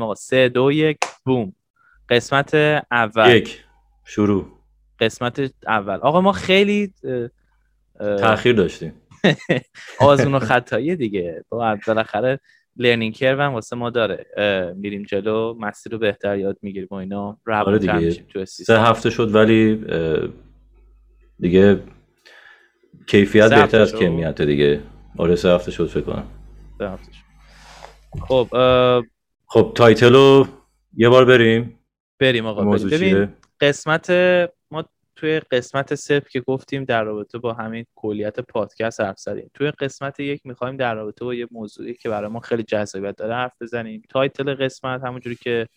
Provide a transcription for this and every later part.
آقا سه دو یک بوم. قسمت اول. یک. شروع. قسمت اول. آقا ما خیلی تاخیر داشتیم. آزمون و خطایی دیگه. بالاخره لرنینگ کرو هم واسه ما داره. میریم جلو. مسیر رو بهتر یاد می‌گیریم و اینا. آره دیگه. سه هفته شد ولی دیگه کیفیت بهتر از کمیت دیگه. آره سه هفته شد فکر کنم. سه هفته شد. خب خب title و یه بار بریم. بریم آقا بریم. ببین قسمت ما توی قسمت صفر که گفتیم در رابطه با همین کلیت پادکست حرف زدیم. توی قسمت یک می‌خوایم در رابطه با یه موضوعی که برای ما خیلی جذابیت داره حرف بزنیم. title قسمت همونجوری که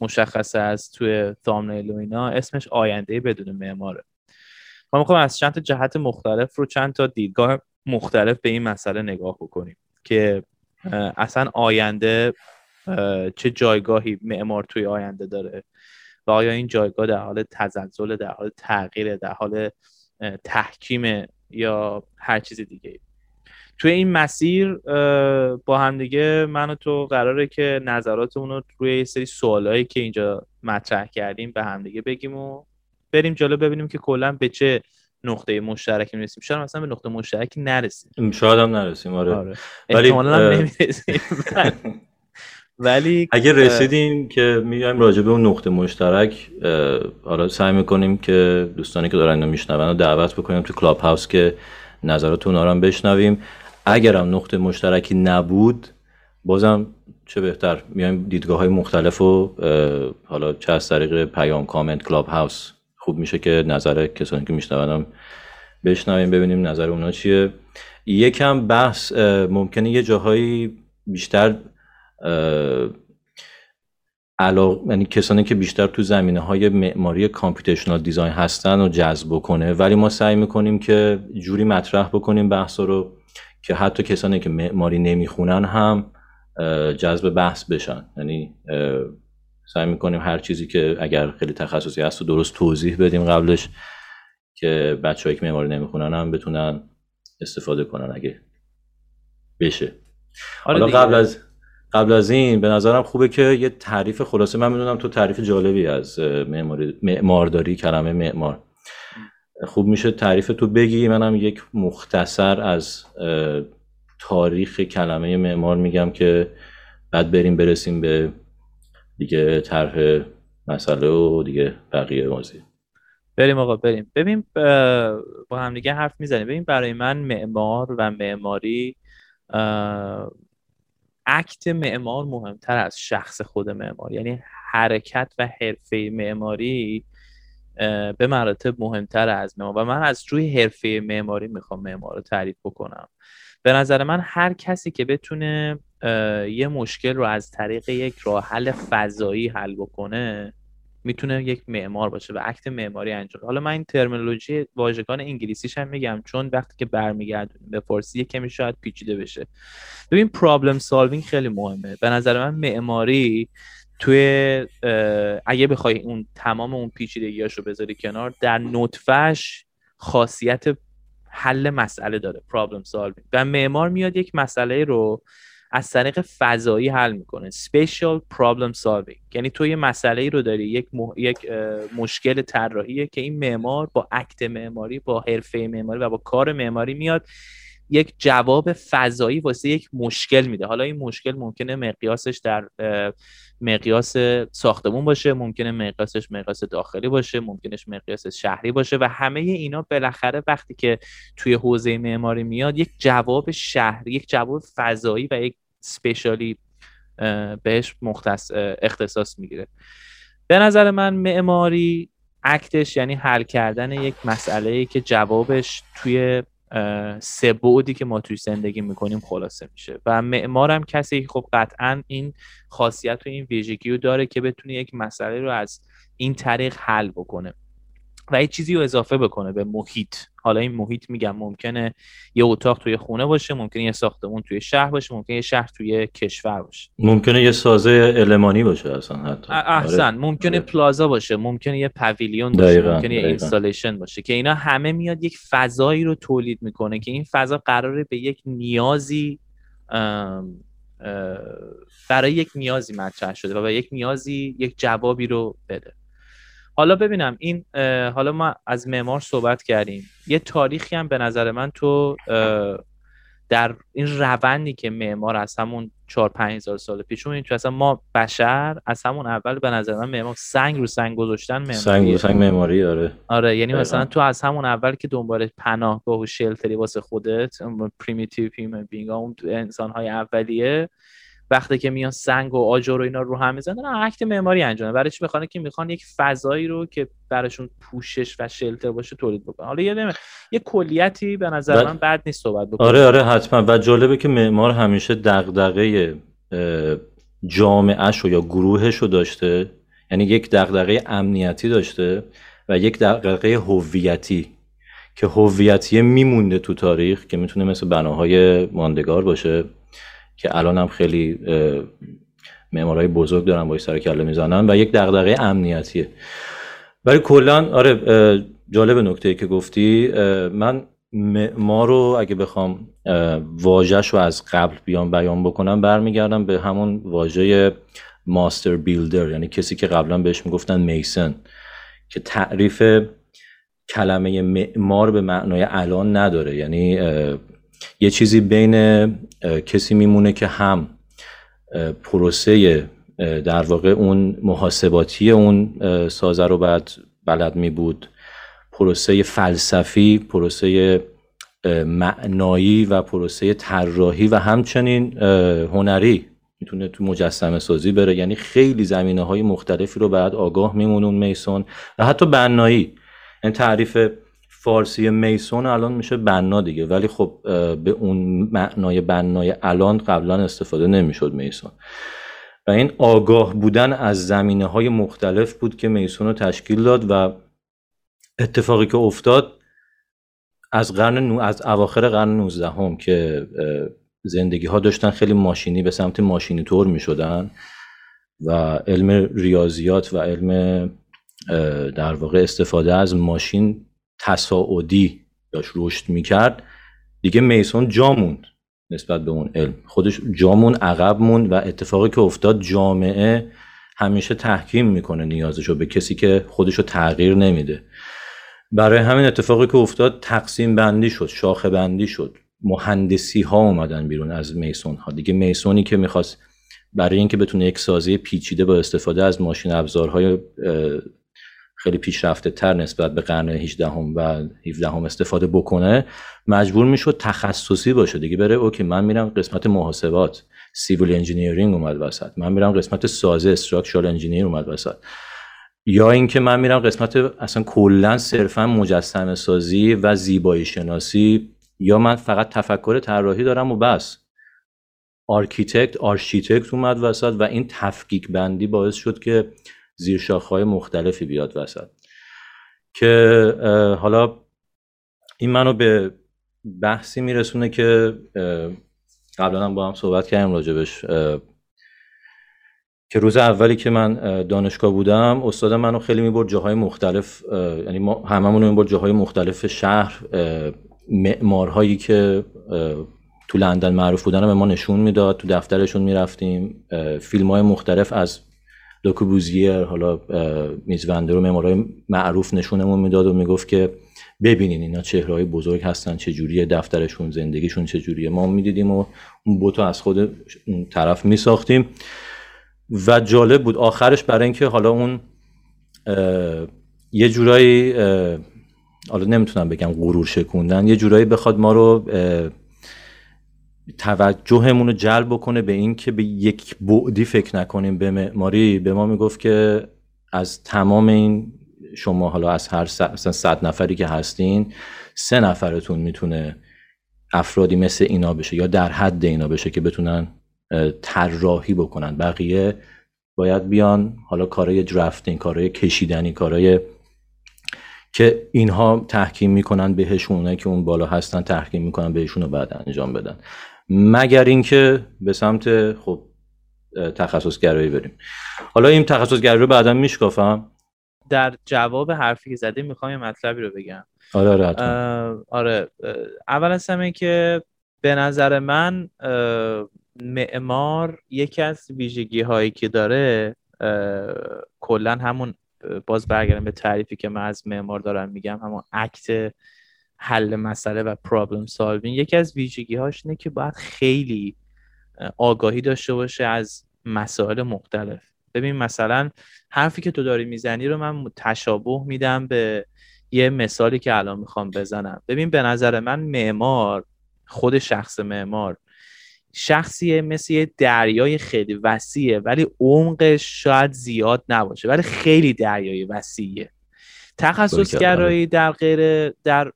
مشخصه از توی thumbnail و اینا اسمش آینده بدون معماره. ما می‌خوایم از چند تا جهت مختلف رو چند تا دیدگاه مختلف به این مسئله نگاه بکنیم که اصلا آینده چه جایگاهی معمار توی آینده داره. و آیا این جایگاه در حال تزلزل در حال تغییر در حال تحکیم یا هر چیز دیگه توی این مسیر با همدیگه من و تو قراره که نظراتمون رو روی یه سری سوالایی که اینجا مطرح کردیم به همدیگه بگیم و بریم جلو ببینیم که کلا به چه نقطه مشترکی می‌رسیم. شاید مثلا به نقطه مشترکی نرسیم. شاید هم نرسیم آره, آره. ولی ولی اگه رسیدیم که میایم راجع به اون نقطه مشترک حالا سعی می‌کنیم که دوستانی که دارن میشنون رو دعوت بکنیم تو کلاب هاوس که نظرات اونا رو هم بشنویم. اگرم نقطه مشترکی نبود بازم چه بهتر میایم دیدگاه های مختلف و حالا چه از طریق پیام کامنت Clubhouse خوب میشه که نظر کسانی که میشنونم بشنویم ببینیم نظر اونا چیه. یکم بحث ممکنه یه جاهایی بیشتر علاق... یعنی کسانی که بیشتر تو زمینه های معماری computational design هستن و جذب کنه ولی ما سعی می‌کنیم که جوری مطرح بکنیم بحث رو که حتی کسانی که معماری نمی‌خونن هم جذب بحث بشن. یعنی سعی می‌کنیم هر چیزی که اگر خیلی تخصصی هست و درست توضیح بدیم قبلش که بچه‌ای که معماری نمی‌خونن هم بتونن استفاده کنن اگه بشه. آره حالا قبل از قبل از این به نظرم خوبه که یه تعریف خلاصه من می‌دونم تو تعریف جالبی از معماری معمارداری کلمه معمار. خوب میشه تعریف تو بگی منم یک مختصر از تاریخ کلمه معمار میگم که بعد بریم برسیم به دیگه طرح مسئله و دیگه بقیه موضوع بریم آقا بریم. ببین با هم دیگه حرف می‌زنیم. ببین برای من معمار و معماری اکت معمار مهمتر از شخص خود معمار. یعنی حرکت و حرفه معماری به مراتب مهمتر از معمار. و من از روی حرفه معماری می‌خوام معمار رو تعریف بکنم. به نظر من هر کسی که بتونه یه مشکل رو از طریق یک راه حل فضایی حل بکنه می‌تونه یک معمار باشه و عکت معماری انجام حالا من این ترمینولوژی واژگان انگلیسیش هم میگم چون وقتی که برمیگردونیم به فارسی کمی شاید پیچیده بشه. ببین پرابلم سالوینگ خیلی مهمه. به نظر من معماری توی اگه بخوای اون تمام اون پیچیدگیاش رو بذاری کنار در نطفهش خاصیت حل مسئله داره پرابلم سالوینگ و معمار میاد یک مسئله رو از طریق فضایی حل می‌کنه. Special problem solving. یعنی تو یه مسئله رو داری یک, یک مشکل طراحیه که این معمار با اکت معماری با حرفه معماری و با کار معماری میاد یک جواب فضایی واسه یک مشکل میده. حالا این مشکل ممکنه مقیاسش در مقیاس ساختمون باشه ممکنه مقیاسش مقیاس داخلی باشه ممکنش مقیاس شهری باشه و همه اینا بالاخره وقتی که توی حوزه معماری میاد یک جواب شهری یک جواب فضایی و یک سپیشالی بهش مختص اختصاص می‌گیره. به نظر من معماری اکتش یعنی حل کردن یک مسئله ای که جوابش توی سه بعدی که ما توی زندگی می‌کنیم خلاصه میشه. و معمارم کسی خب قطعا این خاصیت و این ویژگی رو داره که بتونه یک مسئله رو از این طریق حل بکنه. و یه چیزی رو اضافه بکنه به محیط. حالا این محیط میگم ممکنه یه اتاق توی خونه باشه ممکنه یه ساختمون توی شهر باشه ممکنه یه شهر توی کشور باشه. ممکنه یه سازه المانی باشه اصلا حتی. احسن آره. ممکنه آره. پلازا باشه ممکنه یه پویلیون باشه ممکنه یه اینستالیشن باشه که اینا همه میاد یک فضایی رو تولید می‌کنه که این فضا قراره به یک نیازی برای یک نیازی مطرح شده و یک نیازی یک جوابی رو بده. حالا ببینم این حالا ما از معمار صحبت کردیم. یه تاریخی هم به نظر من تو در این روندی که معمار از همون 4 5000 سال پیش اون تو اصلا ما بشر از همون اول به نظر من معمار سنگ رو سنگ گذاشتن معماری سنگ رو سنگ معماری آره. آره یعنی مثلا تو از همون اول که دنبال پناهگاه و shelter ی واسه خودت primitive human being اون انسان های اولیه وقتی که میان سنگ و آجر و اینا رو هم می‌زنن act معماری انجام برای چی می‌خوان که می‌خوان یک فضایی رو که براشون پوشش و shelter باشه تولید بکنن. حالا یه یه کلیتی به نظر من بد نیست صحبت بکنم آره آره حتما. و جالبه که معمار همیشه دغدغه جامعهش یا گروهش رو داشته. یعنی یک دغدغه امنیتی داشته و یک دغدغه هویتی که هویتی میمونده تو تاریخ که می‌تونه مثل بناهای ماندگار باشه. که الان هم خیلی معمارای بزرگ دارن با سر کله می‌زنن و یک دغدغه امنیتیه. ولی کلا آره جالب نکته که گفتی من معمار رو اگه بخوام واژهش رو از قبل بیان بیان بکنم برمیگردم به همون واژه ماستر بیلدر یعنی کسی که قبلا بهش می‌گفتن میسن که تعریف کلمه معمار به معنای الان نداره. یعنی یه چیزی بین کسی میمونه که هم پروسه در واقع اون محاسباتی اون سازه رو بعد بلد می بود پروسه فلسفی پروسه معنایی و پروسه طراحی و همچنین هنری می‌تونه تو مجسمه سازی بره. یعنی خیلی زمینه های مختلفی رو بعد آگاه میمونون میسون و حتی بنایی. این تعریف فارسی میسون الان میشه بنا دیگه. ولی خب به اون معنای بنای الان قبلا استفاده نمی‌شد میسون. و این آگاه بودن از زمینه های مختلف بود که میسون رو تشکیل داد و اتفاقی که افتاد از قرن از اواخر قرن 19 هم که زندگی ها داشتن خیلی ماشینی به سمت ماشینی طور می شدن و علم ریاضیات و علم در واقع استفاده از ماشین تصاعدی داشت رشد می‌کرد. دیگه میسون جا موند نسبت به اون علم. خودش جامون عقب موند و اتفاقی که افتاد جامعه همیشه تحکیم می‌کنه نیازشو به کسی که خودشو تغییر نمیده. برای همین اتفاقی که افتاد تقسیم بندی شد شاخه بندی شد. مهندسی ها اومدن بیرون از میسون ها دیگه میسونی که می‌خواست برای اینکه بتونه یک سازی پیچیده با استفاده از ماشین ابزارهای خیلی پیشرفته تر نسبت به قرن 18 هم و 17 هم استفاده بکنه مجبور می‌شد تخصصی باشه. دیگه بره okay من میرم قسمت محاسبات civil engineering اومد وسط. من میرم قسمت سازه structural engineer اومد وسط. یا اینکه من میرم قسمت اصلا کلا صرفا مجسمه سازی و زیبایی شناسی یا من فقط تفکر طراحی دارم و بس. architect آرشیتکت اومد وسط و این تفکیک بندی باعث شد که زیر های مختلفی بیاد وسط. که حالا این منو به بحثی میرسونه که قبلا هم با هم صحبت کردیم راجبش که روز اولی که من دانشگاه بودم استاد منو خیلی می‌برد جاهای مختلف یعنی ما هممون می‌برد جاهای مختلف شهر معمارهایی که تو لندن معروف بودن به ما نشون می‌داد تو دفترشون می‌رفتیم فیلم های مختلف از لوکوبوزیر حالا میزونده رو معمارای معروف نشونمون می‌داد و می‌گفت که ببینین اینا چهرهای بزرگ هستن چجوریه دفترشون زندگیشون چجوریه. ما می‌دیدیم و اون بوتو از خود اون طرف میساختیم. و جالب بود آخرش برای اینکه حالا اون یه جورایی حالا نمی‌تونم بگم غرور شکوندن یه جورایی بخواد ما رو توجهمون رو جلب بکنه به این که به یک بعدی فکر نکنیم. به معماری به ما می‌گفت که از تمام این شما حالا از هر صد نفری که هستین سه نفرتون می‌تونه افرادی مثل اینا بشه یا در حد اینا بشه که بتونن طراحی بکنن. بقیه باید بیان حالا کارهای درافتینگ کارهای کشیدنی کارهای که اینها تحکیم می‌کنن بهشون که اون بالا هستن تحکیم می‌کنن بهشون رو بعد انجام بدن. مگر اینکه به سمت خب تخصصگرایی بریم. حالا این تخصصگرایی رو بعدا میشکافم. در جواب حرفی که زدی می‌خوام یه مطلبی رو بگم. آره آره آره اول از همه که به نظر من معمار یکی از ویژگی هایی که داره کلا همون باز برگردم به تعریفی که من از معمار دارم میگم همون اکت حل مسئله و پرابلم سالوینگ یکی از ویژگی هاش اینه که باید خیلی آگاهی داشته باشه از مسائل مختلف. ببین مثلا حرفی که تو داری می‌زنی رو من تشابه میدم به یه مثالی که الان می‌خوام بزنم. ببین به نظر من معمار خود شخص معمار شخصیه مثل یه دریای خیلی وسیعه ولی عمقش شاید زیاد نباشه ولی خیلی دریای وسیعه. تخصصگرایی در غیر در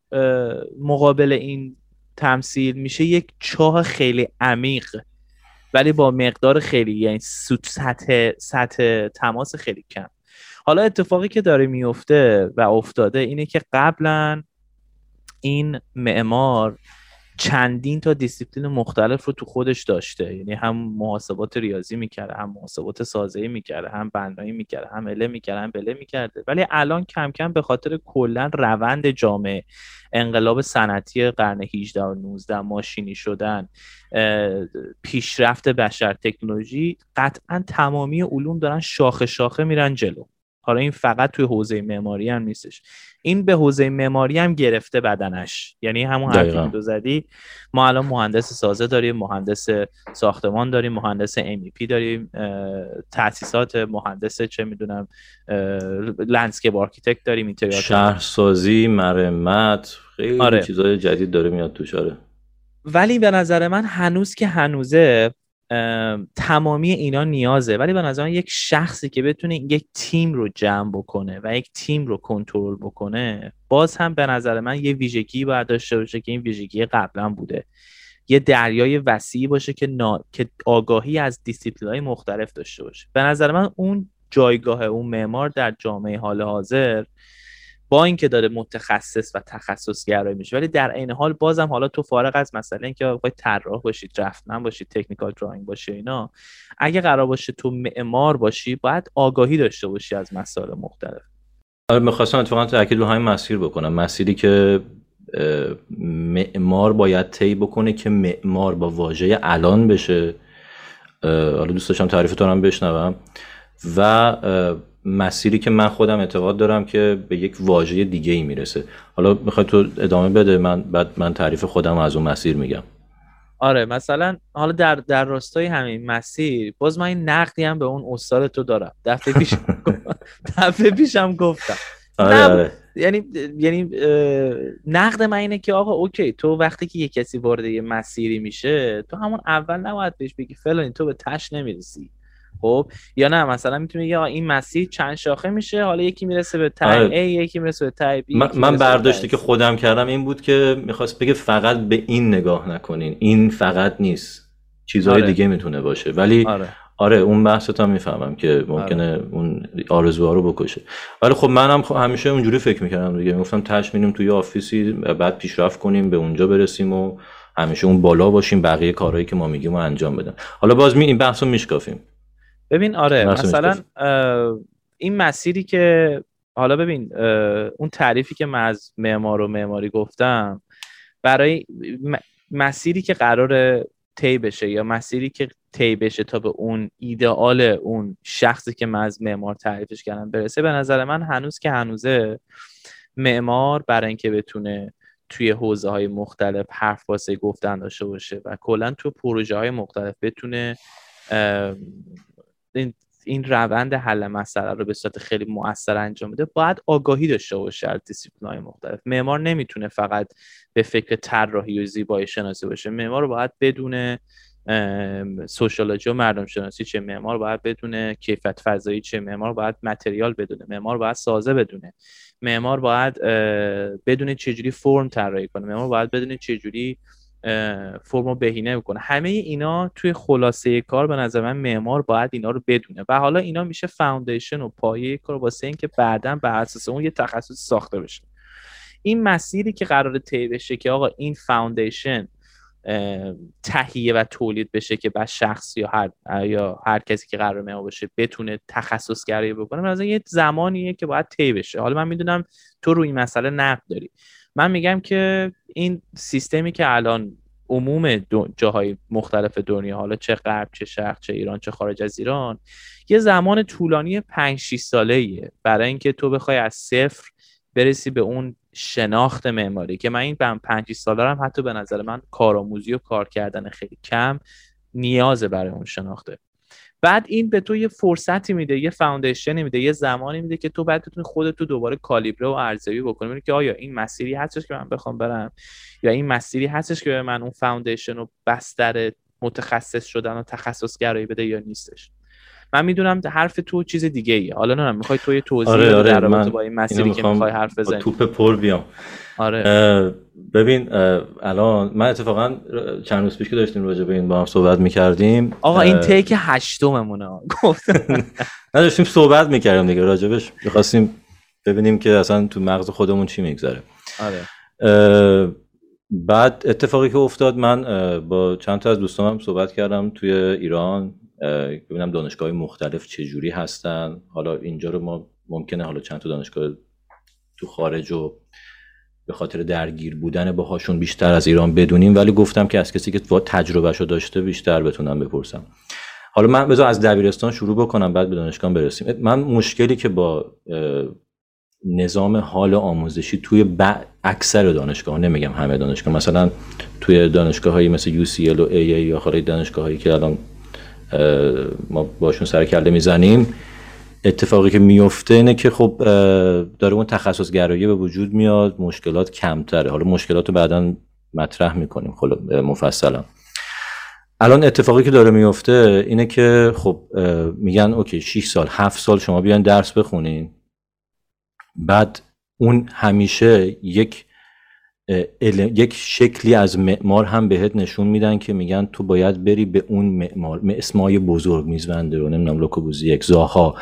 مقابل این تمثیل میشه یک چاه خیلی عمیق ولی با مقدار خیلی یعنی سطح سطح تماس خیلی کم. حالا اتفاقی که داره میفته و افتاده اینه که قبلا این معمار چندین تا دیسیپلین مختلف رو تو خودش داشته. یعنی هم محاسبات ریاضی می‌کرده هم محاسبات سازه‌ای می‌کرده هم بنایی می‌کرده هم اله می‌کرده هم بله می‌کرده. ولی الان کم کم به خاطر کلا روند جامعه انقلاب صنعتی قرن 18 و 19 ماشینی شدن پیشرفت بشر تکنولوژی قطعا تمامی علوم دارن شاخه شاخه میرن جلو. حالا این فقط توی حوزه معماری هم نیستش. این به حوزه معماری هم گرفته بدنش. یعنی همون حرفی که تو زدی ما الان مهندس سازه داریم مهندس ساختمان داریم مهندس پی داریم تاسیسات مهندس چه می‌دونم landscape architect داریم interior شهرسازی مرمت خیلی آره. چیزای جدید داره میاد توش آره. ولی به نظر من هنوز که هنوزه تمامی اینا نیازه. ولی به نظر یک شخصی که بتونه یک تیم رو جمع بکنه و یک تیم رو کنترل بکنه باز هم به نظر من یه ویژگی باید داشته باشه که این ویژگی قبلا بوده. یه دریای وسیعی باشه که, نا... که آگاهی از دیسیپلین های مختلف داشته باشه. به نظر من اون جایگاه اون معمار در جامعه حال حاضر با اینکه داره متخصص و تخصص گرایی میشه. ولی در عین حال بازم حالا تو فارغ از مسئله اینکه بخوای طراح باشی من باشی تکنیکال دراینگ باشی اینا اگه قرار باشه تو معمار باشی باید آگاهی داشته باشی از مسائل مختلف. آره می‌خواستم اتفاقا تاکید رو همین مسیر بکنم. مسیری که معمار باید طی بکنه که معمار با واژه الان بشه. حالا دوست داشتم تعریف تو هم بشنوم. و مسیری که من خودم اعتقاد دارم که به یک واژه دیگه ای می‌رسه. حالا می‌خوای تو ادامه بده من بعد من تعریف خودم از اون مسیر میگم. آره مثلا حالا در در راستای همین مسیر باز من این نقدی هم به اون استاد تو دارم. دفعه پیش دفعه پیشم گفتم. آره آره. یعنی یعنی نقد من اینه که آقا اوکی تو وقتی که یه کسی وارد یه مسیری میشه تو همون اول نباید بهش بگی فلانی تو به تش نمی‌رسی. خب یا نه؟ مثلا می‌تونی بگی این مسیر چند شاخه میشه؟ حالا یکی می‌رسه به تای آره. A یکی می‌رسه به تای B من, من برداشتی که خودم کردم این بود که می‌خواست بگه فقط به این نگاه نکنین. این فقط نیست. چیزهای آره. دیگه می‌تونه باشه. ولی آره. آره اون بحثت هم می‌فهمم که ممکنه آره. اون آرزوها رو بکشه. ولی خب منم خب همیشه اونجوری فکر می‌کردم دیگه. می‌گفتم تش میریم توی آفیسی بعد پیشرفت کنیم به اونجا برسیم و همیشه اون بالا باشیم بقیه کارهایی که ما میگیم و انجام بدن. حالا باز می این بحث رو میشکافیم. ببین آره مثلا این مسیری که حالا ببین اون تعریفی که من از معمار و معماری گفتم برای مسیری که قرار طی بشه یا مسیری که طی بشه تا به اون ایدئال اون شخصی که من از معمار تعریفش کردم برسه به نظر من هنوز که هنوزه معمار برای اینکه بتونه توی حوزه های مختلف حرف واسه گفتن داشته باشه و کلا تو پروژه های مختلف بتونه این این روند حل مسئله رو به صورت خیلی مؤثر انجام بده باید آگاهی داشته باشه از دیسیپلین های مختلف. معمار نمی‌تونه فقط به فکر طراحی و زیبایی شناسی باشه. معمار باید بدون sociology و مردم شناسی چه معمار باید بدونه کیفیت فضایی چه معمار باید material بدونه. معمار باید سازه بدونه. معمار باید بدونه چجوری فرم طراحی کنه. معمار باید بدونه چجوری فرمو بهینه می‌کنه همه اینا توی خلاصه کار به نظر من معمار باید اینا رو بدونه. و حالا اینا میشه foundation و پایه کار واسه اینکه بعدا بر اساس اون یه تخصص ساخته بشه. این مسیری که قرار طی بشه که آقا این foundation تهیه و تولید بشه که بعد شخص یا هر یا هر کسی که قرار معمار باشه بتونه تخصص گرایی بکنه مثلا یه زمانیه که باید طی بشه. حالا من می‌دونم تو روی این مسئله نقد داری. من میگم که این سیستمی که الان عموم جاهای مختلف دنیا حالا چه غرب چه شرق چه ایران چه خارج از ایران یه زمان طولانی 5 6 ساله ایه برای اینکه تو بخوای از صفر برسی به اون شناخت معماری که من این 5 6 ساله هم حتی به نظر من کارآموزی و کار کردن خیلی کم نیازه برای اون شناخته. بعد این به تو یه فرصتی میده یه فاوندیشنی میده یه زمانی میده که تو بعد بتونی خودت تو دوباره کالیبره و ارزیابی بکنی. که آیا این مسیری هستش که من بخوام برم یا این مسیری هستش که به من اون فاوندیشن و بستر متخصص شدن و تخصصگرایی بده یا نیستش. من می‌دونم حرف تو چیز دیگه ایه حالا نه می‌خوای تو یه توضیح آره آره در رابطه با این مسیری که می‌خوای حرف بزنی. توپ پر بیام. آره. ببین الان من اتفاقا چند روز پیش که داشتیم راجع به این با هم صحبت می‌کردیم آقا این تیک هشتممونه. نه داشتیم صحبت می‌کردیم دیگه راجبش. می‌خواستیم ببینیم که اصلا تو مغز خودمون چی میگذره. آره. بعد اتفاقی که افتاد من با چند تا از دوستانم صحبت کردم توی ایران. ببینم دانشگاه مختلف چجوری هستن. حالا اینجا رو ما ممکنه حالا چند تا دانشگاه تو خارج و به خاطر درگیر بودن باهاشون بیشتر از ایران بدونیم. ولی گفتم که از کسی که تجربهش رو داشته بیشتر بتونم بپرسم. حالا من بذار از دبیرستان شروع بکنم بعد به دانشگاه برسیم. من مشکلی که با نظام حال آموزشی توی اکثر دانشگاه نمیگم همه دانشگاه مثلا توی دانشگاه هایی مثل UCL و AA یا خارج دانشگاه هایی که الان ما باشون سر کله می‌زنیم. اتفاقی که میفته اینه که خب داره اون تخصص گرایی به وجود میاد مشکلات کمتره. حالا مشکلات رو بعدا مطرح می‌کنیم. خب مفصلا. الان اتفاقی که داره میفته اینه که خب میگن اوکی 6 سال 7 سال شما بیان درس بخونین. بعد اون همیشه یک یک شکلی از معمار هم بهت نشون میدن که میگن تو باید بری به اون معمار اسمای بزرگ میزونده رو نمی‌دونم لوکوبوزی یک زاها.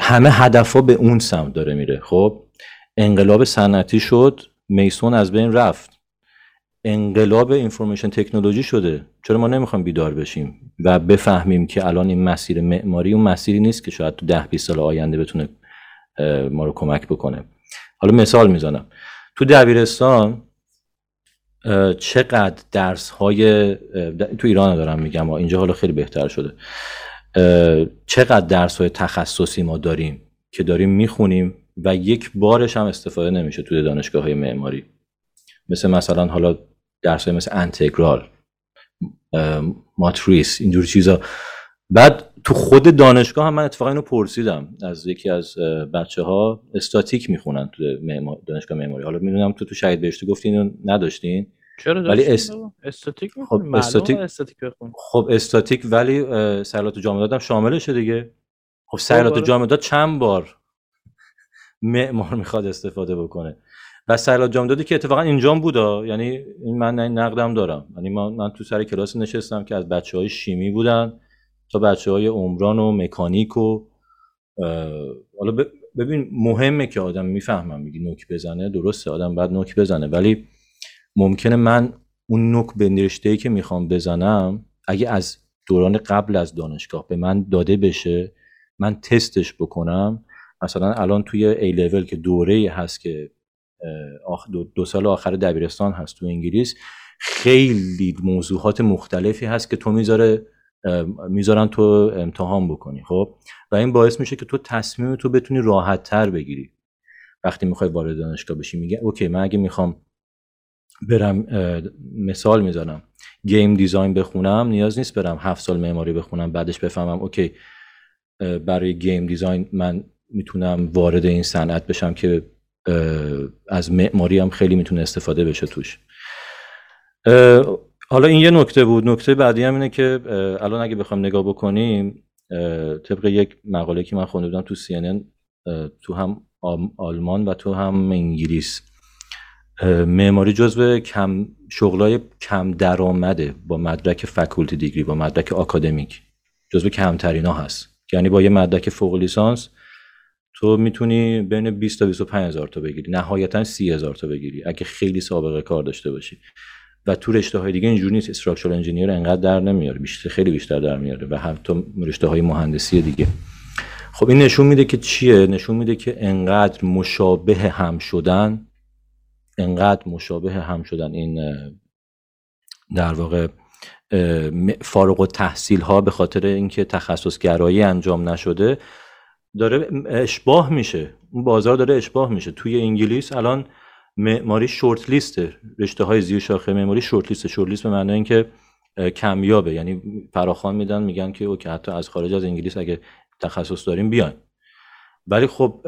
همه هدفها به اون سمت داره میره. خب؟ انقلاب صنعتی شد میسون از بین رفت. انقلاب اینفورمیشن تکنولوژی شده. چرا ما نمی‌خوایم بیدار بشیم و بفهمیم که الان این مسیر معماری اون مسیری نیست که شاید تو ده 20 سال آینده بتونه ما رو کمک بکنه؟ حالا مثال می‌زنم. تو دبیرستان چقدر درس های تو ایران دارم میگم اینجا حالا خیلی بهتر شده. چقدر درس های تخصصی ما داریم که داریم می‌خونیم و یک بارش هم استفاده نمیشه توی دانشگاه های معماری. مثل مثلا حالا درس های مثل انتگرال ماتریس اینجور چیزا. بعد تو خود دانشگاه هم من اتفاقا اینو پرسیدم. از یکی از بچه ها استاتیک می‌خونن تو دانشگاه معماری. حالا می‌دونم تو تو شهید بهشتی گفتی اینو نداشتین. چرا ولی است... استاتیک خب استاتیک استاتیک بخون خب استاتیک ولی سیالات جامداد هم شاملشه دیگه. خب سیالات. جامداد چند بار معمار می‌خواد استفاده بکنه. و سیالات جامدادی که اتفاقا اینجام بودا. یعنی من نقدم دارم. یعنی من, من تو سر کلاس نشستم که از بچه های شیمی بودن. تا بچه های عمران و مکانیک و حالا ببین مهمه که آدم می‌فهمم میگی نوک بزنه درسته آدم بعد نوک بزنه ولی ممکنه من اون نوک به ای که می‌خوام بزنم اگه از دوران قبل از دانشگاه به من داده بشه من تستش بکنم. مثلا الان توی ای لول که دوره هست که دو, دو سال آخر دبیرستان هست تو انگلیس خیلی موضوعات مختلفی هست که تو می‌ذاره می‌ذارن تو امتحان بکنی خب؟ و این باعث میشه که تو تصمیم تو بتونی راحت تر بگیری. وقتی می‌خوای وارد دانشگاه بشی میگه okay من اگه می‌خوام برم مثال می‌زنم. game design بخونم نیاز نیست برم هفت سال معماری بخونم بعدش بفهمم okay برای game design من می‌تونم وارد این صنعت بشم که از معماری هم خیلی می‌تونه استفاده بشه توش. حالا این یه نکته بود. نکته بعدی هم اینه که الان اگه بخوام نگاه بکنیم طبق یک مقاله که من خونده بودم تو CNN تو هم آلمان و تو هم انگلیس. معماری جزو کم شغلای کم درآمده با مدرک فکولتی دیگری با مدرک آکادمیک. جزو کمترین ها هست. یعنی با یه مدرک فوق لیسانس تو می‌تونی بین 20 تا 25 هزار تا بگیری. نهایتا 30 هزار تا بگیری اگه خیلی سابقه کار داشته باشی. و تو رشته های دیگه اینجوری نیست. استراکچرال انجینیر انقدر در نمیاره بیشتر خیلی بیشتر در میاره و حتی رشته های مهندسی دیگه. خب این نشون میده که چیه؟ نشون میده که انقدر مشابه هم شدن انقدر مشابه هم شدن این در واقع فارغ و تحصیل ها به خاطر اینکه تخصص گرایی انجام نشده داره اشباه میشه. اون بازار داره اشباه میشه. توی انگلیس الان معماری شورت لیسته رشته های زیر شاخه معماری شورت لیسته شورت لیست به معنی اینکه کمیابه. یعنی فراخوان میدن میگن که اوکی حتی از خارج از انگلیس اگه تخصص داریم بیاین. ولی خب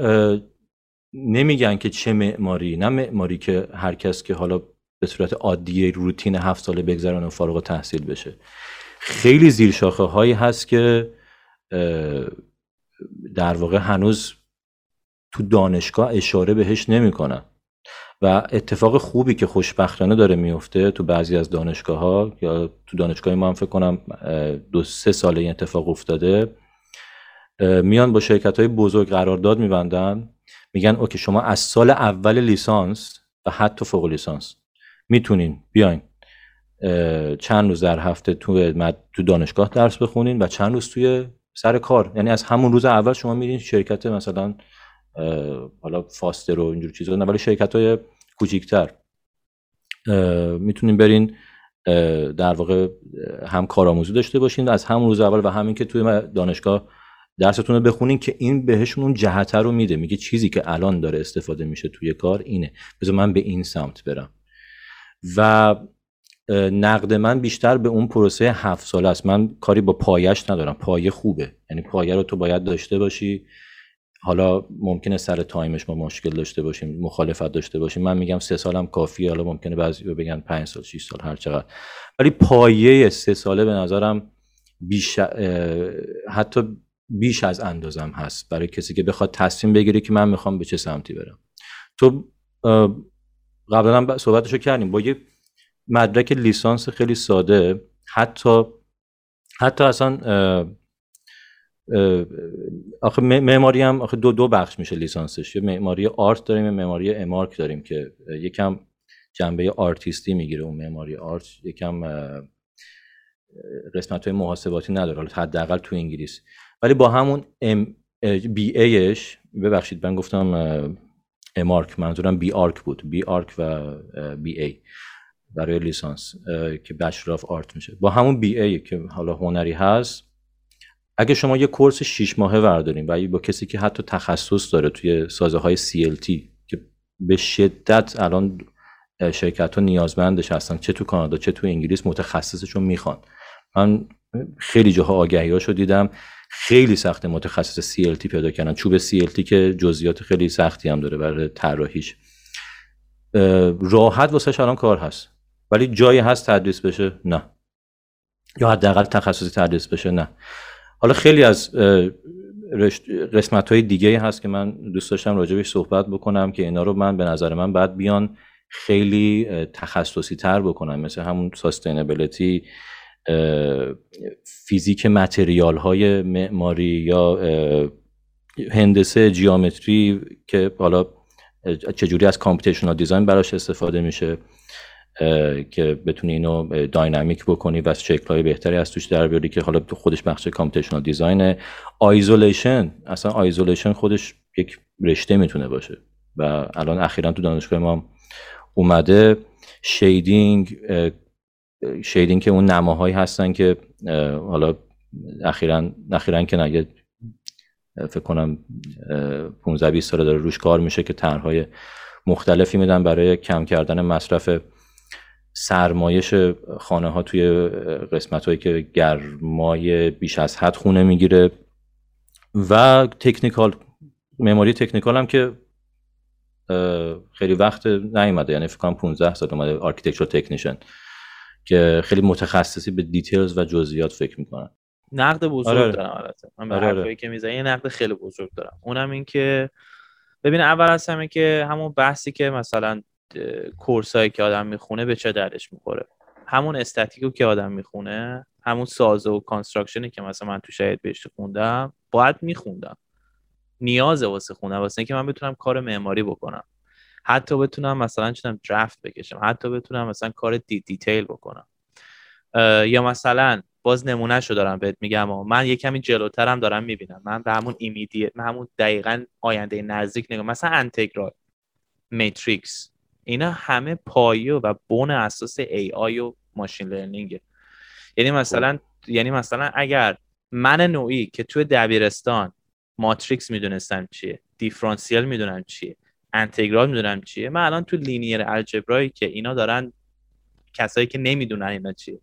نمیگن که چه معماری. نه معماری که هر کس که حالا به صورت عادی روتین هفت ساله بگذرن و فارغ تحصیل بشه. خیلی زیر شاخه هایی هست که در واقع هنوز تو دانشگاه اشاره بهش نمی‌کنن. و اتفاق خوبی که خوشبختانه داره میفته تو بعضی از دانشگاه ها یا تو دانشگاه ما هم فکر کنم دو سه ساله این اتفاق افتاده میان با شرکت های بزرگ قرارداد میبندن میگن اوکی شما از سال اول لیسانس و حتی فوق لیسانس می‌تونین بیاین چند روز در هفته تو تو دانشگاه درس بخونین و چند روز توی سر کار. یعنی از همون روز اول شما میرین شرکت مثلا حالا فاستر و اینجور چیزا نه ولی شرکت های کوچیکتر. می‌تونین برین در واقع هم کارآموزی داشته باشین از همون روز اول و همین که توی دانشگاه درستون رو بخونین که این بهشون اون جهته رو میده. میگه چیزی که الان داره استفاده میشه توی کار اینه. بذار من به این سمت برم. و نقد من بیشتر به اون پروسه هفت ساله است. من کاری با پایش ندارم. پایه خوبه. یعنی پایه رو تو باید داشته باشی. حالا ممکنه سر time ش ما مشکل داشته باشیم مخالفت داشته باشیم. من میگم سه سالم کافیه. حالا ممکنه بعضی بگن پنج سال 6 سال هر چقدر. ولی پایه سه ساله به نظرم بیش حتی بیش از اندازم هست برای کسی که بخواد تصمیم بگیره که من می‌خوام به چه سمتی برم. تو قبلا هم صحبتشو کردیم. با یه مدرک لیسانس خیلی ساده حتی حتی اصلا آخه معماری هم آخه دو دو بخش میشه لیسانسش. یه معماری آرت داریم یه معماری امارک داریم که یکم جنبه آرتیستی می‌گیره اون معماری آرت. یکم قسمت های محاسباتی نداره. حالا حداقل تو انگلیس. ولی با همون BA ش ببخشید من گفتم MArch. منظورم BArch بود. BArch و BA برای لیسانس که Bachelor of Art میشه. با همون BA که حالا هنری هست اگه شما یه course 6 ماهه ورداریم و با کسی که حتی تخصص داره توی سازه های CLT که به شدت الان شرکت ها نیازمندش هستن چه تو کانادا چه تو انگلیس متخصصشون می‌خوان. من خیلی جاها آگهی هاشو دیدم خیلی سخت متخصص CLT پیدا کردن. چوب CLT که جزئیات خیلی سختی هم داره برای طراحیش. راحت واسه الان کار هست. ولی جایی هست تدریس بشه؟ نه. یا حداقل تخصصی تدریس بشه؟ نه. حالا خیلی از قسمت های دیگه هست که من دوست داشتم راجبش صحبت بکنم که اینا رو من به نظر من بعد بیان خیلی تخصصی تر بکنم. مثل همون ساستینبلیتی فیزیک material های معماری یا هندسه geometry که حالا چجوری از computational design براش استفاده میشه. که بتونی اینو dynamic بکنی و شکل های بهتری از توش در بیاری که حالا خودش بخش computational design ه. isolation اصلا isolation خودش یک رشته می‌تونه باشه. و الان اخیرا تو دانشگاه ما اومده شیدینگ شیدینگ که اون نماهایی هستن که حالا اخیرا اخیرا که نگه فکر کنم 15 20 سال داره روش کار میشه که طرحهای مختلفی میدن برای کم کردن مصرف سرمایش خانه ها توی قسمت هایی که گرمای بیش از حد خونه می‌گیره و تکنیکال مموری تکنیکال هم که خیلی وقت نیومده یعنی فکر کنم 15 سال اومده architecture technician که خیلی متخصصی به details و جزئیات فکر می‌کنن نقد بزرگ آره. آره. دارم البته من به آره. آره. که می‌زنی یه نقد خیلی بزرگ دارم اونم این که ببین اول از همه که همون بحثی که مثلا course ایی که آدم می‌خونه به چه دردش می‌خوره؟ همون استاتیکو که آدم می‌خونه همون سازه و construction ی که مثلا من تو شاید بهش خوندم باید میخوندم. نیازه واسه خونه واسه اینکه من بتونم کار معماری بکنم. حتی بتونم مثلا چه می‌دونم draft بکشم. حتی بتونم مثلا کار دی detail بکنم. یا مثلا باز نمونه شو دارم بهت میگم و من یه کمی جلوترم دارم می‌بینم. من به همون immediate من همون دقیقا آینده نزدیک نگاه مثلا انتگرال matrix. اینا همه پایه و بون اساس AI و machine learning ه یعنی مثلا یعنی مثلا اگر من نوعی که توی دبیرستان matrix می‌دونستم چیه دیفرانسیل می‌دونم چیه انتگرال می‌دونم چیه من الان تو linear algebra یی که اینا دارن کسایی که نمی‌دونن اینا چیه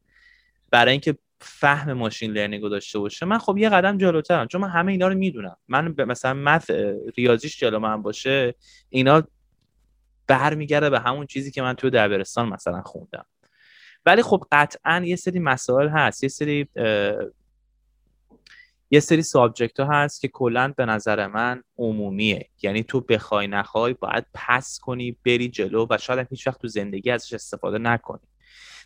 برای اینکه فهم machine learning رو داشته باشه من خب یه قدم جلوترم چون من همه اینا رو می‌دونم. من مثلا مث ریاضیش جلو من باشه اینا برمیگرده به همون چیزی که من تو دبیرستان مثلا خوندم. ولی خب قطعا یه سری مسائل هست یه سری یه سری subject ها هست که کلا به نظر من عمومیه. یعنی تو بخوای نخوای باید pass کنی بری جلو و شاید هیچ وقت تو زندگی ازش استفاده نکنی.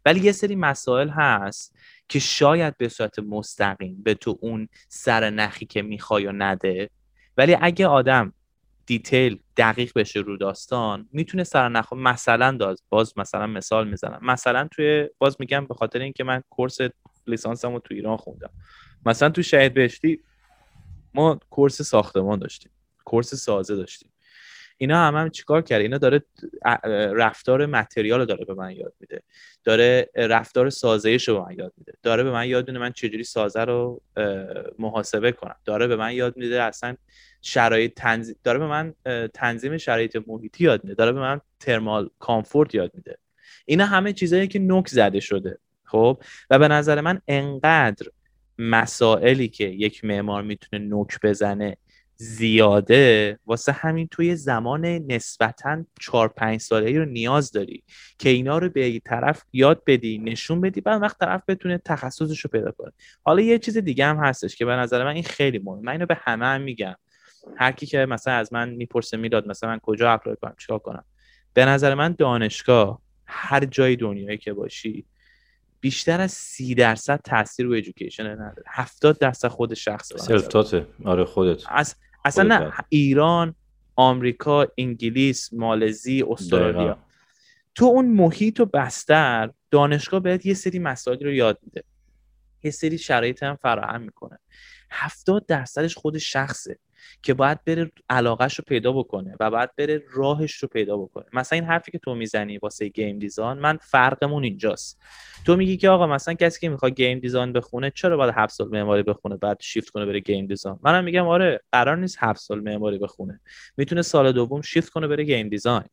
ولی یه سری مسائل هست که شاید به صورت مستقیم به تو اون سر نخی که می‌خوای و نده. ولی اگه آدم detail دقیق بشه رو داستان می‌تونه سر نخ مثلا داز باز مثلا مثال می‌زنم. مثلا توی باز میگم به خاطر اینکه من course لیسانسمو تو ایران خوندم. مثلا تو شهید بهشتی ما کورس ساختمان داشتیم. کورس سازه داشتیم. اینا هم, هم چیکار کرده اینا داره رفتار متریال رو داره به من یاد میده. داره رفتار سازهش رو به من یاد میده. داره به من یاد میده من چجوری سازه رو محاسبه کنم. داره به من یاد میده اصلا شرایط تنظیم داره به من تنظیم شرایط محیطی یاد میده. داره به من ترمال کامفورت یاد میده. اینا همه چیزایی که نوک زده شده. خب؟ و به نظر من انقدر مسائلی که یک معمار می‌تونه نوک بزنه زیاده واسه همین توی زمان نسبتا 4 5 ساله رو نیاز داری که اینا رو به طرف یاد بدی نشون بدی بعد وقت طرف بتونه تخصصش رو پیدا کنه. حالا یه چیز دیگه هم هستش که به نظر من این خیلی مهمه. من اینو به همه هم میگم. هر کی که مثلا از من می‌پرسه می‌داد مثلا من کجا اپلای کنم چیکار کنم. به نظر من دانشگاه هر جای دنیایی که باشی بیشتر از سی درصد تاثیر روی ایژوکیشن نداره. هفتاد درصد خود شخص سلفتاته آره خودت. از اصلا نه ایران آمریکا انگلیس مالزی استرالیا. تو اون محیط و بستر دانشگاه بهت یه سری مسائلی رو یاد میده. یه سری شرایط هم فراهم می‌کنه. هفتاد درصدش خود شخصه. که باید بره علاقهش رو پیدا بکنه و باید بره راهش رو پیدا بکنه. مثلا این حرفی که تو می‌زنی واسه game design من فرقمون اینجاست. تو میگی که آقا مثلا کسی که می‌خواد game design بخونه چرا باید هفت سال معماری بخونه بعد شیفت کنه بره game design؟ منم میگم آره قرار نیست هفت سال معماری بخونه. می‌تونه سال دوم شیفت کنه بره game design.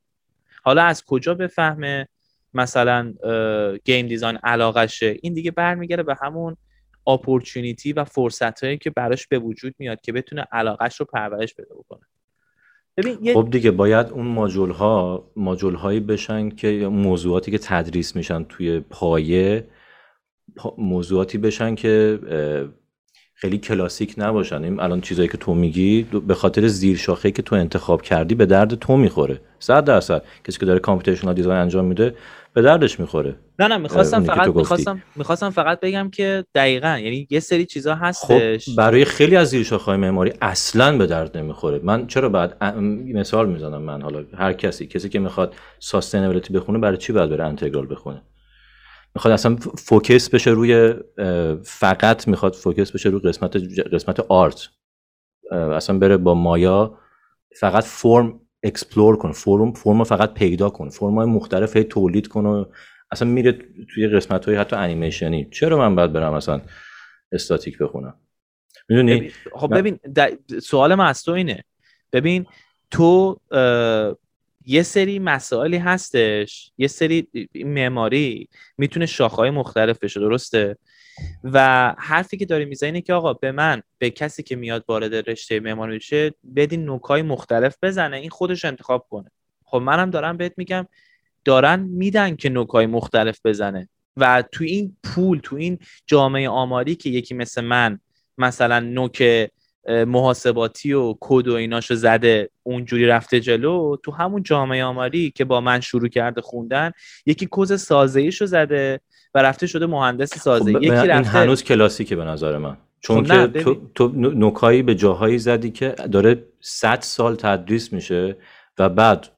حالا از کجا بفهمه مثلا game design علاقشه این دیگه برمیگره به همون اپورتونیتی و فرصت هایی که براش به وجود میاد که بتونه علاقش رو پرورش بده بکنه. ببین خب دیگه باید اون ماجول ها ماجول هایی بشن که موضوعاتی که تدریس میشن توی پایه موضوعاتی بشن که خیلی کلاسیک نباشن. این الان چیزایی که تو میگی به خاطر زیر شاخه که تو انتخاب کردی به درد تو می‌خوره. صد درصد. کسی که داره کامپیوتیشنال دیزاین انجام میده به دردش می‌خوره. نه نه می‌خواستم فقط می‌خواستم می‌خواستم فقط بگم که دقیقا یعنی یه سری چیزا هستش. خب برای خیلی از زیر شاخه‌های معماری اصلا به درد نمی‌خوره. من چرا بعد مثال می‌زنم من. حالا هر کسی کسی که می‌خواد sustainability بخونه برای چی باید بره انتگرال بخونه؟ می‌خواد اصلا focus بشه روی فقط می‌خواد focus بشه روی قسمت قسمت art اصلا بره با مایا فقط فرم explore کن فرم فرم فقط پیدا کن فرم های مختلف تولید کن و اصلا میره توی قسمت های حتی انیمیشنی. چرا من باید برم اصلا استاتیک بخونم؟ می‌دونی؟ خب ببین سوال من از تو اینه. ببین تو یه سری مسائلی هستش یه سری معماری می‌تونه شاخهای مختلف بشه درسته؟ و حرفی که داری می‌زنی اینه که آقا به من به کسی که میاد وارد رشته معماری بشه بدین نوکای مختلف بزنه این خودش انتخاب کنه. خب منم دارم بهت میگم دارن میدن که نوکای مختلف بزنه. و تو این پول تو این جامعه آماری که یکی مثل من مثلا نوک محاسباتی و کد و ایناشو زده اونجوری رفته جلو. تو همون جامعه آماری که با من شروع کرده خوندن یکی کوز سازه رو زده و رفته شده مهندس سازه. خب یکی رفته این هنوز کلاسیکه به نظر من. چون خب که تو, تو نکایی به جاهایی زدی که داره 100 سال تدریس میشه و بعد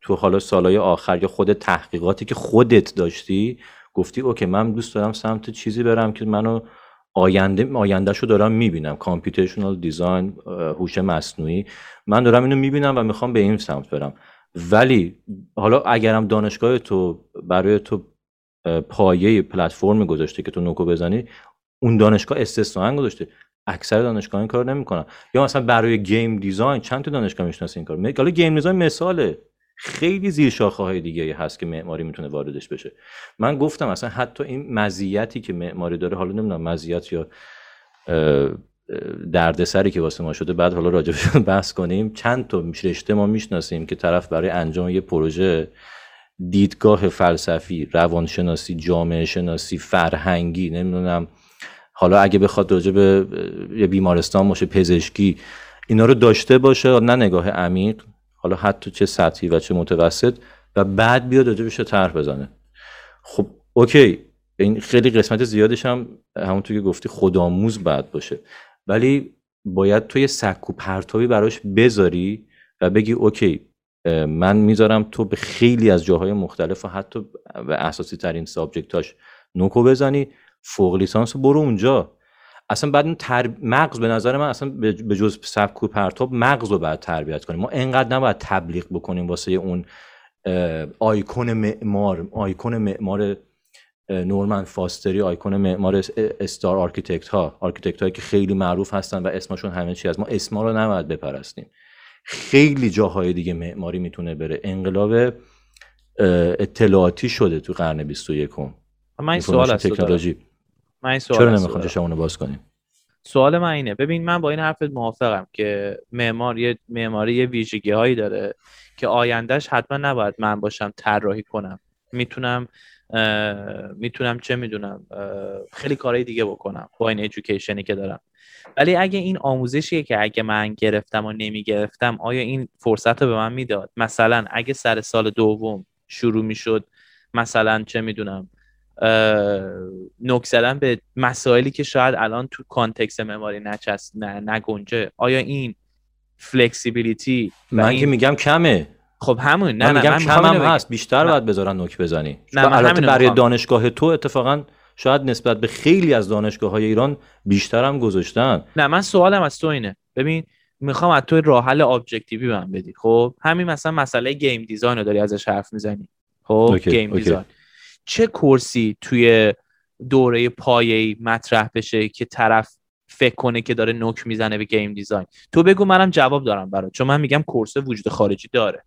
تو حالا سالهای آخر یا خود تحقیقاتی که خودت داشتی گفتی okay من دوست دارم سمت چیزی برم که منو آینده آیندهشو دارم می‌بینم. computational design هوش مصنوعی. من دارم اینو می‌بینم و می‌خوام به این سمت برم. ولی حالا اگرم دانشگاه تو برای تو پایه پلتفرم گذاشته که تو نوکو بزنی اون دانشگاه استثنا گذاشته. اکثر دانشگاه این کار نمی‌کنن. یا مثلا برای game design چند تا دانشگاه می‌شناسه این کار حالا game design مثاله. خیلی زیر شاخه های دیگه هست که معماری می‌تونه واردش بشه. من گفتم اصلا حتی این مزیتی که معماری داره حالا نمی‌دونم مزیت یا دردسری که واسه ما شده بعد حالا راجبش بحث کنیم. چند تا رشته ما می‌شناسیم که طرف برای انجام یه پروژه دیدگاه فلسفی روانشناسی جامعه شناسی فرهنگی نمی‌دونم. حالا اگه بخواد راجع به یه بیمارستان باشه پزشکی اینا رو داشته باشه نه نگاه عمیق. حالا حتی چه سطحی و چه متوسط و بعد بیاد بشه طرح بزنه. خب okay این خیلی قسمت زیادش هم همونطور که گفتی خودآموز بعد باشه. ولی باید تو یه سکو پرتابی براش بذاری و بگی okay من می‌ذارم تو به خیلی از جاهای مختلف و حتی به اساسی ترین subject اش نوکو بزنی فوق لیسانس برو اونجا. اصلا بعد این تر... مغز به نظر من اصلا به جز سکو پرتاب مغز رو باید تربیت کنیم. ما انقدر نباید تبلیغ بکنیم واسه اون آیکون معمار آیکون معمار نورمن فاستری آیکون معمار star architect ها. architect هایی که خیلی معروف هستن و اسمشون همه چی از ما اسما رو نباید بپرستیم. خیلی جاهای دیگه معماری می‌تونه بره. انقلاب اطلاعاتی شده تو قرن 21 من این سوال از تکنولوژی من این سوال چرا نمی‌خوام چشمونو باز کنیم؟ سوال من اینه. ببین من با این حرفت موافقم که معمار یه معماری یه ویژگی هایی داره که آیندهش حتما نباید من باشم طراحی کنم. می‌تونم می‌تونم چه می‌دونم خیلی کارهای دیگه بکنم با این ادویکیشنی که دارم. ولی اگه این آموزشیه که اگه من گرفتم و نمی‌گرفتم آیا این فرصت رو به من می‌داد؟ مثلا اگه سر سال دوم شروع می‌شد مثلا چه می‌دونم نوک زدن به مسائلی که شاید الان تو context معماری نچست نگنجه. آیا این flexibility من که میگم کمه. خب همون. نه من میگم کم هم هست. بیشتر باید بذارن نوک بزنی. نه البته برای دانشگاه تو اتفاقا شاید نسبت به خیلی از دانشگاه های ایران بیشتر هم گذاشتن. نه من سوالم از تو اینه. ببین می‌خوام از تو راه حل objective ی من بدی. خب همین مثلا مسئله game design رو داری ازش حرف می‌زنی. خب game design. چه course ی توی دوره پایه‌ای مطرح بشه که طرف فکر کنه که داره نوک می‌زنه به game design؟ تو بگو منم جواب دارم برات چون من میگم course وجود خارجی داره.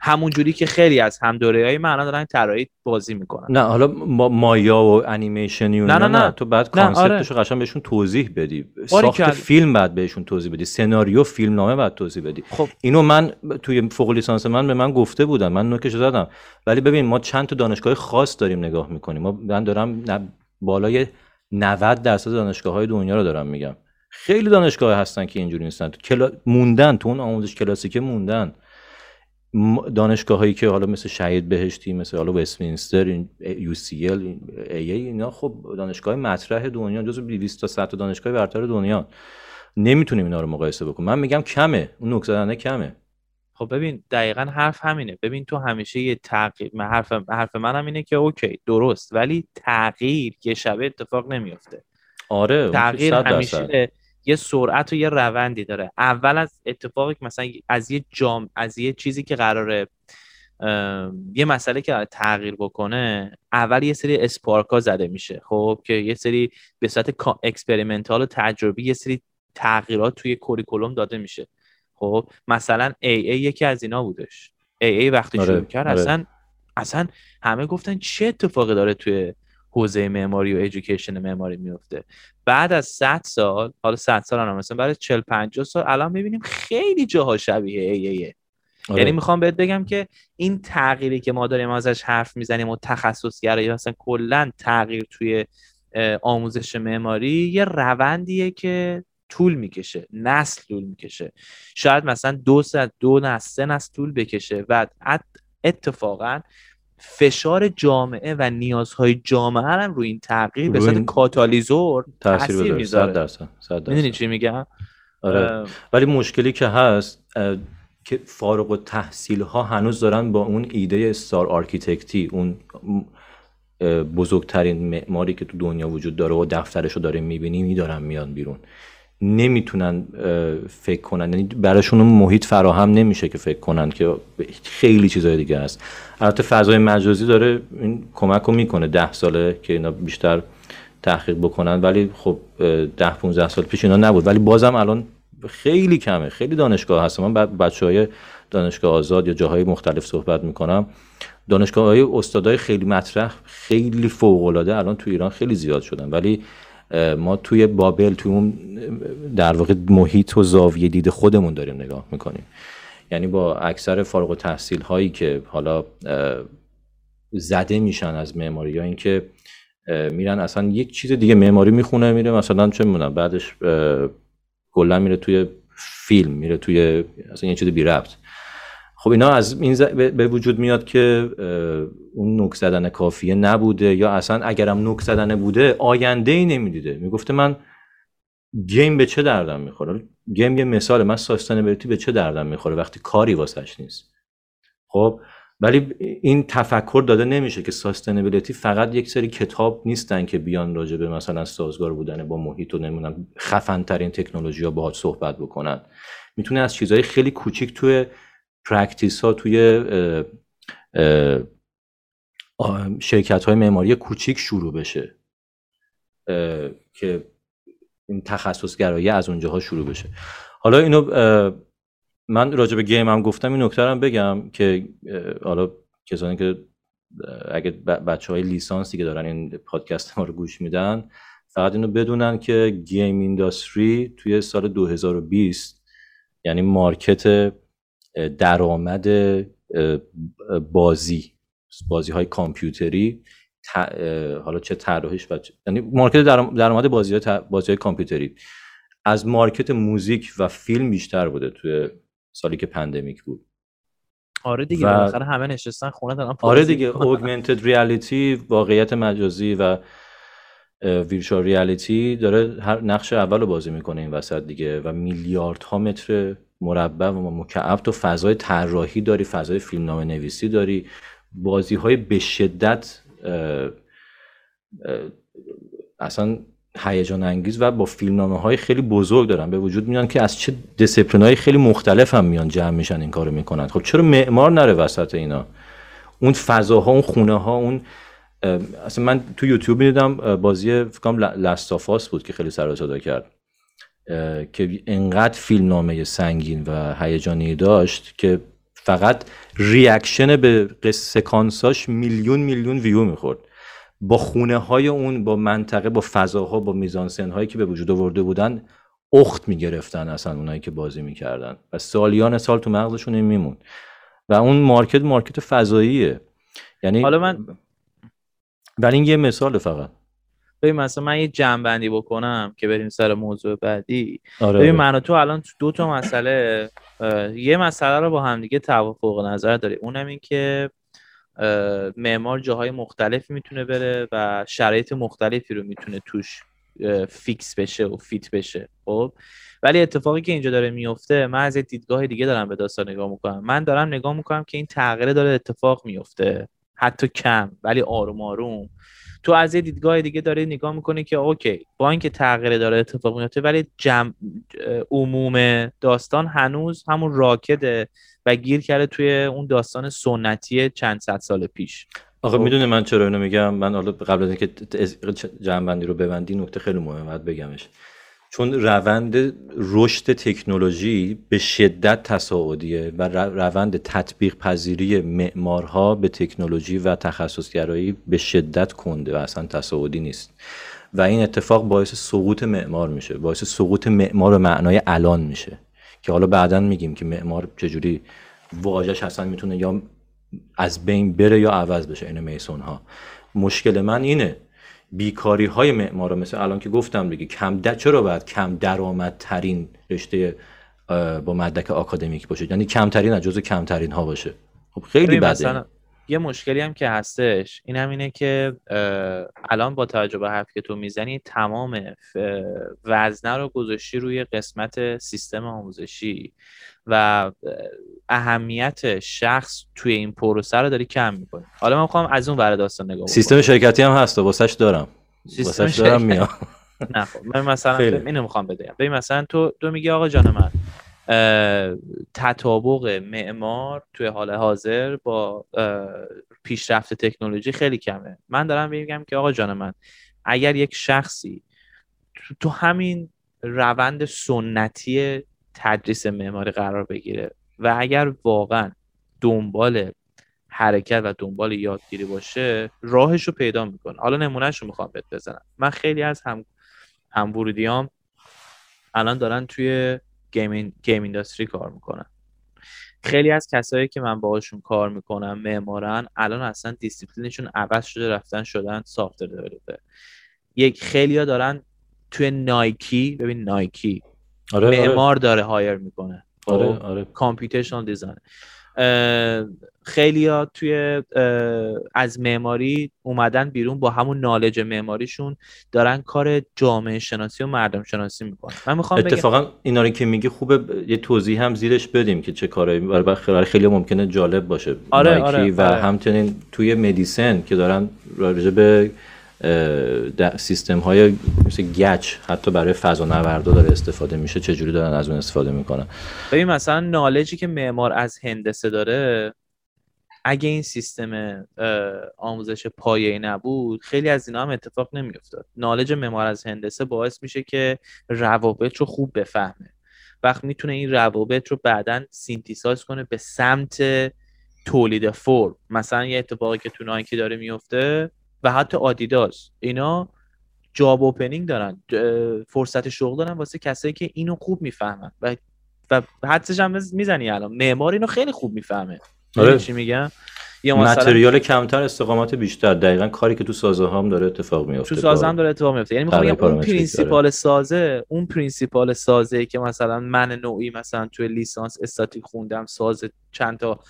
همون جوری که خیلی از هم دوره های من دارن طراحی بازی می‌کنن. نه حالا مایا و انیمیشن و نه, نه, نه, تو بعد concept شو آره. قشنگ بهشون توضیح بدی. ساخت فیلم بعد بهشون توضیح بدی. سناریو فیلم نامه بعد توضیح بدی. خب. اینو من توی فوق لیسانس من به من گفته بودن. من نوکش دادم ولی ببین ما چند تا دانشگاه خاص داریم نگاه می‌کنیم. ما من دارم بالای 90 درصد دانشگاه های دنیا رو دارم میگم. خیلی دانشگاه هستن که اینجوری نیستن. تو کلا... موندن. تو اون آموزش کلاسیکه موندن. دانشگاه هایی که حالا مثل شهید بهشتی مثل حالا وستمینستر یو سی ال ای اینا خب دانشگاه مطرح دنیا جزو 200 تا 100 دانشگاه برتر دنیا. نمی‌تونیم اینا رو مقایسه بکنیم. من میگم کمه. اون نکته کمه. خب ببین دقیقا حرف همینه. ببین تو همیشه یه تغییر من حرف حرف منم اینه که اوکی درست. ولی تغییر یه شبه اتفاق نمیافته. آره تغییر همیشه یه سرعت و یه روندی داره. اول از اتفاقی که مثلا از یه جام از یه چیزی که قراره یه مسئله که تغییر بکنه اول یه سری اسپارکا زده میشه. خب که یه سری به صورت experimental و تجربی یه سری تغییرات توی curriculum داده میشه. خب مثلا AA یکی از اینا بودش. AA وقتی آره، شروع کرد آره. اصلا اصلا همه گفتن چه اتفاقی داره توی حوزه معماری و education معماری میفته. بعد از 100 سال حالا 100 سال هم مثلا بعد 40 50 سال الان می‌بینیم خیلی جاها شبیه AA آره. یعنی می‌خوام بهت بگم که این تغییری که ما داریم ازش حرف می‌زنیم و تخصصگرا یا مثلا کلا تغییر توی آموزش معماری یه روندیه که طول می‌کشه نسل طول می‌کشه. شاید مثلا دو سه دو نسل سه نسل طول بکشه. و اتفاقا فشار جامعه و نیازهای جامعه هم روی این تغییر به صورت کاتالیزور تاثیر می‌ذاره. می‌دونی چی میگم؟ آره. ولی مشکلی که هست که فارغ التحصیل ها هنوز دارن با اون ایده star architect ی اون بزرگترین معماری که تو دنیا وجود داره و دفترش رو داره می‌بینی میدارن میان بیرون. نمی‌تونن فکر کنن. یعنی براشون محیط فراهم نمیشه که فکر کنن که خیلی چیزای دیگه هست. البته فضای مجازی داره این کمک رو می‌کنه ده ساله که اینا بیشتر تحقیق بکنن. ولی خب ده 15 سال پیش اینا نبود. ولی بازم الان خیلی کمه. خیلی دانشگاه هست. من بچه های دانشگاه آزاد یا جاهای مختلف صحبت می‌کنم. دانشگاه های استادای خیلی مطرح خیلی فوق العاده الان تو ایران خیلی زیاد شدن. ولی ما توی بابل توی اون در واقع محیط و زاویه دید خودمون داریم نگاه می‌کنیم. یعنی با اکثر فارغ تحصیل هایی که حالا زده میشن از معماری یا اینکه میرن اصلا یک چیز دیگه معماری می‌خونه میره مثلا چه می‌دونم بعدش کلا میره توی فیلم میره توی اصلا یه چیز بی ربط خب اینا از این به وجود میاد که اون نوک زدن کافیه نبوده یا اصلا اگرم نوک زدن بوده آینده ای نمی‌دیده. می‌گفته من game به چه دردم می‌خوره؟ game یه مثال من sustainability به چه دردم می‌خوره وقتی کاری واسش نیست؟ خب ولی این تفکر داده نمیشه که sustainability فقط یک سری کتاب نیستن که بیان راجع به مثلا سازگار بودن با محیط و نمی‌دونم خفن ترین تکنولوژی ها باهات صحبت بکنن. می‌تونه از چیزهای خیلی کوچیک توی practice ها توی شرکت های معماری کوچیک شروع بشه. که این تخصصگرایی از اونجاها شروع بشه. حالا اینو من راجع به game هم گفتم این نکته هم بگم که حالا کسانی که اگه بچه های لیسانسی که دارن این پادکست ما رو گوش میدن فقط اینو بدونن که game industry توی سال 2020 یعنی market درآمد بازی بازی های کامپیوتری حالا چه طراحیش و یعنی market درآمد بازی های, بازی های کامپیوتری. از market موزیک و فیلم بیشتر بوده توی سالی که pandemic بود. آره دیگه بالاخره همه نشستن خونه دارن آره دیگه اوگمنتد ریالیتی واقعیت مجازی و ویرچوال ریالیتی داره هر نقش اول رو بازی می‌کنه این وسط دیگه و میلیاردها متر مربع و مکعب تو فضای طراحی داری فضای فیلمنامه نویسی داری. بازی های به شدت اصلا هیجان انگیز و با فیلمنامه های خیلی بزرگ دارن. به وجود میان که از چه دیسپلین های خیلی مختلف هم میان جمع میشن این کارو می‌کنن. خب چرا معمار نره وسط اینا؟ اون فضاها اون خونه ها اون اصلا من تو یوتیوب می‌دیدم بازی فکرم Last of Us بود که خیلی سر و صدا کرد. که انقدر فیلمنامه سنگین و هیجانی داشت که فقط reaction به سکانساش میلیون میلیون ویو می‌خورد. با خونه های اون با منطقه با فضاها با میزانسن هایی که به وجود آورده بودن اخت می‌گرفتن اصلا اونایی که بازی می‌کردن و سالیان سال تو مغزشون می‌مونه و اون market market فضاییه. یعنی حالا من ولی این یه مثال فقط. ببین مثلا من یه جمع‌بندی بکنم که بریم سر موضوع بعدی. آره ببین من تو الان دو تا مسئله یه مسئله رو با همدیگه توافق نظر داری اونم این که معمار جاهای مختلفی می‌تونه بره و شرایط مختلفی رو می‌تونه توش fix بشه و fit بشه خب؟ ولی اتفاقی که اینجا داره میفته من از دیدگاه دیگه دارم به داستان نگاه می‌کنم. من دارم نگاه می‌کنم که این تغییر داره اتفاق میفته حتی کم ولی آروم آروم. تو از یه دیدگاه دیگه داره نگاه می‌کنه که اوکی با اینکه تغییر داره اتفاق میفته ولی جمع عموم داستان هنوز همون راکده و گیر کرده توی اون داستان سنتی چند صد سال پیش. آقا خب. می‌دونه من چرا اینو میگم؟ من حالا قبل از اینکه جمع رو ببندی نکته خیلی مهمه بگمش. چون روند رشد تکنولوژی به شدت تصاعدیه و روند تطبیق پذیری معمارها به تکنولوژی و تخصصگرایی به شدت کنده و اصلا تصاعدی نیست. و این اتفاق باعث سقوط معمار میشه باعث سقوط معمار و معنای الان میشه. که حالا بعدا میگیم که معمار چجوری واژش اصلا می‌تونه یا از بین بره یا عوض بشه این میسون ها مشکل من اینه بیکاری های معمار مثل الان که گفتم دیگه کم در... چرا باید کم درآمد ترین رشته با مدرک آکادمیک باشه؟ یعنی کمترین از جزو کمترین ها باشه. خب خیلی بده. یه مشکلی هم که هستش این هم اینه که الان با توجه به حرف که تو می‌زنی تمام وزنه رو گذاشتی روی قسمت سیستم آموزشی. و اهمیت شخص توی این پروسه رو داری کم می‌کنی. حالا من می‌خوام از اون ور داستان نگاه سیستم شرکتی هم هست واسش دارم. واسش دارم میام. نه خب من مثلا اینو می‌خوام بدیم ببین مثلا تو تو میگی آقا جان من تطابق معمار توی حال حاضر با پیشرفت تکنولوژی خیلی کمه. من دارم میگم که آقا جان من اگر یک شخصی تو همین روند سنتی تدریس معماری قرار بگیره. و اگر واقعا دنبال حرکت و دنبال یادگیری باشه راهش رو پیدا می‌کنه. حالا نمونهش رو می‌خوام بهت بزنم. من خیلی از هم هم الان دارن توی game game industry کار می‌کنن. خیلی از کسایی که من باهاشون کار می‌کنم معمارن الان اصلا دیسیپلینشون عوض شده رفتن شدن software developer یک خیلیا دارن توی نایکی ببین نایکی آره, آره. معمار داره هایر می‌کنه آره؟ آره کامپیوتیشنال دیزاین خیلی ها توی از معماری اومدن بیرون با همون نالج معماریشون دارن کار جامعه شناسی و مردم شناسی می‌کنن من می‌خوام اتفاقا اینا رو که میگی خوبه یه توضیح هم زیرش بدیم که چه کارایی برای خیلی ممکنه جالب باشه آره, آره، و آره. همچنین توی مدیسن که دارن راجع به سیستم های مثل گچ حتی برای فضا نوردا داره استفاده میشه. چجوری دارن از اون استفاده می‌کنن؟ ببین مثلا نالجی که معمار از هندسه داره اگه این سیستم آموزش پایه نبود خیلی از اینا هم اتفاق نمیافتاد. نالج معمار از هندسه باعث میشه که روابط رو خوب بفهمه. وقت می‌تونه این روابط رو بعدا سینتیساز کنه به سمت تولید فرم. مثلا یه اتفاقی که تو نایکی داره میفته و حتی آدیداس اینا job opening دارن فرصت شغل دارن واسه کسایی که اینو خوب می‌فهمن. و و حدسش هم می‌زنی الان. معمار اینو خیلی خوب می‌فهمه. آره. چی میگم؟ یا مثلا کمتر استقامت بیشتر. دقیقا کاری که تو سازه هم داره اتفاق میفته تو سازه هم داره اتفاق میفته یعنی می‌خوام اون principle سازه اون principle سازه که مثلا من نوعی مثلا توی لیسانس استاتیک خوندم سازه چند تا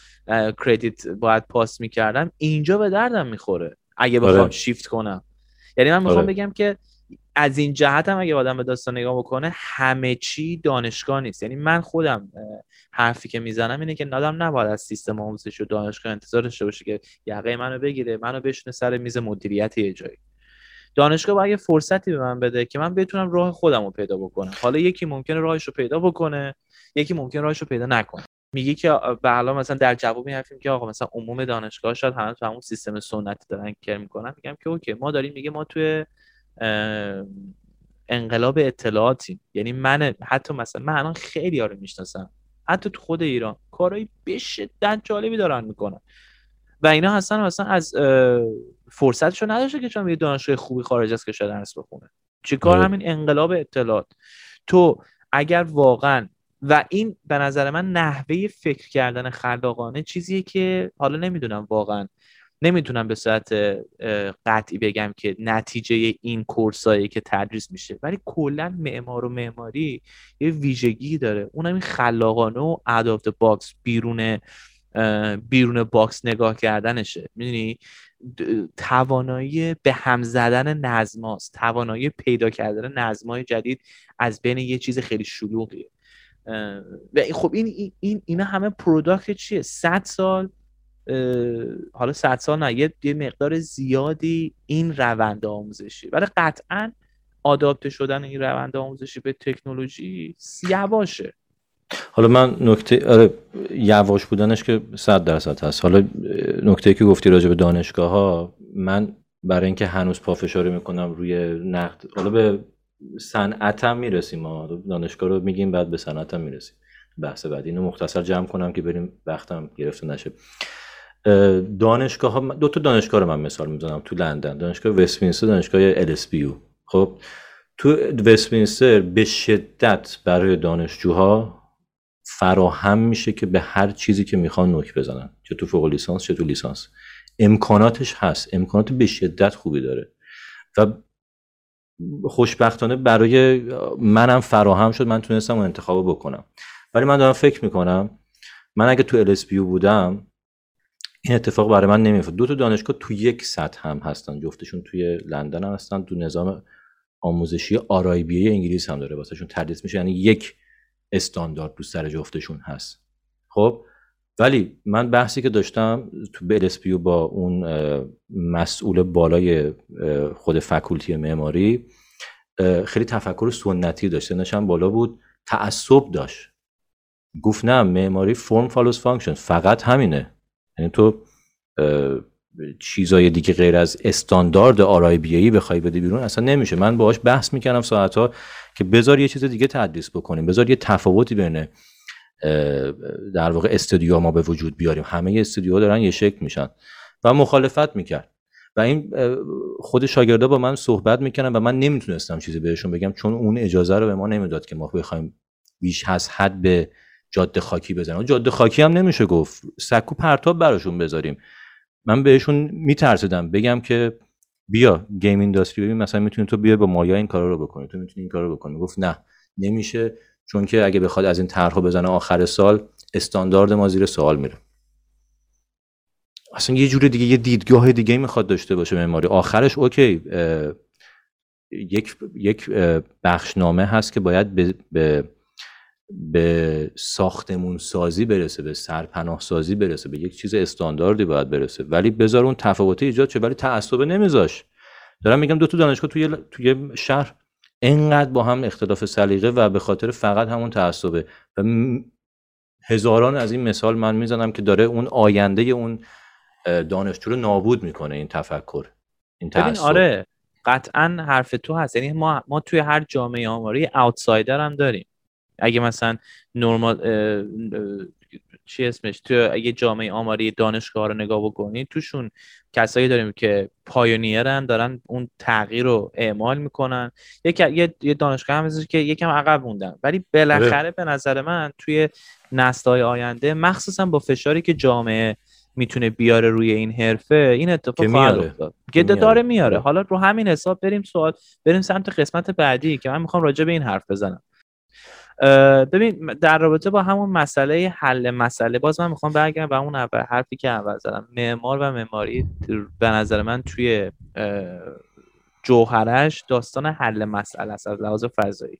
کردیت باید پاس می‌کردم اینجا به دردم می‌خوره. اگه بخوام آره. شیفت کنم. یعنی من می‌خوام آره. بگم که از این جهت هم اگه آدم به داستان نگاه بکنه همه چی دانشگاه نیست. یعنی من خودم حرفی که می‌زنم اینه که آدم نباید از سیستم آموزش و دانشگاه انتظار داشته باشه که یقه منو بگیره منو بشونه سر میز مدیریت یه جایی. دانشگاه باید یه فرصتی به من بده که من بتونم راه خودم رو پیدا بکنم. حالا یکی ممکنه راهش رو پیدا بکنه یکی ممکن راهش رو پیدا نکنه. میگه که به حالا مثلا در جواب حرفیم که آقا مثلا عموم دانشگاه شاید همه تو همون سیستم سنتی دارن کار می‌کنن میگم که اوکی ما داریم میگه ما توی انقلاب اطلاعاتیم. یعنی من حتی مثلا من الان خیلی رو می‌شناسم. حتی تو خود ایران کارهایی به شدت جالبی دارن می‌کنن. و اینا هستن مثلا از فرصتشو نداشته که چون یه دانشگاه خوبی خارج از کشور درس بخونه. چیکار آره. همین انقلاب اطلاعات؟ تو اگر واقعا و این به نظر من نحوه فکر کردن خلاقانه چیزیه که حالا نمی‌دونم واقعا. نمی‌تونم به صورت قطعی بگم که نتیجه این course ایی که تدریس میشه ولی کلا معمار و معماری یه ویژگی داره. اونم این خلاقانه و out of box بیرون بیرون box نگاه کردنشه. می‌دونی؟ توانایی به هم زدن نظماست توانایی پیدا کردن نظمای جدید از بین یه چیز خیلی شلوغیه. و خب این این اینا همه پروداکت چیه؟ 100 سال حالا 100 سال نه یه مقدار زیادی این روند آموزشی. ولی قطعا آداپته شدن این روند آموزشی به تکنولوژی یواشه. حالا من نکته آره یواش بودنش که 100 درصد هست. حالا نکته که گفتی راجع به دانشگاه ها من برای اینکه هنوز پافشاری می‌کنم روی نقد حالا به صنعتم می‌رسیم ما. دانشگاه رو میگیم بعد به صنعتم می‌رسیم. بحث بعد اینو مختصر جمع کنم که بریم وقتم گرفته نشه. دانشگاه ها دو تا دانشگاه رو من مثال می‌زنم تو لندن. دانشگاه وستمینستر دانشگاه LSBU خب تو وستمینستر به شدت برای دانشجوها فراهم میشه که به هر چیزی که می‌خوان نوک بزنن. چه تو فوق لیسانس چه تو لیسانس. امکاناتش هست. امکانات به شدت خوبی داره. و خوشبختانه برای منم فراهم شد. من تونستم اون انتخاب بکنم. ولی من دارم فکر می‌کنم من اگه تو LSPU بودم این اتفاق برای من نمیافتاد. دو تا دانشگاه تو یک سطح هم هستن. جفتشون توی لندن هم هستن. تو نظام آموزشی آرایبی انگلیس هم داره. واسهشون تدریس میشه. یعنی یک استاندارد تو سر جفتشون هست. خب؟ ولی من بحثی که داشتم تو بلسپیو با اون مسئول بالای خود faculty معماری خیلی تفکر سنتی داشت سنش هم بالا بود تعصب داشت. گفت نه معماری form follows function فقط همینه. یعنی تو چیزای دیگه غیر از استاندارد RIBA یی بخوای بده بیرون اصلا نمیشه. من باهاش بحث می‌کنم ساعتها که بذار یه چیز دیگه تدریس بکنیم بذار یه تفاوتی بین در واقع استودیو ما به وجود بیاریم. همه استودیو دارن یه شکل میشن و مخالفت می‌کرد. و این خود شاگردا با من صحبت می‌کنن و من نمی‌تونستم چیزی بهشون بگم چون اون اجازه رو به ما نمی‌داد که ما بخوایم بیش از حد به جاده خاکی بزنیم. جاده خاکی هم نمیشه گفت. سکو پرتاب براشون بذاریم. من بهشون میترسیدم. بگم که بیا گیم اینداستری ببین مثلا می‌تونی تو بیا با مایا این کارا رو بکنی. تو می‌تونی این کارو بکنی. گفت نه. نمیشه. چون که اگه بخواد از این طرحها بزنه آخر سال استاندارد ما زیر سوال میره. اصلا یه جور دیگه یه دیدگاه دیگه می‌خواد داشته باشه معماری. آخرش اوکی یک یک بخشنامه هست که باید به, به به ساختمون سازی برسه به سرپناه سازی برسه به یک چیز استانداردی باید برسه. ولی بذار اون تفاوت ایجاد شه ولی تعصب نمیذاش. دارم میگم دو تا دانشگاه توی توی شهر انقدر با هم اختلاف سلیقه و به خاطر فقط همون تعصبه. و هزاران از این مثال من می‌زنم که داره اون آینده اون دانشجو رو نابود می‌کنه این تفکر این تعصب. آره قطعا حرف تو هست. یعنی ما ما توی هر جامعه آماری اوتسایدر هم داریم. اگه مثلا نرمال چی اسمش؟ تو اگه جامعه آماری دانشگاه رو نگاه بکنید توشون کسایی داریم که پایونیرن دارن اون تغییر رو اعمال می‌کنن. یک یه دانشگاه هم که یکم عقب موندن. ولی بالاخره. به نظر من توی نسل‌های آینده مخصوصا با فشاری که جامعه می‌تونه بیاره روی این حرفه این اتفاق خواهد افتاد. که داره میاره. حالا رو همین حساب بریم سوال بریم سمت قسمت بعدی که من می‌خوام راجع به این حرف بزنم. ببین در رابطه با همون مسئله حل مسئله باز من می‌خوام برگردم به اون اول حرفی که اول زدم. معمار و معماری به نظر من توی جوهرش داستان حل مسئله است از لحاظ فضایی.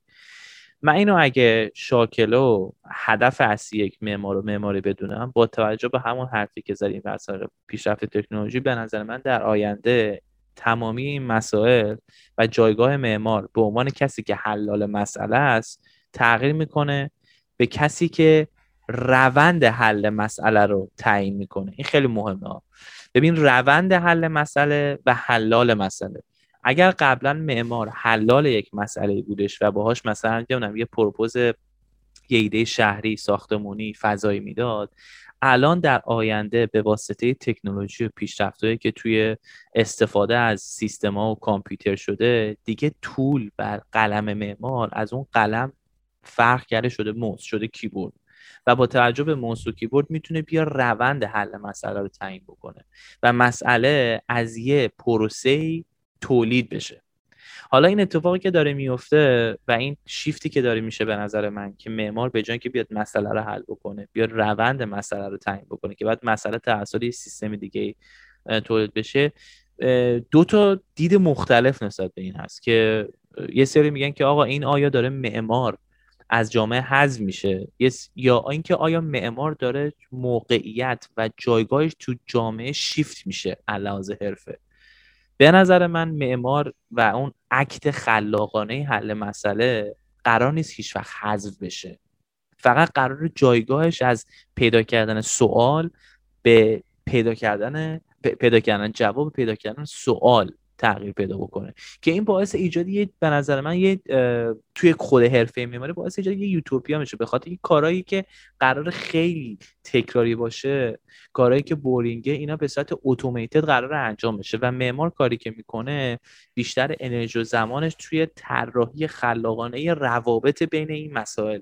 من اینو اگه شاکلو هدف اصلی یک معمار و معماری بدونم با توجه به همون حرفی که زدیم وسایل پیشرفت تکنولوژی به نظر من در آینده تمامی این مسائل و جایگاه معمار به عنوان کسی که حلال مسئله است تغییر می‌کنه به کسی که روند حل مسئله رو تعیین می‌کنه. این خیلی مهمه ببین روند حل مسئله و حلال مسئله. اگر قبلا معمار حلال یک مسئله بودش و باهاش مثلا یه پروپوز یه ایده شهری ساختمونی فضایی می‌داد الان در آینده به واسطه تکنولوژی و پیشرفتهایی که توی استفاده از سیستما و کامپیوتر شده دیگه طول بر قلم معمار از اون قلم فرق کرده شده موس شده کیبورد. و با توجه به موس و کیبورد می‌تونه بیا روند حل مسئله رو تعیین بکنه و مسئله از یه پروسه تولید بشه. حالا این اتفاقی که داره میفته و این شیفتی که داره میشه به نظر من که معمار به جای که بیاد مسئله رو حل بکنه بیاد روند مسئله رو تعیین بکنه که بعد مسئله توسط سیستم دیگه تولید بشه دو تا دید مختلف نسبت به این هست که یه سری میگن که آقا این آیا داره معمار از جامعه حذف میشه. یا اینکه آیا معمار داره موقعیت و جایگاهش تو جامعه شیفت میشه علاوه حرفه. به نظر من معمار و اون عکت خلاقانه حل مسئله قرار نیست هیچ وقت حذف بشه. فقط قرار جایگاهش از پیدا کردن سوال به پیدا کردن پیدا کردن جواب پیدا کردن سوال تغییر پیدا بکنه. که این باعث ایجاد یه به نظر من یه توی خود حرفه معماری باعث ایجاد یه یوتوپیا میشه. به خاطر این کارهایی که قرار خیلی تکراری باشه کارهایی که بورینگه اینا به صورت اتوماتد قرار انجام بشه و معمار کاری که می‌کنه بیشتر انرژی و زمانش توی طراحی خلاقانه روابط بین این مسائل.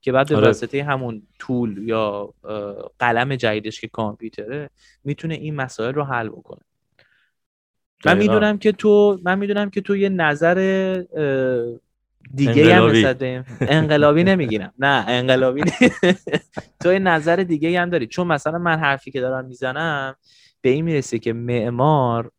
که بعد به آره. واسطه همون طول یا قلم جدیدش که کامپیوتره می‌تونه این مسائل رو حل بکنه. من می‌دونم که تو من می‌دونم که تو یه نظر دیگه انقلابی. هم انقلابی. نمی‌گیرم. نه انقلابی تو یه نظر دیگه هم داری. چون مثلا من حرفی که دارم می‌زنم به این می‌رسه که معمار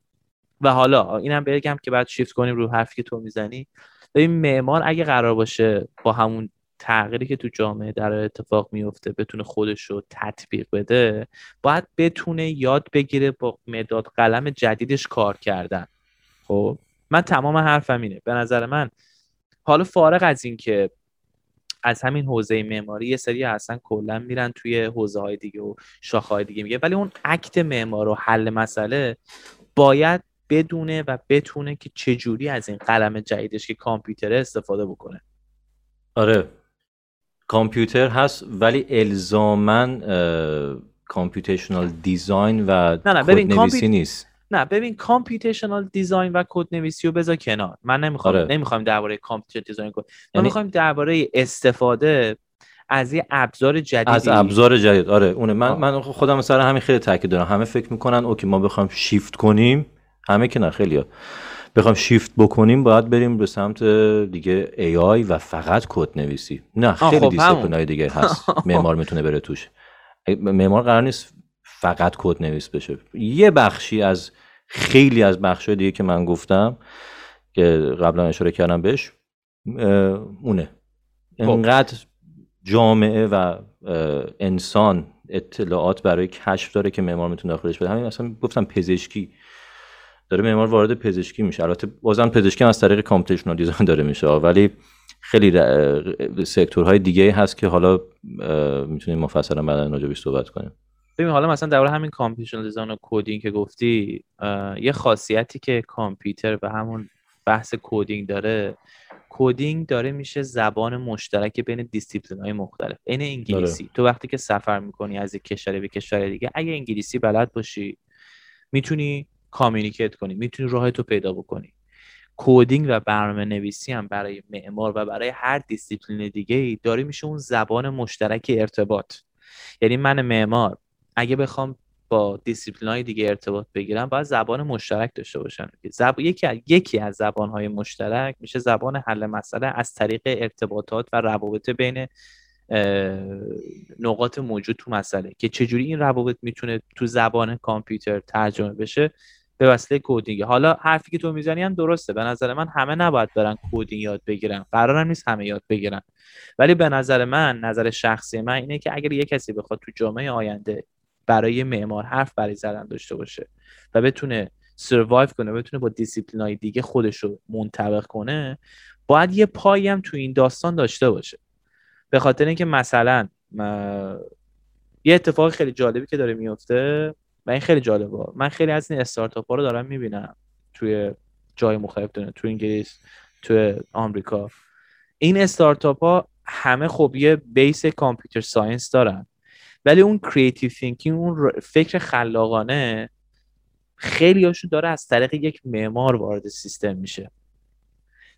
و حالا اینم بگم که بعد شیفت کنیم رو حرفی که تو می‌زنی. ببین معمار اگه قرار باشه با همون تغییری که تو جامعه در اتفاق میفته بتونه خودش رو تطبیق بده باید بتونه یاد بگیره با مداد قلم جدیدش کار کردن. خب؟ من تمام حرفم اینه. به نظر من حالا فارغ از این که از همین حوزه معماری یه سری اصلا کلا میرن توی حوزه های دیگه و شاخه های دیگه میگه. ولی اون اکت معمار و حل مسئله باید بدونه و بتونه که چجوری از این قلم جدیدش که کامپیوتر استفاده بکنه. آره. کامپیوتر هست ولی الزاما computational design و نه نه ببین نویسی نیست نه ببین computational design و کد نویسی رو بذار کنار من نمی‌خوام آره. نمی‌خوام درباره computer design کنم ما یعنی... می‌خوایم درباره استفاده از یه ابزار جدید از ابزار جدید آره اونه من آه. من خودم سر همین خیلی تاکید دارم همه فکر می‌کنن OK ما بخوایم شیفت کنیم همه که نه خیلی ها. بخوام شیفت بکنیم باید بریم به سمت دیگه AI و فقط کد نویسی نه خیلی خب دیسپلینای دیگه هست. معمار می‌تونه بره توش. معمار قرار نیست فقط کد نویس بشه. یه بخشی از خیلی از بخشای دیگه که من گفتم که قبلا اشاره کردم بهش اونه. خب. انقدر جامعه و انسان اطلاعات برای کشف داره که معمار می‌تونه داخلش بده همین مثلا گفتم پزشکی داره معمار وارد پزشکی میشه. البته بازم پزشکی از طریق computational design داره میشه. ولی خیلی sector های دیگه هست که حالا می‌تونیم مفصلا بعدا راجع صحبت کنیم. ببین حالا مثلا در همین computational design و coding که گفتی یه خاصیتی که کامپیوتر و همون بحث coding داره coding داره میشه زبان مشترک بین دیسیپلین های مختلف این انگلیسی. داره. تو وقتی که سفر می‌کنی از یک کشور به کشور دیگه اگه انگلیسی بلد باشی می‌تونی communicate کنی. می‌تونی راه تو پیدا بکنی. coding و برنامه نویسی هم برای معمار و برای هر دیسیپلین دیگه ای داره میشه اون زبان مشترک ارتباط. یعنی من معمار اگه بخوام با دیسیپلین های دیگه ارتباط بگیرم باید زبان مشترک داشته باشن زب... یکی از یکی از زبان های مشترک میشه زبان حل مسئله از طریق ارتباطات و روابط بین نقاط موجود تو مسئله. که چجوری این روابط می‌تونه تو زبان کامپیوتر ترجمه بشه؟ به وسیله coding حالا حرفی که تو می‌زنی هم درسته. به نظر من همه نباید برن coding یاد بگیرن. قرارم نیست همه یاد بگیرن. ولی به نظر من نظر شخصی من اینه که اگر یه کسی بخواد تو جامعه آینده برای معمار حرف برای زدن داشته باشه و بتونه survive کنه بتونه با دیسیپلین های دیگه خودش رو منطبق کنه باید یه پایی هم تو این داستان داشته باشه. به خاطر اینکه مثلا یه اتفاق خیلی جالبی که داره میفته و این خیلی جالبه. من خیلی از این استارتاپ ها رو دارم می‌بینم توی جای مختلف دارن تو انگلیس تو آمریکا. این استارتاپ ها همه خب یه base computer science دارن. ولی اون creative thinking اون فکر خلاقانه خیلی هاشون داره از طریق یک معمار وارد سیستم میشه.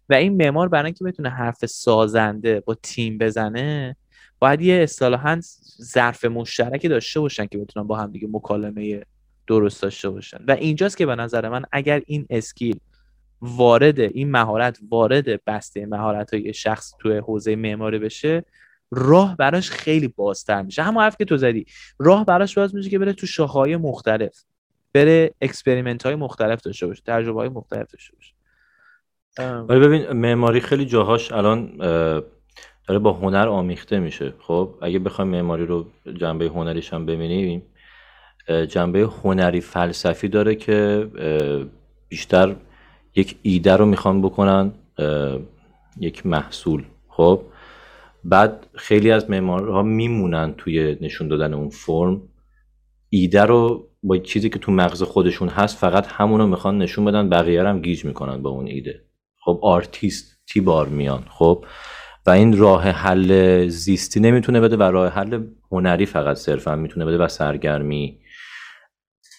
و این معمار برای اینکه بتونه حرف سازنده با تیم بزنه باید یه اصطلاحا ظرف مشترکی داشته باشن که بتونن با هم دیگه مکالمه درست داشته باشن. و اینجاست که به نظر من اگر این skill وارد این مهارت وارد بسته مهارت های شخص توی حوزه معماری بشه راه براش خیلی بازتر میشه. همون حرف که تو زدی راه براش باز میشه که بره تو شاخه‌های مختلف بره experiment های مختلف داشته باشه تجربه های مختلف داشته باشه. ولی ببین معماری خیلی جاهاش الان داره با هنر آمیخته میشه. خب اگه بخوایم معماری رو جنبه هنریش هم ببینیم جنبه هنری فلسفی داره که بیشتر یک ایده رو می‌خوان بکنن یک محصول. خب بعد خیلی از معمارها میمونن توی نشون دادن اون فرم. ایده رو با چیزی که تو مغز خودشون هست فقط همونو می‌خوان نشون بدن بقیه هم گیج می‌کنن با اون ایده. خب آرتیست تی بار میان. خب و این راه حل زیستی نمی‌تونه بده و راه حل هنری فقط صرفا می‌تونه بده و سرگرمی.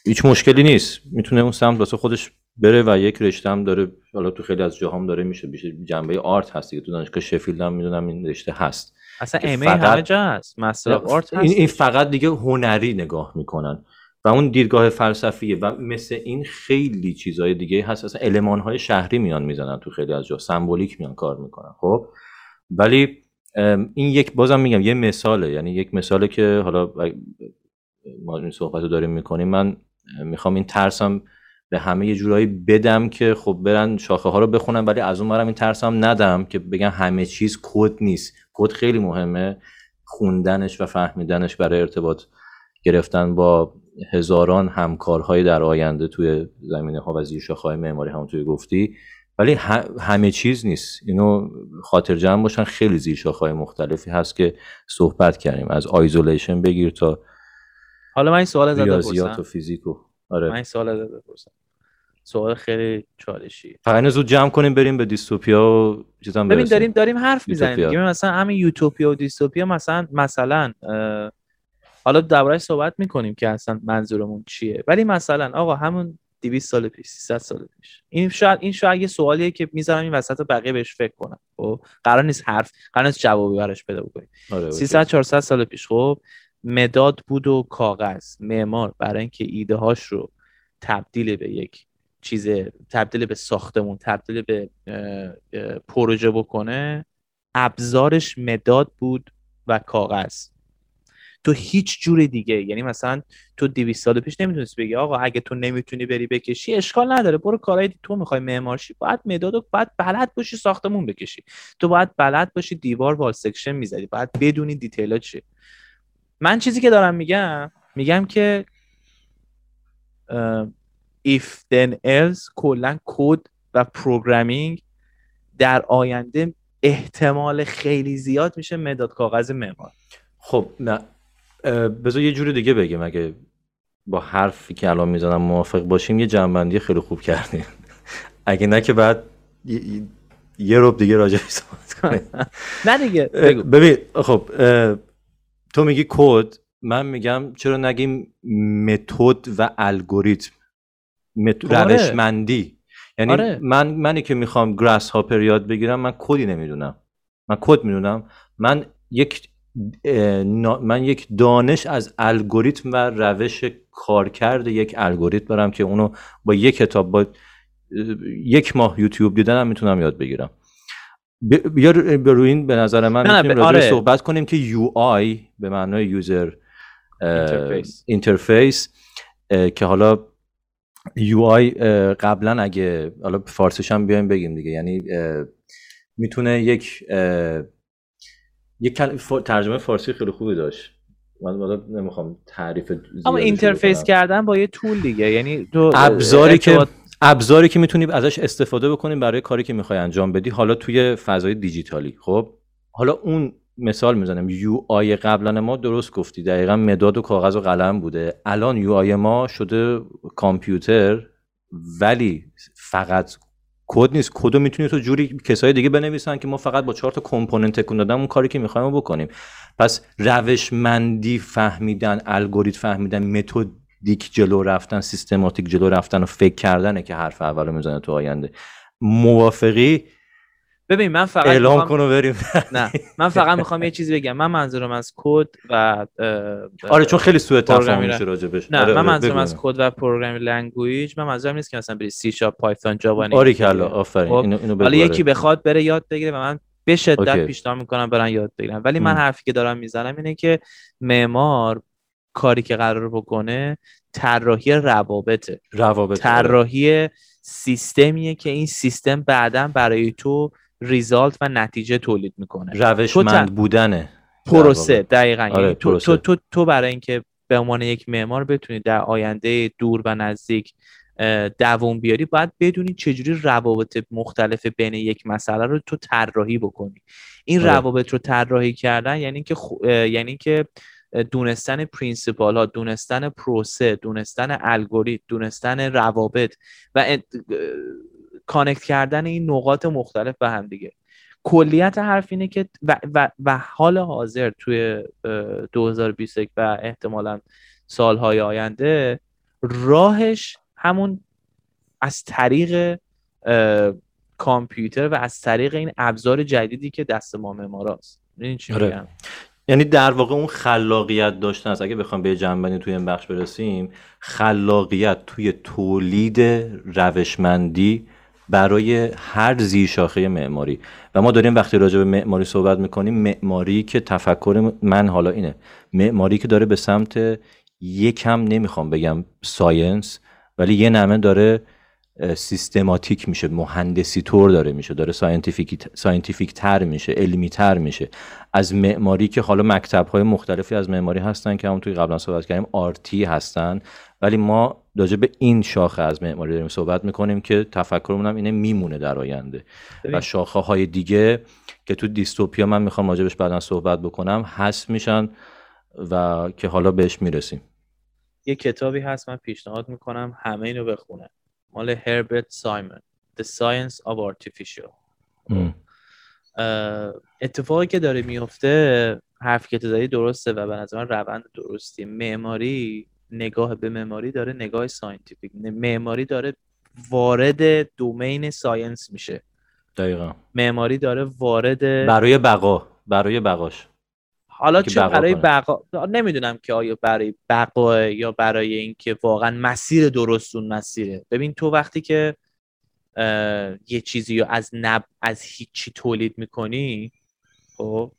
هیچ مشکلی نیست. می‌تونه اون سمت واسه خودش بره و یک رشته هم داره حالا تو خیلی از جاهام داره میشه بیشتر جنبه art هست دیگه. تو دانشگاه شفیلد هم می‌دونم این رشته هست. اصلا MA همه جا هست. master art هست این, این فقط دیگه هنری نگاه می‌کنن. و اون دیدگاه فلسفیه و مثل این خیلی چیزهای دیگه هست. اصلا المان های شهری میان می‌زنن تو خیلی از جا. سمبولیک میان کار می‌کنن. خب؟ ولی این یک بازم میگم یه مثاله. یعنی یک مثاله که حالا ما این صحبت رو داریم می‌کنیم من می‌خوام این ترسم به همه یه جورایی بدم که خب برن شاخه ها رو بخونن ولی از اون برم این ترسم ندم که بگن همه چیز کد نیست. کد خیلی مهمه. خوندنش و فهمیدنش برای ارتباط گرفتن با هزاران همکارهای در آینده توی زمینه ها و زیر شاخه های معماری همونطوری گفتی. ولی همه چیز نیست. اینو خاطر جمع باشن. خیلی زیر شاخهای مختلفی هست که صحبت کردیم. از isolation بگیر تا حالا من این سوال زده ریاضیات و فیزیک آره. من این سوال بپرسم. سوال خیلی چالشی. فقط زود جمع کنیم بریم به dystopia و چیزا ببین داریم داریم حرف می‌زنیم دیگه. مثلا همین یوتوپیا و dystopia مثلا مثلا حالا دربارش صحبت می‌کنیم که اصلا منظورمون چیه. ولی مثلا آقا همون 200 سال پیش 300 سال پیش. این شاید این شاید یه سوالیه که می‌ذارم این وسط بقیه بهش فکر کنم. خب قرار نیست حرف قرار نیست جوابی براش پیدا بکنیم آره 300 400 سال پیش. خب مداد بود و کاغذ معمار برای اینکه ایده هاش رو تبدیل به یک چیز تبدیل به ساختمون تبدیل به پروژه بکنه ابزارش مداد بود و کاغذ. تو هیچ جور دیگه. یعنی مثلا تو 200 سال پیش نمی‌تونستی بگی آقا اگه تو نمی‌تونی بری بکشی اشکال نداره. برو کارهای تو می‌خوای معمارشی. باید مداد باید بلد باشی ساختمون بکشی. تو باید بلد باشی دیوار wall section می‌زدی. باید بدونی detail ا چیه. من چیزی که دارم میگم میگم که if then else کلا کد و programming در آینده احتمال خیلی زیاد میشه مداد کاغذ معمار. خب نه. بذار یه جور دیگه بگیم. اگه با حرفی که الان می‌زنم موافق باشیم یه جمع‌بندی خیلی خوب کردیم اگه نه که بعد یه روب دیگه راجع صحبت کنیم. نه دیگه ببین خب تو میگی کد من میگم چرا نگیم متد و الگوریتم. آره. روشمندی. یعنی آره. من منی که می‌خوام گراس هاپر یاد بگیرم من کدی نمی‌دونم. من کد می‌دونم. من یک من یک دانش از الگوریتم و روش کارکرد یک الگوریتم دارم که اونو با یک کتاب با یک ماه یوتیوب دیدنم می‌تونم یاد بگیرم. بیا روی این به نظر من می‌تونیم آره. صحبت کنیم که UI به معنای user interface. که حالا UI قبلا اگه حالا فارسیش هم بیایم بگیم دیگه. یعنی می‌تونه یک یک ترجمه فارسی خیلی خوبی داشت. من نمی‌خوام تعریف اما interface کردن با یه طول دیگه. یعنی تو ابزاری که ابزاری که می‌تونی ازش استفاده بکنیم برای کاری که می‌خوای انجام بدی حالا توی فضای دیجیتالی. خب؟ حالا اون مثال می‌زنم. UI قبلا ما درست گفتی. دقیقا مداد و کاغذ و قلم بوده. الان UI ما شده کامپیوتر ولی فقط کد نیست. کدو می‌تونی تو جوری کسای دیگه بنویسن که ما فقط با چهار تا component تکون دادن اون کاری که می‌خوایم بکنیم. پس روشمندی فهمیدن الگوریتم فهمیدن methodic جلو رفتن سیستماتیک جلو رفتن و فکر کردنه که حرف اول می‌زنه تو آینده. موافقی؟ ببین من فقط اعلام می‌خوام... کنو بریم. نه من فقط می‌خوام یه چیزی بگم. من منظورم از کد و آره چون خیلی سوء تفاهم میشه راجبش نه آره من منظورم از کد و programming language. من منظورم نیست که مثلا بری سی شارپ پایتون جاوا آره کلا آفرین خب، اینو اینو حالا یکی بخواد بره یاد بگیره و من به شدت پیشنهاد می‌کنم برن یاد بگیرن. ولی من حرفی که دارم می‌زنم اینه که معمار کاری که قرار بکنه طراحی روابطه. روابط طراحی سیستمیه که این سیستم بعدا برای تو ریزالت و نتیجه تولید می‌کنه. روشمند بودنه. پروسه دقیقا. آره، یعنی تو, تو, تو, تو برای اینکه به عنوان یک معمار بتونی در آینده دور و نزدیک دووم بیاری باید بدونی چجوری روابط مختلف بین یک مسئله رو تو طراحی بکنی. این آره. روابط رو طراحی کردن یعنی که یعنی که دونستن principle ها دونستن پروسه دونستن الگوریتم دونستن روابط و connect کردن این نقاط مختلف به هم دیگه. کلیت حرف اینه که و, و, و حال حاضر توی 2021 و احتمالا سالهای آینده راهش همون از طریق کامپیوتر و از طریق این ابزار جدیدی که دست ما معماراست. این چی آره. یعنی در واقع اون خلاقیت داشتن است. اگه بخوام به جنبندی توی این بخش برسیم خلاقیت توی تولید روشمندی برای هر زیر شاخه معماری. و ما داریم وقتی راجع به معماری صحبت می‌کنیم معماری که تفکر من حالا اینه. معماری که داره به سمت یکم نمی‌خوام بگم ساینس ولی یه نمه داره سیستماتیک میشه مهندسی طور داره میشه داره scientific, scientific تر میشه علمی تر میشه. از معماری که حالا مکتب های مختلفی از معماری هستن که توی قبلا صحبت کردیم arty هستن. ولی ما راجع به این شاخه از معماری داریم صحبت می‌کنیم که تفکرمون هم اینه میمونه در آینده. و شاخه های دیگه که تو dystopia من می‌خوام راجبش بعدا صحبت بکنم هست میشن و که حالا بهش می‌رسیم. یه کتابی هست من پیشنهاد می‌کنم همه اینو بخونه مال هربرت سایمن. The Science of Artificial. اتفاقی که داره میفته حرف که تو درسته و به نظر من روند درستی. معماری نگاه به معماری داره نگاه scientific معماری داره وارد domain science میشه. دقیقا. معماری داره وارد برای بقا. برای بقاش. حالا چه برای بقا نمی‌دونم که آیا برای بقا یا برای اینکه واقعا مسیر درستون مسیره. ببین تو وقتی که یه چیزی رو از نب از هیچی تولید می‌کنی خب؟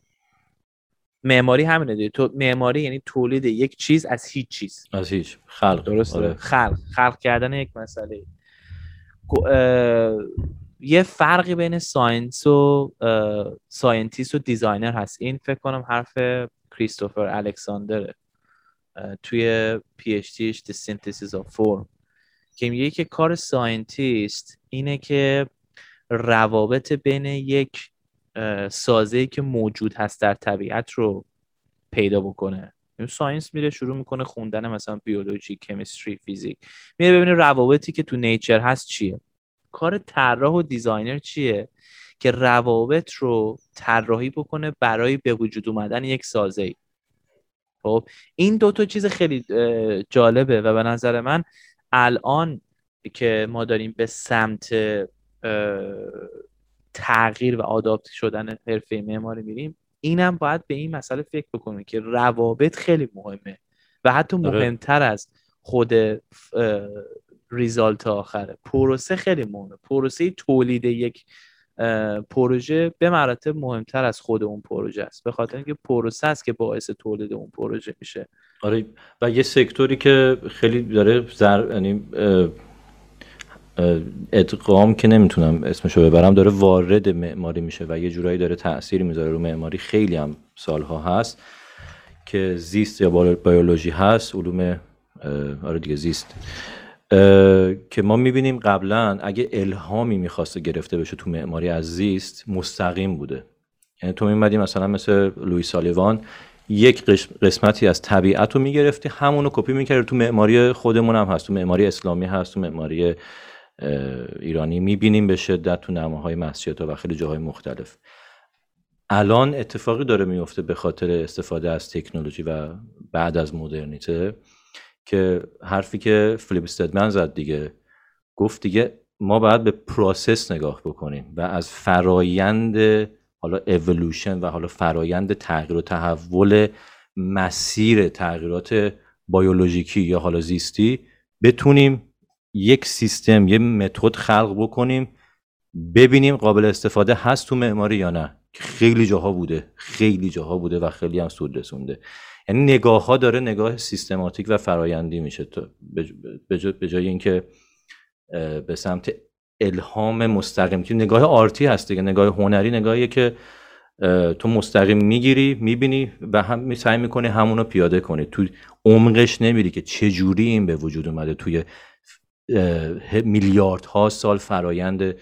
معماری همینه دیگه. تو معماری یعنی تولید یک چیز از هیچ چیز. از هیچ. خلق. درسته؟ آره. خلق. خلق کردن یک مسئله. یه فرقی بین science و scientist و designer هست. این فکر کنم حرف کریستوفر الکساندره توی PhD ش The Synthesis of که میگه که کار scientist اینه که روابط بین یک سازه که موجود هست در طبیعت رو پیدا بکنه. science میره شروع می‌کنه خوندن مثلا biology chemistry فیزیک. میره ببینه روابطی که تو نیچر هست چیه. کار طراح و دیزاینر چیه که روابط رو طراحی بکنه برای به وجود اومدن یک سازه ای خب این دو تا چیز خیلی جالبه و به نظر من الان که ما داریم به سمت تغییر و آداپت شدن حرفه معماری میریم اینم باید به این مسئله فکر بکنه که روابط خیلی مهمه و حتی آره. مهمتر از خود ریزالت آخره. پروسه خیلی مهمه. پروسه تولید یک پروژه به مراتب مهمتر از خود اون پروژه است. به خاطر اینکه پروسه است که باعث تولید اون پروژه میشه. آره و یه سکتوری که خیلی داره زر یعنی ادغام که نمی‌تونم اسمشو ببرم داره وارد معماری میشه و یه جورایی داره تاثیر می‌ذاره رو معماری. خیلی هم سالها هست که زیست یا بیولوژی هست علوم آره دیگه زیست. که ما می‌بینیم قبلا اگه الهامی می‌خواسته گرفته بشه تو معماری از زیست مستقیم بوده. یعنی تو میمدی مثلا مثل لوی سالیوان یک قسمتی از طبیعت رو می‌گرفتی همونو کپی می‌کردی تو معماری خودمون هم هست تو معماری اسلامی هست تو معماری ایرانی. می‌بینیم به شدت تو نماهای مسجد و خیلی جاهای مختلف. الان اتفاقی داره میفته به خاطر استفاده از تکنولوژی و بعد از مدرنیته. که حرفی که فیلیپ استدمن زد دیگه. گفت دیگه ما باید به process نگاه بکنیم و از فرایند حالا اولوشن و حالا فرایند تغییر و تحول مسیر تغییرات بیولوژیکی یا حالا زیستی بتونیم یک سیستم یه متد خلق بکنیم ببینیم قابل استفاده هست تو معماری یا نه. خیلی جاها بوده خیلی جاها بوده و خیلی هم سود رسونده. یعنی نگاه ها داره نگاه سیستماتیک و فرایندی میشه. به جای اینکه به سمت الهام مستقیم که نگاه آرتی هست دیگه نگاه هنری نگاهیه که تو مستقیم می‌گیری می‌بینی و هم سعی می‌کنی همونو پیاده کنی. تو عمقش نمیری که چه جوری این به وجود اومده. توی میلیاردها سال فرایند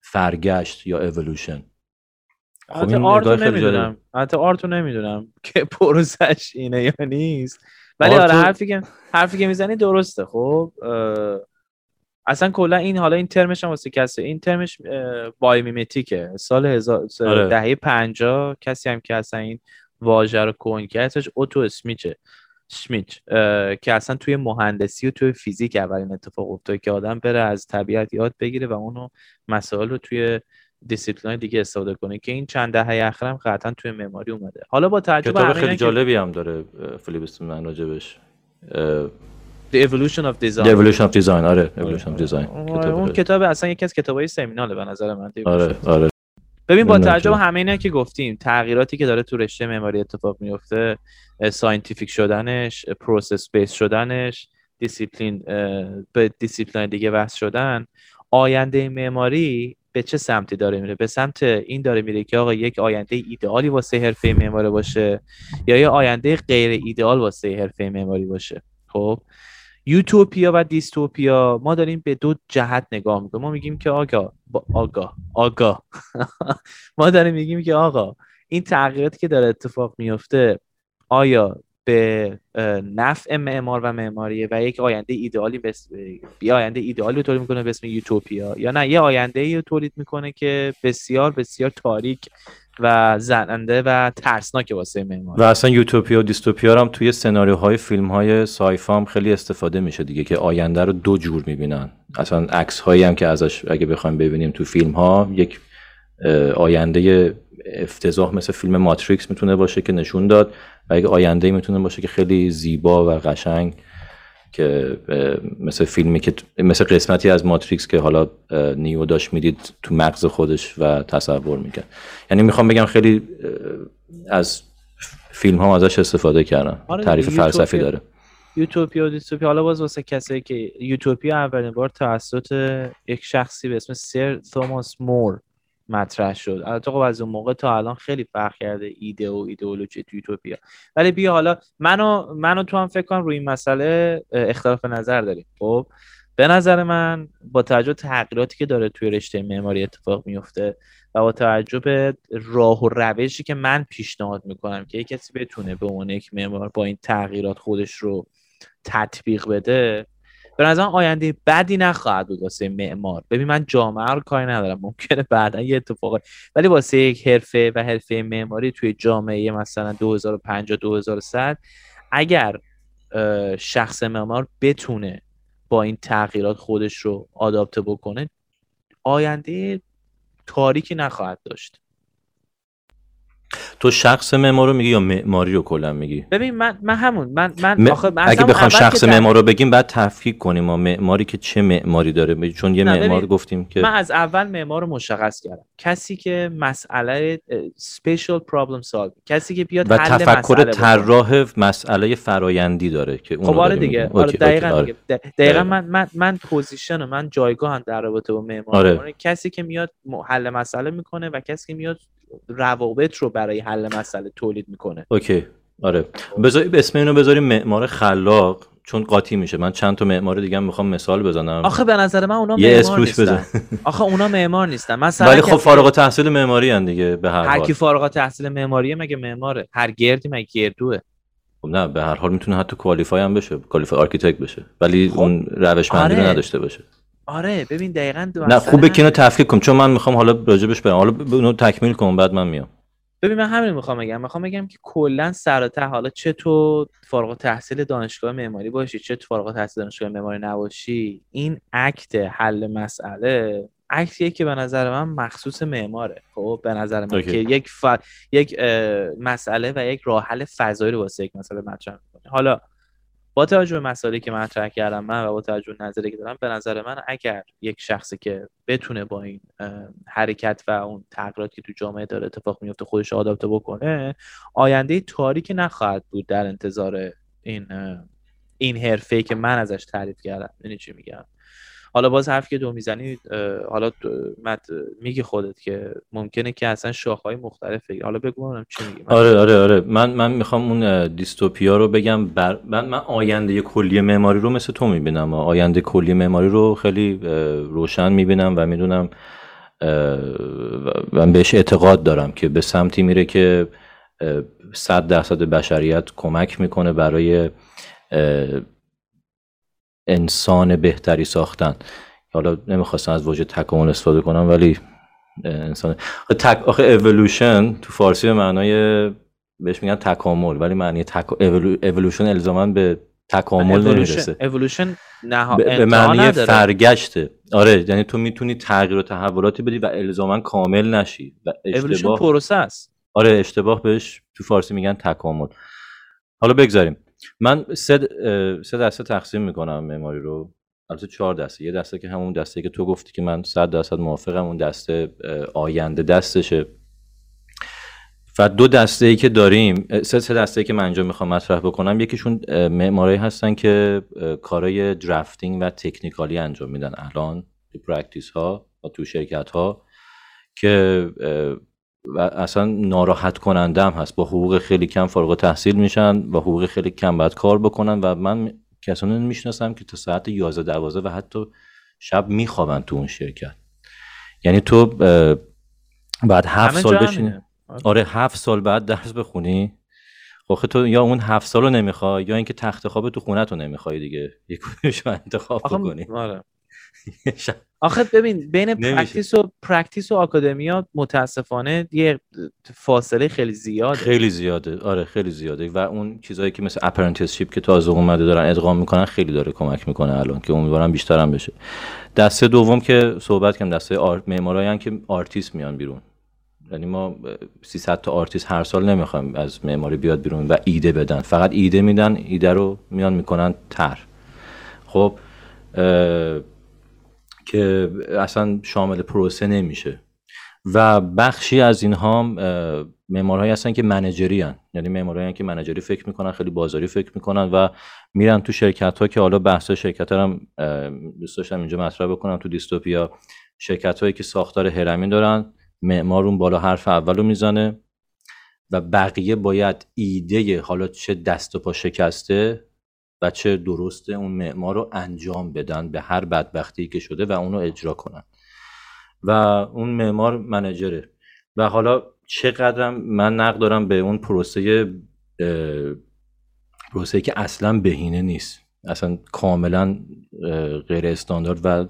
فرگشت یا اولوشن خب این آرتو نمی‌دونم. حتی آرتو نمی‌دونم که پروسش اینه یا نیست. ولی آره حرفی که حرفی که می‌زنی درسته. خب اصلا کلا این حالا این ترمش هم واسه کسی این ترمش بایومیمتیکه سال هزار آره. دهه 50 کسی هم که اصلا این واژه رو کوین کرد اوتو اسمیچه. شمیت که اصلا توی مهندسی و توی فیزیک اولین اتفاق افتاد که آدم بره از طبیعت یاد بگیره و اونو مسائل رو توی دیسیپلین دیگه استفاده کنه که این چند دهه اخیر هم قطعا توی معماری اومده. حالا با تعجب کتاب خیلی جالبی هم داره فیلیپ من راجبش. The Evolution of Design. The Evolution of Design آره Evolution of Design. اون کتاب اصلا یکی از کتابای seminal ه به نظر من آره آره. ببین با توجه به همه اینا که گفتیم تغییراتی که داره تو رشته معماری اتفاق میفته scientific شدنش process based شدنش دیسیپلین به دیسیپلین دیگه وصل شدن آینده معماری به چه سمتی داره میره؟ به سمت این داره میره که آقا یک آینده ایدئالی واسه حرفه معماری باشه یا یه آینده غیر ایدئال واسه حرفه معماری باشه؟ خب. یوتوپیا و dystopia ما داریم به دو جهت نگاه می‌کنیم. ما میگیم که آقا آگاه آگاه ما داریم میگیم که آقا این تغییراتی که داره اتفاق میفته آیا به نفع معمار و معماریه و یک آینده ایدئالی بس... یه آینده ایدئالی تولید می‌کنه به اسم یوتوپیا یا نه یه آینده ای تولید می‌کنه که بسیار بسیار تاریک و زننده و ترسناک واسه معمار. و اصلا یوتوپیا و دیستوپیا هم توی سناریوهای فیلم های سایفام خیلی استفاده میشه دیگه که آینده رو دو جور می‌بینن. اصلا عکس هایی هم که ازش اگه بخوایم ببینیم تو فیلم ها یک آینده افتضاح مثل فیلم ماتریکس می‌تونه باشه که نشون داد. و یک آینده می‌تونه باشه که خیلی زیبا و قشنگ که مثل فیلمی که مثل قسمتی از ماتریکس که حالا نیو داشت می‌دید تو مغز خودش و تصور می‌کرد. یعنی می‌خوام بگم خیلی از فیلم ها ازش استفاده کردن آره تعریف فلسفی داره. یوتوپیا و دیستوپیا حالا باز واسه کسایی که یوتوپیا اولین بار توسط یک شخصی به اسم سر توماس مور مطرح شد. البته خب از اون موقع تا الان خیلی فرق کرده ایده و ایدئولوژی تو یوتوپیا. ولی بیا حالا منو منو تو هم فکر کنم روی این مسئله اختلاف نظر داریم. خب؟ به نظر من با توجه تغییراتی که داره توی رشته معماری اتفاق میفته و با توجه به راه و روشی که من پیشنهاد می‌کنم که یک کسی بتونه به عنوان یک معمار با این تغییرات خودش رو تطبیق بده به نظرم آینده بدی نخواهد بود واسه معمار. ببین من جامعه رو کاری ندارم. ممکنه بعدا یه اتفاقی ولی واسه یک حرفه و حرفه معماری توی جامعه مثلا 2050 2100 اگر شخص معمار بتونه با این تغییرات خودش رو آداپته بکنه آینده تاریکی نخواهد داشت. تو شخص معمار رو میگی یا معماری رو کلا میگی؟ ببین من من همون. من من آخه اگه بخوام شخص معمار رو بگیم بعد تفکیک کنیم ما معماری که چه معماری داره. چون یه معمار گفتیم که من از اول معمار رو مشخص کردم. کسی که مسئله special problem solving کسی که بیاد و حل تفکر طراح مسئله فرایندی داره که اون خب آره دیگه. آره دقیقاً آره. دیگه. دقیقاً من من من position و من جایگاه در رابطه با معمار آره. کسی که میاد حل مسئله می‌کنه و کسی که میاد روابط رو برای حل مسئله تولید می‌کنه. اوکی. آره. بذار اسم اینو بذاریم معمار خلاق چون قاطی میشه. من چند تا معمار دیگه هم می‌خوام مثال بزنم. آخه به نظر من اونا معمار نیستن. آخه اونا معمار نیستن. مثلا ولی خب فارغ التحصیل معماری ان دیگه به هر حال. هر کی فارغ التحصیل معماریه مگه معماره؟ هر گردی مگه گردوه؟ خب نه به هر حال می‌تونه حتی qualified هم بشه qualified architect بشه. ولی خب. اون روش آره. نداشته باشه. آره ببین دقیقا نه خوبه که اینو تفکیک کنم چون من می‌خوام حالا راجبش برم. حالا اونو تکمیل کنم بعد من میام. ببین من همین می‌خوام بگم. می‌خوام بگم که کلا سر حالا چه تو فارغ تحصیل دانشگاه معماری باشی چه تو فارغ تحصیل دانشگاه معماری نباشی این اکت حل مسئله عکسیه که به نظر من مخصوص معماره. خب به نظر من که یک ف... یک مسئله و یک راه حل فضایی رو واسه یک مسئله مطرح می‌کنه. حالا با توجه به مسائلی که مطرح کردم من و با توجه به نظری که دارم به نظر من اگر یک شخصی که بتونه با این حرکت و اون تغییراتی که تو جامعه داره اتفاق میفته خودش آداپته بکنه آینده تاریکی نخواهد بود در انتظار این این حرفه که من ازش تعریف کردم. یعنی چی میگم؟ حالا باز حرف که دو می‌زنی حالا میگی خودت که ممکنه که اصلا شاخهای مختلف حالا بگو چی میگی. آره آره آره. من من می‌خوام اون دیستوپیا رو بگم. بر... من, من آینده کلی معماری رو مثل تو می‌بینم. آینده کلی معماری رو خیلی روشن می‌بینم و می‌دونم من بهش اعتقاد دارم که به سمتی میره که صد درصد بشریت کمک می‌کنه برای انسان بهتری ساختن. حالا نمی‌خواستم از واژه تکامل استفاده کنم ولی انسان تک آخه اولوشن تو فارسی به معنای بهش میگن تکامل ولی معنی تک اولوشن الزاما به تکامل نمی‌رسه. اولوشن نه به معنی فرگشته. آره یعنی تو می‌تونی تغییر و تحولاتی بدی و الزاما کامل نشی و اشتباه پروسه است. آره اشتباه بهش تو فارسی میگن تکامل. حالا بگذاریم. من سه, سه دسته تقسیم می‌کنم معماری رو. البته چهار دسته. یه دسته که همون دسته که تو گفتی که من صد درصد موافقم اون دسته آینده دستشه. و دو دسته ای که داریم سه سه دسته ای که من اینجا می‌خوام مطرح بکنم یکیشون معماری هستن که کارای drafting و technical ی انجام میدن. الان تو practice ها و تو شرکت ها که و اصلا ناراحت کننده هم هست. با حقوق خیلی کم فارغ تحصیل میشن و حقوق خیلی کم باید کار بکنن و من کسانی می‌شناسم که تا ساعت 11 12 و حتی شب میخوابن تو اون شرکت. یعنی تو بعد هفت سال بشینی. آره. آره هفت سال بعد درس بخونی. خب تو یا اون هفت سال رو نمی‌خوای یا اینکه تخت خواب تو خونه رو نمی‌خوای دیگه. یک رو انتخاب بکنی. آره. آخه ببین بین practice و practice و academia متاسفانه یه فاصله خیلی زیاده. خیلی زیاده. آره خیلی زیاده. و اون چیزایی که مثل apprenticeship که تازه اومده دارن ادغام می‌کنن خیلی داره کمک می‌کنه الان که امیدوارم بیشتر هم بشه. دسته دوم که صحبت کردم دسته art معمارایی که آرتیست میان بیرون. یعنی ما 300 تا آرتیست هر سال نمی‌خوایم از معماری بیاد بیرون و ایده بدن. فقط ایده میدن ایده رو میان می‌کنن تر. خب که اصلا شامل پروسه نمیشه و بخشی از اینها معمارهایی هستن که manager ی هن. یعنی معمارهایی که manager ی فکر می‌کنن خیلی بازاری فکر می‌کنن و میرن تو شرکت ها که حالا بحث شرکت ها هم دوست داشتم اینجا مطرح بکنم تو دیستوپیا شرکت هایی که ساختار هرمی دارن معمار اون بالا حرف اولو می‌زنه و بقیه باید ایده حالا چه دست و پا شکسته و چه درسته اون معمار رو انجام بدن به هر بدبختی که شده و اونو اجرا کنن. و اون معمار منجره. و حالا چقدرم من نقد دارم به اون پروسه پروسه که اصلا بهینه نیست. اصلا کاملا غیر استاندارد و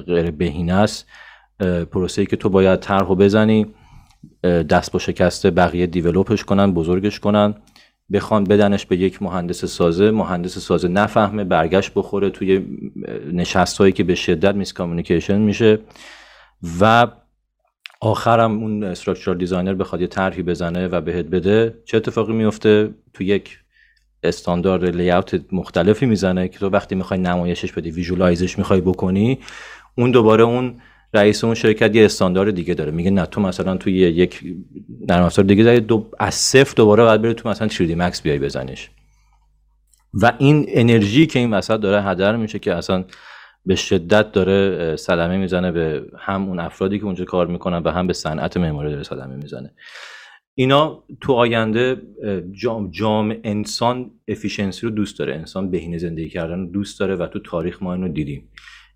غیر بهینه است. پروسه که تو باید طرح بزنی دست با شکسته بقیه develop ش کنن بزرگش کنن. بخوان بدنش به یک مهندس سازه مهندس سازه نفهمه برگشت بخوره توی نشست هایی که به شدت miscommunication میشه و آخرم اون structure designer بخواد یه طرحی بزنه و بهت بده. چه اتفاقی میفته؟ تو یک استاندارد لیاوت مختلفی می‌زنه که تو وقتی می‌خوای نمایشش بدی ویژوالایزش می‌خوای بکنی اون دوباره اون رئیس اون شرکت یه استاندارد دیگه داره. میگه نه تو مثلا توی یک نرم افزار دیگه داری دو از صفر دوباره باید بری تو مثلا 3D Max بیای بزنیش. و این انرژی که این وسط داره هدر میشه که اصلا به شدت داره صدمه می‌زنه به هم اون افرادی که اونجا کار می‌کنن و هم به صنعت معماری داره صدمه می‌زنه. اینا تو آینده جام, جام انسان efficiency رو دوست داره. انسان بهینه زندگی کردن رو دوست داره و تو تاریخ ما اینو دیدیم.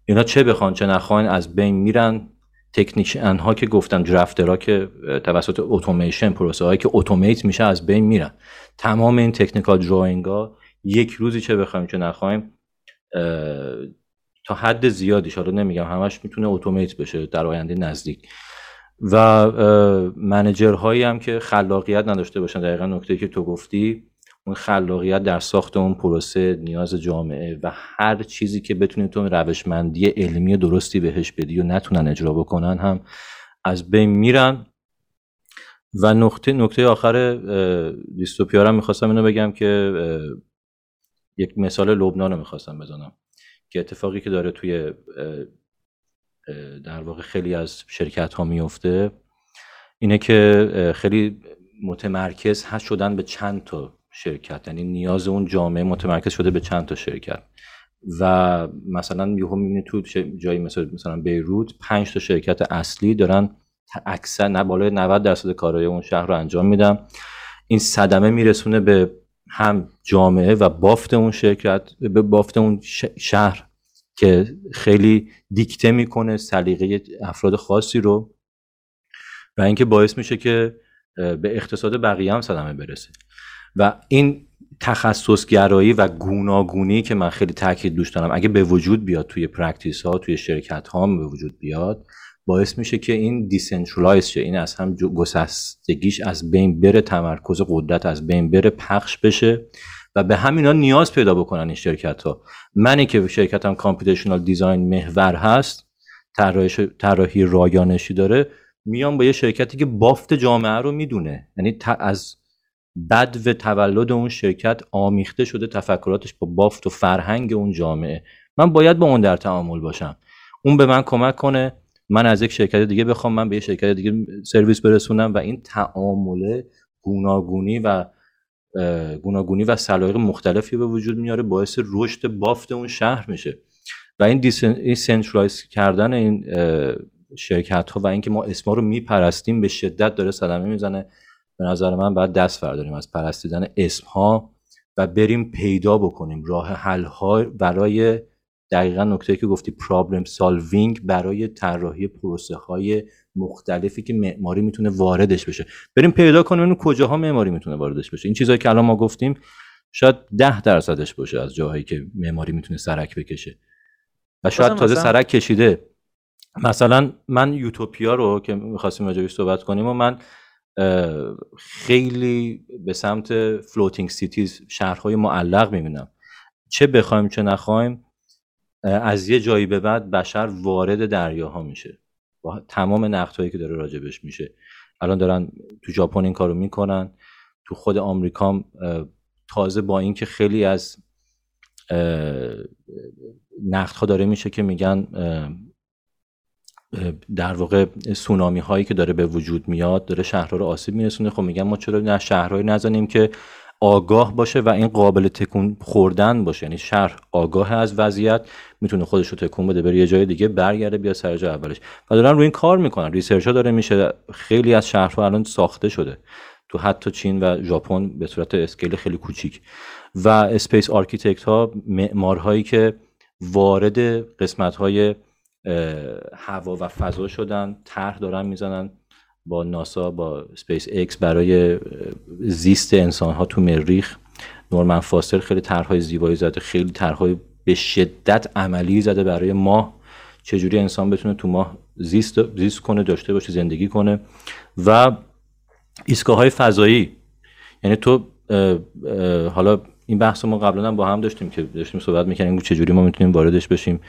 اینا چه بخوان چه نخواین از بین میرن. technician ها که گفتم drafter ها که توسط اتوماسیون پروسه هایی که اتومات میشه از بین میرن. تمام این technical drawing ها یک روزی چه بخوایم چه نخوایم تا حد زیادی حالا نمیگم همش می‌تونه اتومات بشه در آینده نزدیک. و منجر هایی هم که خلاقیت نداشته باشن دقیقا نکته که تو گفتی اون خلاقیت در ساخت اون پروسه نیاز جامعه و هر چیزی که بتونید تو روشمندی علمی درستی بهش بدی و نتونن اجرا بکنن هم از بین میرن. و نقطه نکته آخر دیستوپیا می‌خواستم اینو بگم که یک مثال لبنان رو می‌خواستم بزنم که اتفاقی که داره توی در واقع خیلی از شرکت ها میفته اینه که خیلی متمرکز هست شدن به چند تا شرکت یعنی نیاز اون جامعه متمرکز شده به چند تا شرکت. و مثلا یهو می‌بینی تو جایی مثل مثلا بیروت پنج تا شرکت اصلی دارن اکثر نه بالای 90 درصد کارهای اون شهر رو انجام میدن. این صدمه میرسونه به هم جامعه و بافت اون شرکت به بافت اون شهر که خیلی دیکته می‌کنه سلیقه افراد خاصی رو. و اینکه باعث میشه که به اقتصاد بقیه هم صدمه برسه. و این تخصصگرایی و گوناگونی که من خیلی تاکید دوست دارم اگه به وجود بیاد توی practice ها توی شرکت ها به وجود بیاد باعث میشه که این decentralize شه این از هم گسستگیش از بین بره تمرکز قدرت از بین بره پخش بشه و به همینا نیاز پیدا بکنن این شرکت ها منی که شرکتم کامپیوتیشنال دیزاین محور هست طراحی رایانشی داره میام با یه شرکتی که بافت جامعه رو می‌دونه. یعنی از بد و تولد اون شرکت آمیخته شده تفکراتش با بافت و فرهنگ اون جامعه. من باید با اون در تعامل باشم. اون به من کمک کنه من از یک شرکت دیگه بخوام من به یک شرکت دیگه سرویس برسونم و این تعامل گوناگونی و گوناگونی و سلایق مختلفی به وجود میاره باعث رشد بافت اون شهر میشه. و این decentralize کردن این شرکت ها و اینکه ما اسما رو میپرستیم به شدت داره صدمه می‌زنه. به نظر من باید دست برداریم از پرستیدن اسم ها و بریم پیدا بکنیم. راه حل ها برای دقیقا نکته که گفتی problem solving برای طراحی پروسه های مختلفی که معماری می‌تونه واردش بشه. بریم پیدا کنیم کجاها معماری می‌تونه واردش بشه. این چیزهایی که الان ما گفتیم شاید ده درصدش باشه از جاهایی که معماری می‌تونه سرک بکشه. و شاید تازه سرک کشیده. مثلا من یوتوپیا رو که می‌خواستیم راجبش صحبت کنیم و من خیلی به سمت floating cities شهرهای معلق می‌بینم. چه بخوایم چه نخوایم از یه جایی به بعد بشر وارد دریاها میشه. با تمام نقدهایی که داره راجبش میشه. الان دارن تو ژاپن این کارو می‌کنن. تو خود آمریکا تازه با اینکه خیلی از نقدها داره میشه که میگن در واقع سونامی هایی که داره به وجود میاد داره شهرها رو آسیب میرسونه. خب میگن ما چرا نه شهرهایی نزنیم که آگاه باشه و این قابل تکون خوردن باشه. یعنی شهر آگاه از وضعیت می‌تونه خودش رو تکون بده بره یه جای دیگه برگرده بیا سر جای اولش. و دارن روی این کار می‌کنن. research ها داره میشه. خیلی از شهرها الان ساخته شده. تو حتی چین و ژاپن به صورت scale خیلی کوچیک. و space architect ها معمارهایی که وارد قسمت های هوا و فضا شدن طرح دارن می‌زنن با ناسا با سپیس اکس برای زیست انسان ها تو مریخ. نورمن فاستر خیلی طرحهای زیبایی زده خیلی طرحهای به شدت عملی زده برای ماه چجوری انسان بتونه تو ماه زیست, زیست کنه داشته باشه زندگی کنه. و ایستگاه های فضایی. یعنی تو حالا این بحث ما قبلا با هم داشتیم که داشتیم صحبت می‌کنیم چجوری ما می‌تونیم واردش بشیم.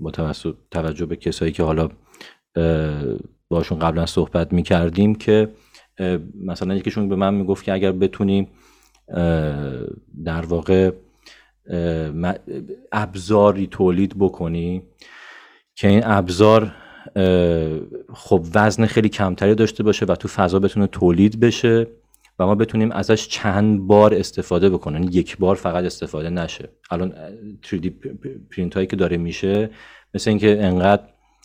با توجه به کسایی که حالا باشون قبلا صحبت می‌کردیم که مثلا یکیشون به من می‌گفت که اگر بتونیم در واقع ابزاری تولید بکنی که این ابزار خب وزن خیلی کمتری داشته باشه و تو فضا بتونه تولید بشه و ما بتونیم ازش چند بار استفاده بکنیم. یعنی یک بار فقط استفاده نشه. الان 3D پرینت هایی که داره میشه مثل اینکه انقدر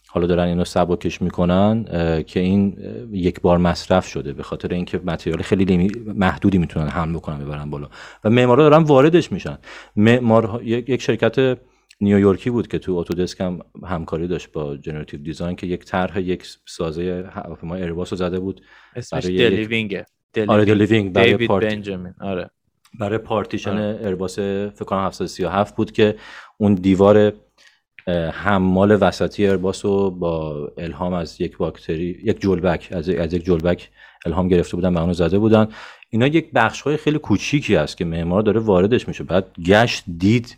حالا دارن اینو سبکش می‌کنن که این یک بار مصرف شده به خاطر اینکه material خیلی محدودی می‌تونن حمل بکنن ببرن بالا. و معمارا دارن واردش میشن. معمار یک شرکت نیویورکی بود که تو Autodesk هم همکاری داشت با generative design که یک طرح یک سازه هواپیما ایرباس رو زده بود. اسمش The Living ه آره The Living برای بنجامین. آره. برای پارتیشن. آره. ایرباس فکر کنم 737 بود که اون دیوار حمال وسطی ایرباس رو با الهام از یک باکتری یک جلبک از, از یک جلبک الهام گرفته بودن و اونو زده بودن. اینا یک بخش های خیلی کوچیکی است که معمار داره واردش میشه. بعد گشت دید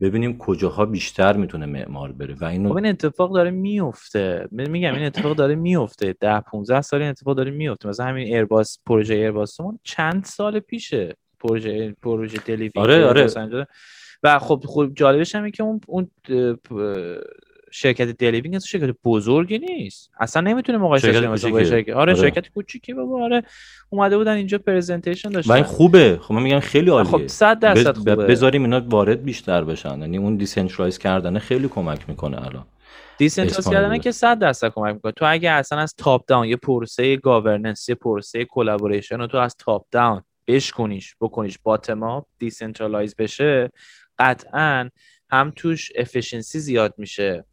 ببینیم کجاها بیشتر می‌تونه معمار بره و اینو این اتفاق داره میفته میگم این اتفاق داره میفته ده 15 سال این اتفاق داره میفته مثلا همین ایرباس پروژه ایرباسمون چند سال پیشه پروژه پروژه دلیوری آره آره. و خب خب جالبش همه که اون اون شرکت the Living از شرکت بزرگی نیست. اصلا نمی‌تونه مقایسه شه با شرکت آره, آره. شرکت کوچیکی بابا. آره اومده بودن اینجا presentation داشتن. این خوبه. خب من میگم خیلی عالیه. خب 100 درصد خوبه. بذاریم اینا وارد بیشتر بشن. یعنی اون decentralize کردن خیلی کمک می‌کنه الان. decentralize کردن که 100 درصد کمک می‌کنه. تو اگه اصلا از top down یه پروسه governance یه پروسه collaboration رو تو از top down بشکنیش بکنیش. bottom up decentralize بشه قطعا هم توش efficiency زیاد میشه.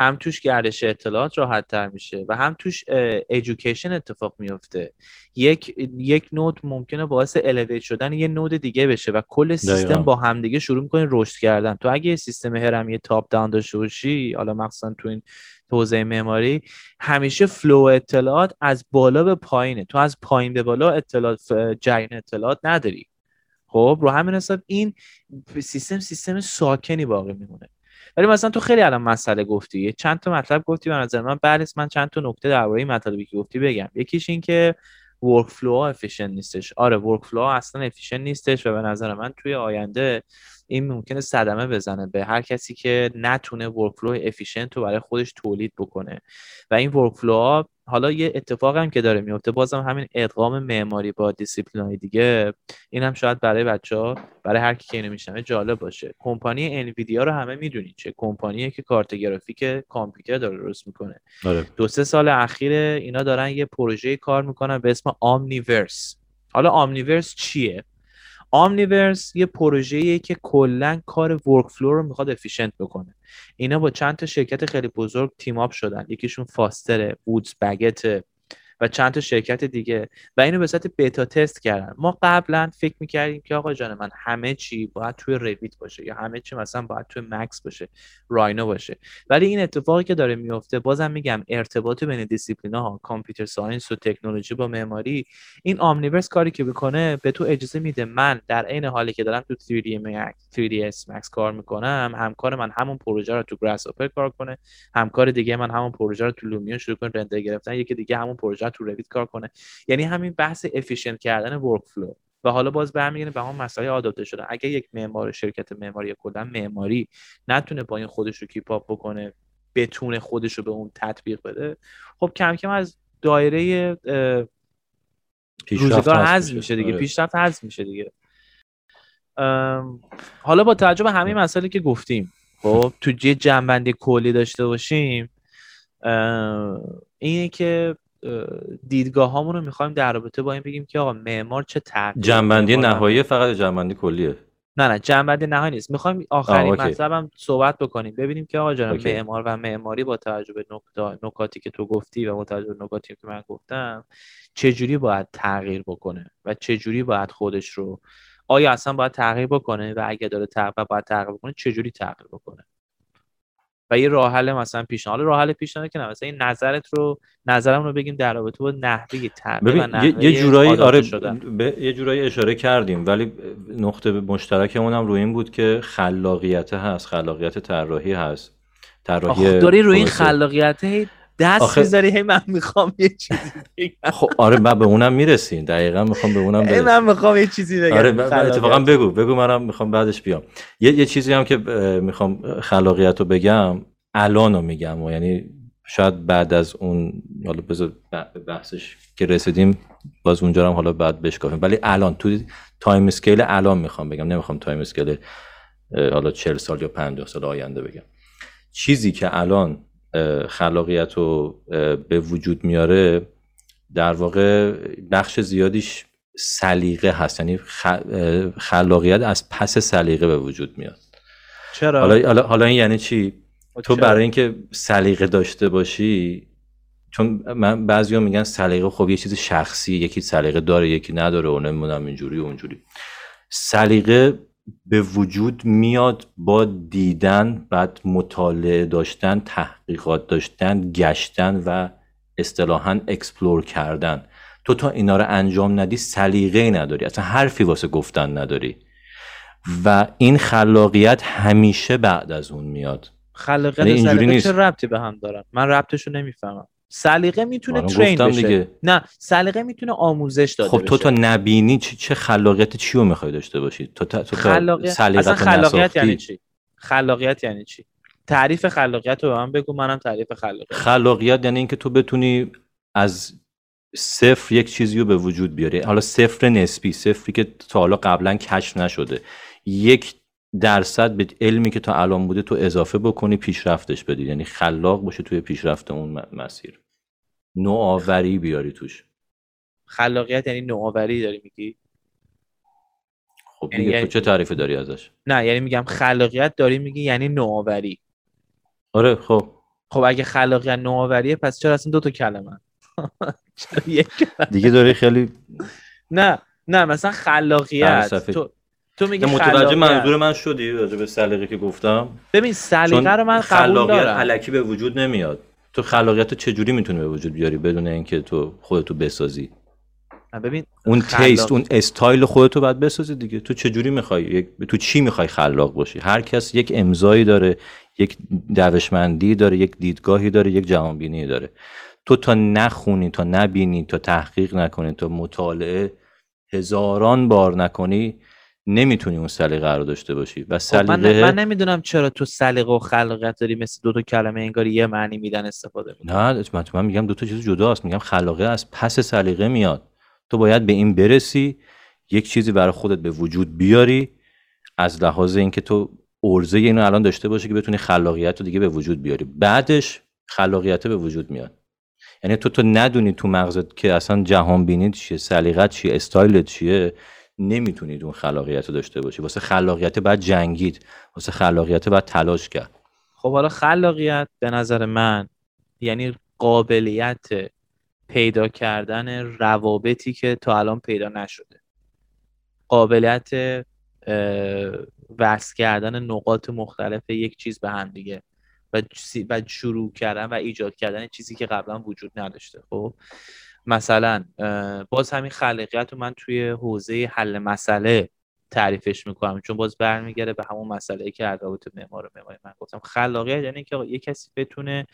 هم توش گردش اطلاعات راحت تر میشه و هم توش education اتفاق میفته یک یک node ممکنه باعث elevate شدن یه node دیگه بشه و کل سیستم با همدیگه شروع می‌کنه رشد کردن. تو اگه سیستم هرمی top down داشته باشی حالا مخصوصا تو این حوزه معماری همیشه flow اطلاعات از بالا به پایینه. تو از پایین به بالا اطلاعات جریان اطلاعات نداری. خب رو همین حساب این سیستم سیستم ساکنی باقی میمونه. ولی مثلا تو خیلی الان مسئله گفتی. چند تا مطلب گفتی به نظر من. بعد من چند تا نکته درباره این مطلبی که گفتی بگم. یکیش این که workflow efficient نیستش. آره workflow اصلا efficient نیستش و به نظر من توی آینده این ممکنه صدمه بزنه به هر کسی که نتونه workflow efficient رو برای خودش تولید بکنه. و این workflow حالا یه اتفاق هم که داره میفته بازم همین ادغام معماری با دیسیپلین های دیگه این هم شاید برای بچه ها برای هر کی که اینو میشنوه جالب باشه. کمپانی Nvidia رو همه می‌دونید چه کمپانیه که کارت گرافیک کامپیوتر داره درست می‌کنه. آره. دو سه سال اخیر اینا دارن یه پروژه کار می‌کنن به اسم Omniverse حالا Omniverse چیه؟ Omniverse یه پروژه‌ایه که کلا کار workflow رو می‌خواد efficient بکنه. اینا با چند تا شرکت خیلی بزرگ team up شدن. یکیشون Foster ـه Woods Bagot و چند تا شرکت دیگه. و اینو به صورت beta test کردن. ما قبلا فکر می‌کردیم که آقا جان من همه چی باید توی Revit باشه یا همه چی مثلا باید توی Max باشه Rhino باشه. ولی این اتفاقی که داره میفته بازم میگم ارتباط بین دیسیپلین ها computer science و تکنولوژی با معماری این Omniverse کاری که بکنه به تو اجازه میده من در عین حالی که دارم تو 3D Max 3ds Max کار می‌کنم همکار من همون پروژه رو تو Grass کار کنه همکار دیگه من همون پروژه رو تو Lumion شروع کنه render گرفتن یکی دیگه همون پروژه تو Revit کار کنه. یعنی همین بحث efficient کردن workflow و حالا باز برمیگردیم به همون مسائل adapt ـه شده اگه یک معمار شرکت معماری کلا معماری نتونه با این خودش رو keep up بکنه بتونه خودش رو به اون تطبیق بده خب کم کم از دایره روزگار حذف میشه. دیگه. آره. پیشرفت حذف میشه دیگه. حالا با توجه به همه مسائلی که گفتیم خب تو یه جنبندی کلی داشته باشیم اینه که دیدگاه هامون رو می‌خوایم در رابطه با این بگیم که آقا معمار چه تغییر جنبندی نهایی فقط جنبندی کلیه. نه نه جنبندی نهایی نیست. می‌خوایم آخرین مطلبم صحبت بکنیم. ببینیم که آقا جان معمار و معماری با توجه به نکاتی که تو گفتی و با توجه به نکاتی که من گفتم چه جوری باید تغییر بکنه و چه جوری باید خودش رو آیا اصلا باید تغییر بکنه و اگه داره تغییر باید تغییر بکنه چه جوری تغییر بکنه؟ و یه راه حل مثلا پیشنهاد راه حل پیشنهاد که مثلا این نظرت رو نظرم رو بگیم در رابطه با نحوه تغییر و نحوه یه جورایی آره به یه جورایی اشاره کردیم ولی نقطه مشترکمون هم روی این بود که خلاقیت هست خلاقیت طراحی هست طراحی داری روی این خلاقیت دست آخه... می‌ذاری هی من می‌خوام یه چیزی بگم. خب آره من به اونم می‌رسیم دقیقا می‌خوام به اونم برسیم. من می‌خوام یه چیزی بگم. آره اتفاقا بگو بگو منم می‌خوام بعدش بیام. یه, یه چیزی هم که می‌خوام خلاقیت رو بگم الان رو میگم. و یعنی شاید بعد از اون حالا بذار بحثش که رسیدیم باز اونجا هم حالا بعد بشکافیم. ولی الان تو time scale الان می‌خوام بگم. نمی‌خوام time scale حالا 40 سال یا 50 سال آینده بگم. چیزی که الان خلاقیت رو به وجود میاره در واقع بخش زیادیش سلیقه هست. یعنی خلاقیت از پس سلیقه به وجود میاد. چرا؟ حالا حالا این یعنی چی؟ تو برای اینکه سلیقه داشته باشی چون من بعضیا میگن سلیقه خب یه چیز شخصی یکی سلیقه داره یکی نداره و نمی‌دونم اینجوری و اونجوری. سلیقه به وجود میاد با دیدن بعد مطالعه داشتن تحقیقات داشتن گشتن و اصطلاحا explore کردن. تو تا اینا رو انجام ندی سلیقه نداری. اصلا حرفی واسه گفتن نداری. و این خلاقیت همیشه بعد از اون میاد. خلاقیت و سلیقه چه ربطی به هم دارن؟ من ربطش رو نمی‌فهمم. سلیقه می‌تونه train بشه. دیگه. نه سلیقه می‌تونه آموزش داده خب تو تا نبینی چه خلاقیت چی رو می‌خوای داشته باشی؟ تو تا تو خلاقیت اصلا خلاقیت یعنی چی؟ خلاقیت یعنی چی؟ تعریف خلاقیت رو به من بگو منم تعریف خلاقیت. خلاقیت یعنی اینکه تو بتونی از صفر یک چیزی رو به وجود بیاری. حالا صفر نسبی صفری که تا حالا قبلا کشف نشده. یک درصد به علمی که تا الان بوده تو اضافه بکنی پیشرفتش بدی. یعنی خلاق باشه توی پیشرفت اون مسیر. نوآوری بیاری توش. خلاقیت یعنی نوآوری داری میگی؟ خب یعنی, یعنی چه تعریفی داری ازش؟ نه یعنی میگم خلاقیت داری میگی یعنی نوآوری. آره خب. خب اگه خلاقیت نوآوریه پس چرا اصلا دو تا کلمه؟ دیگه داری خیلی نه نه مثلا خلاقیت. تو تو میگی متوجه منظور من شدی راجع به سلیقه که گفتم؟ ببین سلیقه رو من قبول دارم. خلاقیت علکی به وجود نمیاد. تو خلاقیت رو چجوری می‌تونی به وجود بیاری بدون اینکه تو خودتو بسازی؟ ببین اون تیست اون استایل خودتو باید بسازی دیگه. تو چجوری می‌خوای تو چی می‌خوای خلاق باشی؟ هر کس یک امضایی داره یک دوشمندی داره یک دیدگاهی داره یک جهانبینی داره. تو تا نخونی تا نبینی تا تحقیق نکنی تا مطالعه هزاران بار نکنی نمی‌تونی اون سلیقه رو داشته باشی. و خب من, سلیقه من نمی‌دونم چرا تو سلیقه و خلاقیت داری مثل دو تا کلمه انگاری یه معنی میدن استفاده می‌کنی. نه من, من میگم دو تا چیز جداست. میگم خلاقه از پس سلیقه میاد. تو باید به این برسی یک چیزی برای خودت به وجود بیاری از لحاظ اینکه تو ارزه اینو الان داشته باشی که بتونی خلاقیت رو دیگه به وجود بیاری. بعدش خلاقیت به وجود میاد. یعنی تو تو ندونی تو مغزت که اصلا جهان بینید چیه سلیقت چیه استایلت چیه. نمی‌تونید اون خلاقیت رو داشته باشی. واسه خلاقیت بعد جنگید. واسه خلاقیت بعد تلاش کرد. خب حالا خلاقیت به نظر من یعنی قابلیت پیدا کردن روابطی که تا الان پیدا نشده. قابلیت وصل کردن نقاط مختلف یک چیز به هم دیگه و شروع کردن و ایجاد کردن چیزی که قبلا وجود نداشته. خب؟ مثلا باز همین خلاقیت رو من توی حوزه حل مسئله تعریفش می‌کنم. چون باز برمیگرده به همون مسئله که ادوات معمار و معماری من گفتم. خلاقیت یعنی که یه کسی بتونه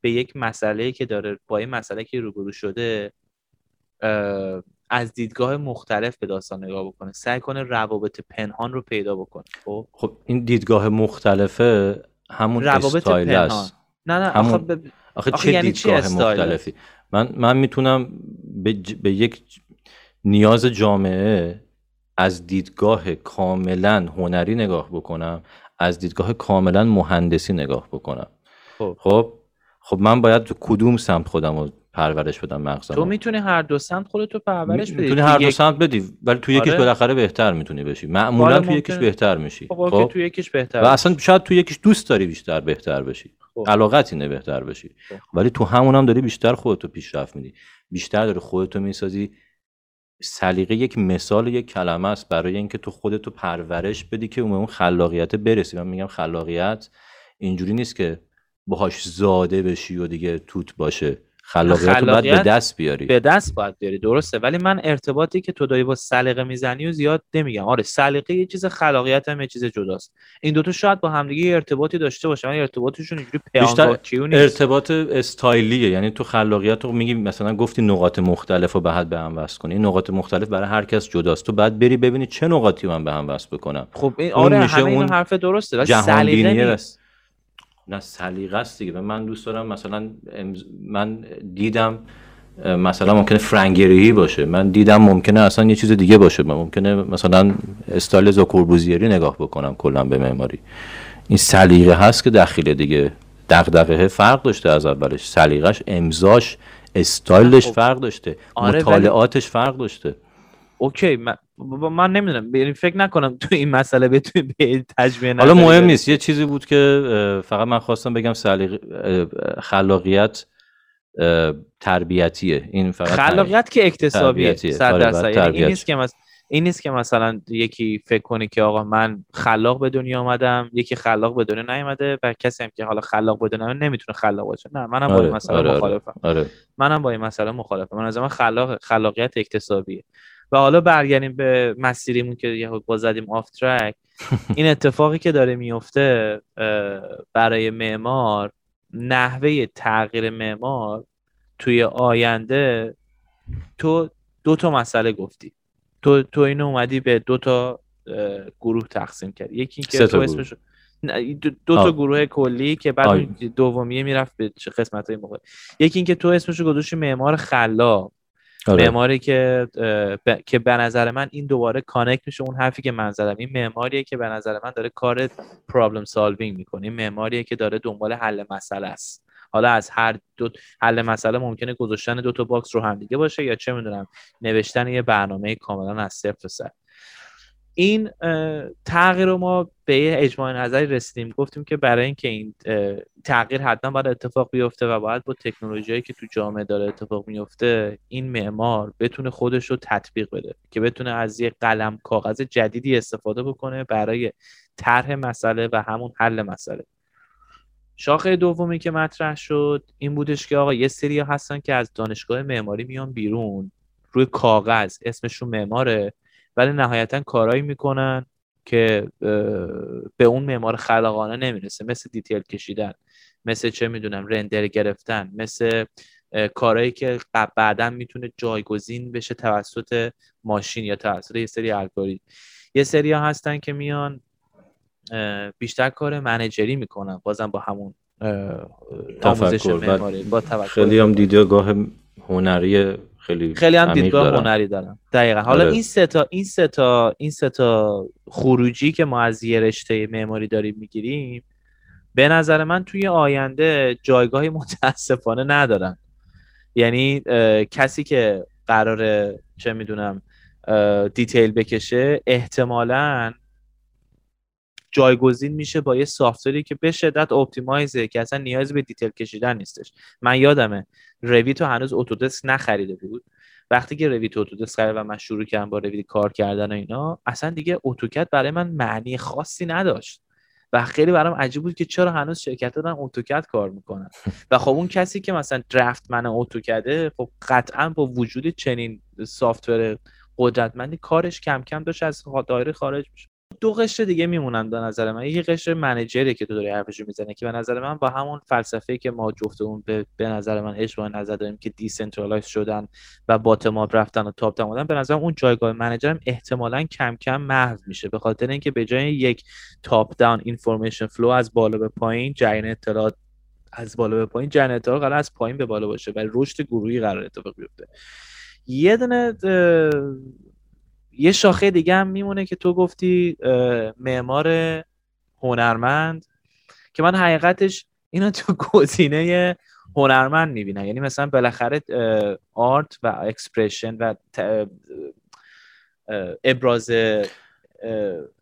به یک مسئله که داره با این مسئله که روبرو شده از دیدگاه مختلف به داستان نگاه بکنه. سعی کنه روابط پنهان رو پیدا بکنه. خب؟ خب این دیدگاه مختلفه همون روابط استایل پنهان. است نه نه همون... آخه, ب... آخه, چه یعنی دیدگاه مختلفی؟ من من می‌تونم به, ج... به یک نیاز جامعه از دیدگاه کاملا هنری نگاه بکنم از دیدگاه کاملا مهندسی نگاه بکنم. خب. خب, خب من باید کدوم سمت خودم رو پرورش بدم مغزم تو می‌تونی هر دو سمت خودتو پرورش بدی. می‌تونی هر دو سمت بدی ولی تو یکیش آره. بالاخره بهتر می‌تونی بشی. معمولا تو یکیش بهتر میشی. خب, خب؟ تو یکیش بهتر و اصلا شاید تو یکیش دوست داری بیشتر بهتر بشی. خب. علاقت اینه بهتر بشی. خب. ولی تو همون هم داری بیشتر خودتو پیشرفت میدی. بیشتر داری خودتو می‌سازی. سلیقه یک مثال یک کلمه است برای اینکه تو خودتو پرورش بدی که اون خلاقیت برسی. من میگم خلاقیت اینجوری نیست که باهاش زاده بشی و دیگه توت باشه. خلاقیت باید به دست بیاری. به دست باید بیاری. درسته. ولی من ارتباطی که تو داری با سلیقه می‌زنی و زیاد نمیگم. آره سلیقه یه چیز خلاقیت هم یه چیز جداست. این دوتا شاید با همدیگه ارتباطی داشته باشه. ولی ارتباطشون اینجوری بیشتر ارتباط استایلیه. یعنی تو خلاقیت رو میگی مثلا گفتی نقاط مختلف رو به هم به هم وصل کنی. نقاط مختلف برای هر کس جداست. تو بعد بری ببینی چه نقاطی من به هم وصل بکنم. خب این آره همه این حرف درسته ولی سلیقه نه سلیقه است دیگه. من دوست دارم مثلا من دیدم مثلا ممکنه فرنگری باشه. من دیدم ممکنه اصلا یه چیز دیگه باشه. من ممکنه مثلا استایل زاکوربوزیری نگاه بکنم کلا به معماری. این سلیقه هست که داخل دیگه. دغدغه فرق داشته از اولش. سلیقش امضاش استایلش خب. فرق داشته. آره مطالعاتش فرق داشته. اوکی من, من نمی‌دونم فکر نکنم تو این مسئله بتونی به تجمیع حالا مهم نیست. یه چیزی بود که فقط من خواستم بگم سلیق خلاقیت تربیتیه. این فقط خلاقیت که اکتسابیه صد آره، درصد. یعنی این نیست که مثلا این نیست که مثلا یکی فکر کنه که آقا من خلاق به دنیا آمدم یکی خلاق به دنیا نیومده و کسی هم که حالا خلاق به دنیا نمی‌تونه خلاق باشه. نه منم آره، با این مسئله آره, آره، مخالفم. آره. منم با این مسئله مخالفم. من از من خلاق خلاقیت اکتسابیه. و حالا برگردیم به مسیریمون که یه با زدیم آف ترک این اتفاقی که داره میفته برای معمار نحوه تغییر معمار توی آینده تو دو تا مسئله گفتی. تو تو اینو اومدی به دو تا گروه تقسیم کردی. یکی که تو اسمش دو, دو تا گروه کلی که بعد دومیه می‌رفت به قسمت های مختلف. یکی اینکه تو اسمش رو گذاشتی معمار خلاق. آره. معماری که. که به نظر من این دوباره connect میشه اون حرفی که من زدم این معماریه که به نظر من داره کار problem solving می‌کنه این معماریه که داره دنبال حل مسئله است حالا از هر دو حل مسئله ممکنه گذاشتن دو تا باکس رو هم دیگه باشه یا چه می‌دونم نوشتن یه برنامه کاملا از صفر سر این تغییر رو ما به اجماع نظری رسیدیم. گفتیم که برای اینکه این تغییر حتما باید اتفاق بیفته و باید با تکنولوژی که تو جامعه داره اتفاق میفته این معمار بتونه خودش رو تطبیق بده که بتونه از یه قلم کاغذ جدیدی استفاده بکنه برای طرح مسئله و همون حل مسئله. شاخه دومی که مطرح شد این بودش که آقا یه سری هستن که از دانشگاه معماری میان بیرون روی کاغذ اسمشون معماره. ولی نهایتا کارایی می‌کنن که به اون معمار خلاقانه نمی‌رسه. مثل دیتیل کشیدن مثل چه می‌دونم رندر گرفتن مثل کارهایی که بعدا می‌تونه جایگزین بشه توسط ماشین یا توسط یه سری الگوریتم. یه سری ها هستن که میان بیشتر کار منجری می‌کنن. بازم با همون آموزش معماری با خیلی هم دیدگاه هنری خیلی خیلی هم دیدگاه هنری دارم. دقیقا. حالا آره. این سه تا این سه تا این سه تا خروجی که ما از یه رشته معماری داریم می‌گیریم به نظر من توی آینده جایگاهی متاسفانه ندارن. یعنی کسی که قراره چه می‌دونم detail بکشه احتمالا جایگزین میشه با یه software ی که به شدت optimize ـه که اصلا نیازی به detail کشیدن نیستش. من یادمه Revit رو هنوز Autodesk نخریده بود. وقتی که Revit Autodesk خرید و من شروع کردم با Revit کار کردن و اینا اصلا دیگه AutoCAD برای من معنی خاصی نداشت. و خیلی برام عجیب بود که چرا هنوز شرکت دارن AutoCAD کار می‌کنن. و خب اون کسی که مثلا draftsman AutoCAD ـه خب قطعا با وجود چنین software قدرتمندی کارش کم کم داشت از دایره خارج میشه دو قشر دیگه میمونن به نظر من. یه قشر manager ی که تو داری حرفشو می‌زنه که به نظر من با همون فلسفه که ما جفتمون به, به نظر من اشتراک نظر داریم که decentralize شدن و bottom up رفتن و top down به نظر اون جایگاه منیجرم احتمالا کم کم محو میشه. به خاطر اینکه به جای یک top down information flow از بالا به پایین جریان اطلاعات از بالا به پایین جریان اطلاعات قراره از پایین به بالا باشه و رشد گروهی قراره اتفاق بیفته. یه دونه یه شاخه دیگه هم میمونه که تو گفتی معمار هنرمند که من حقیقتش اینو تو گزینه هنرمند می‌بینم. یعنی مثلا بالاخره art و expression و ابراز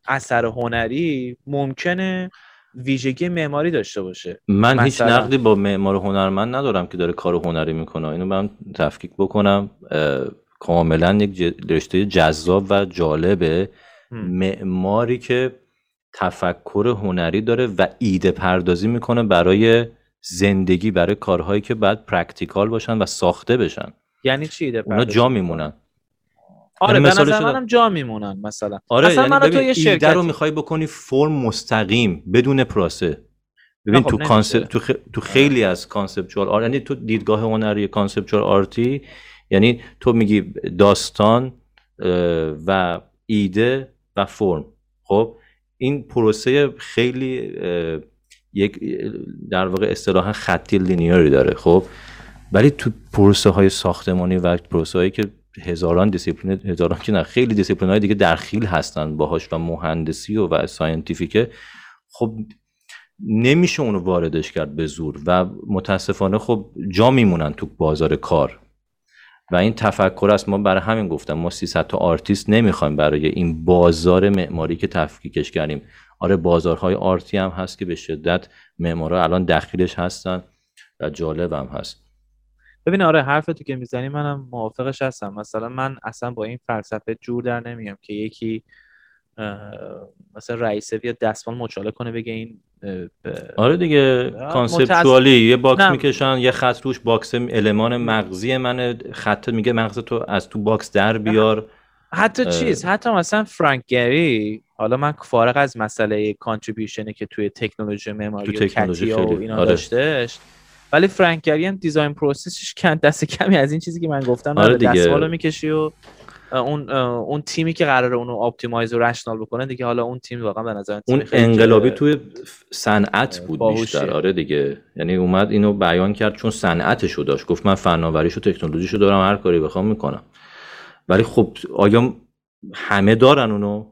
اثر هنری ممکنه ویژگی معماری داشته باشه. من هیچ نقدی با معمار هنرمند ندارم که داره کار هنری می‌کنه. اینو من تفکیک بکنم. کاملا یک رشته جذاب و جالبه. معماری که تفکر هنری داره و ایده پردازی می‌کنه برای زندگی برای کارهایی که باید practical باشن و ساخته بشن. یعنی چی ایده اونا جا میمونن. آره یعنی به نظر منم جا میمونن مثلا. آره یعنی تو یه ایده رو می‌خوای بکنی فرم مستقیم بدون process ببین تو concept تو, تو خیلی از conceptual art یعنی تو دیدگاه هنری conceptual art ای یعنی تو میگی داستان و ایده و فرم. خب این پروسه خیلی یک در واقع اصطلاحا خطی linear ی داره خب. ولی تو پروسه های ساختمانی و پروسه هایی که هزاران دیسیپلین هزاران که نه خیلی دیسیپلین های دیگه دخیل هستن باهاش و مهندسی و, و scientific ه. خب نمیشه اونو واردش کرد به زور و متاسفانه خب جا میمونن تو بازار کار. و این تفکراست ما برای همین گفتم ما 300 تا آرتیست نمی‌خوایم برای این بازار معماری که تفکیکش کردیم. آره بازارهای art ی هم هست که به شدت معمارا الان دخیلش هستن و جالب هم هست. ببین آره حرف تو که می‌زنی منم موافقش هستم. مثلا من اصلا با این فلسفه جور در نمیام که یکی مثلا رئیسه بیاد دستمال مچاله کنه بگه این آره دیگه conceptual ی یه box می‌کشن یه خط روش box المان مغزی من خط میگه مغز تو از تو box در بیار. حتی چیز حتی مثلا فرانک گری حالا من فارغ از مسئله contribution ی که توی تکنولوژی معماری و کتیا و اینا آره. داشتش. ولی فرانک گری هم design process ش کم دست کمی از این چیزی که من گفتم آره دیگه. می‌کشی و اون اون تیمی که قراره اونو optimize و rational بکنه دیگه حالا اون تیم واقعا به نظر اون انقلابی توی صنعت بود بیشتر. آره دیگه. یعنی اومد اینو بیان کرد چون صنعتشو داشت. گفت من فناوریشو تکنولوژیشو دارم هر کاری بخوام می‌کنم. ولی خب آیا همه دارن اونو؟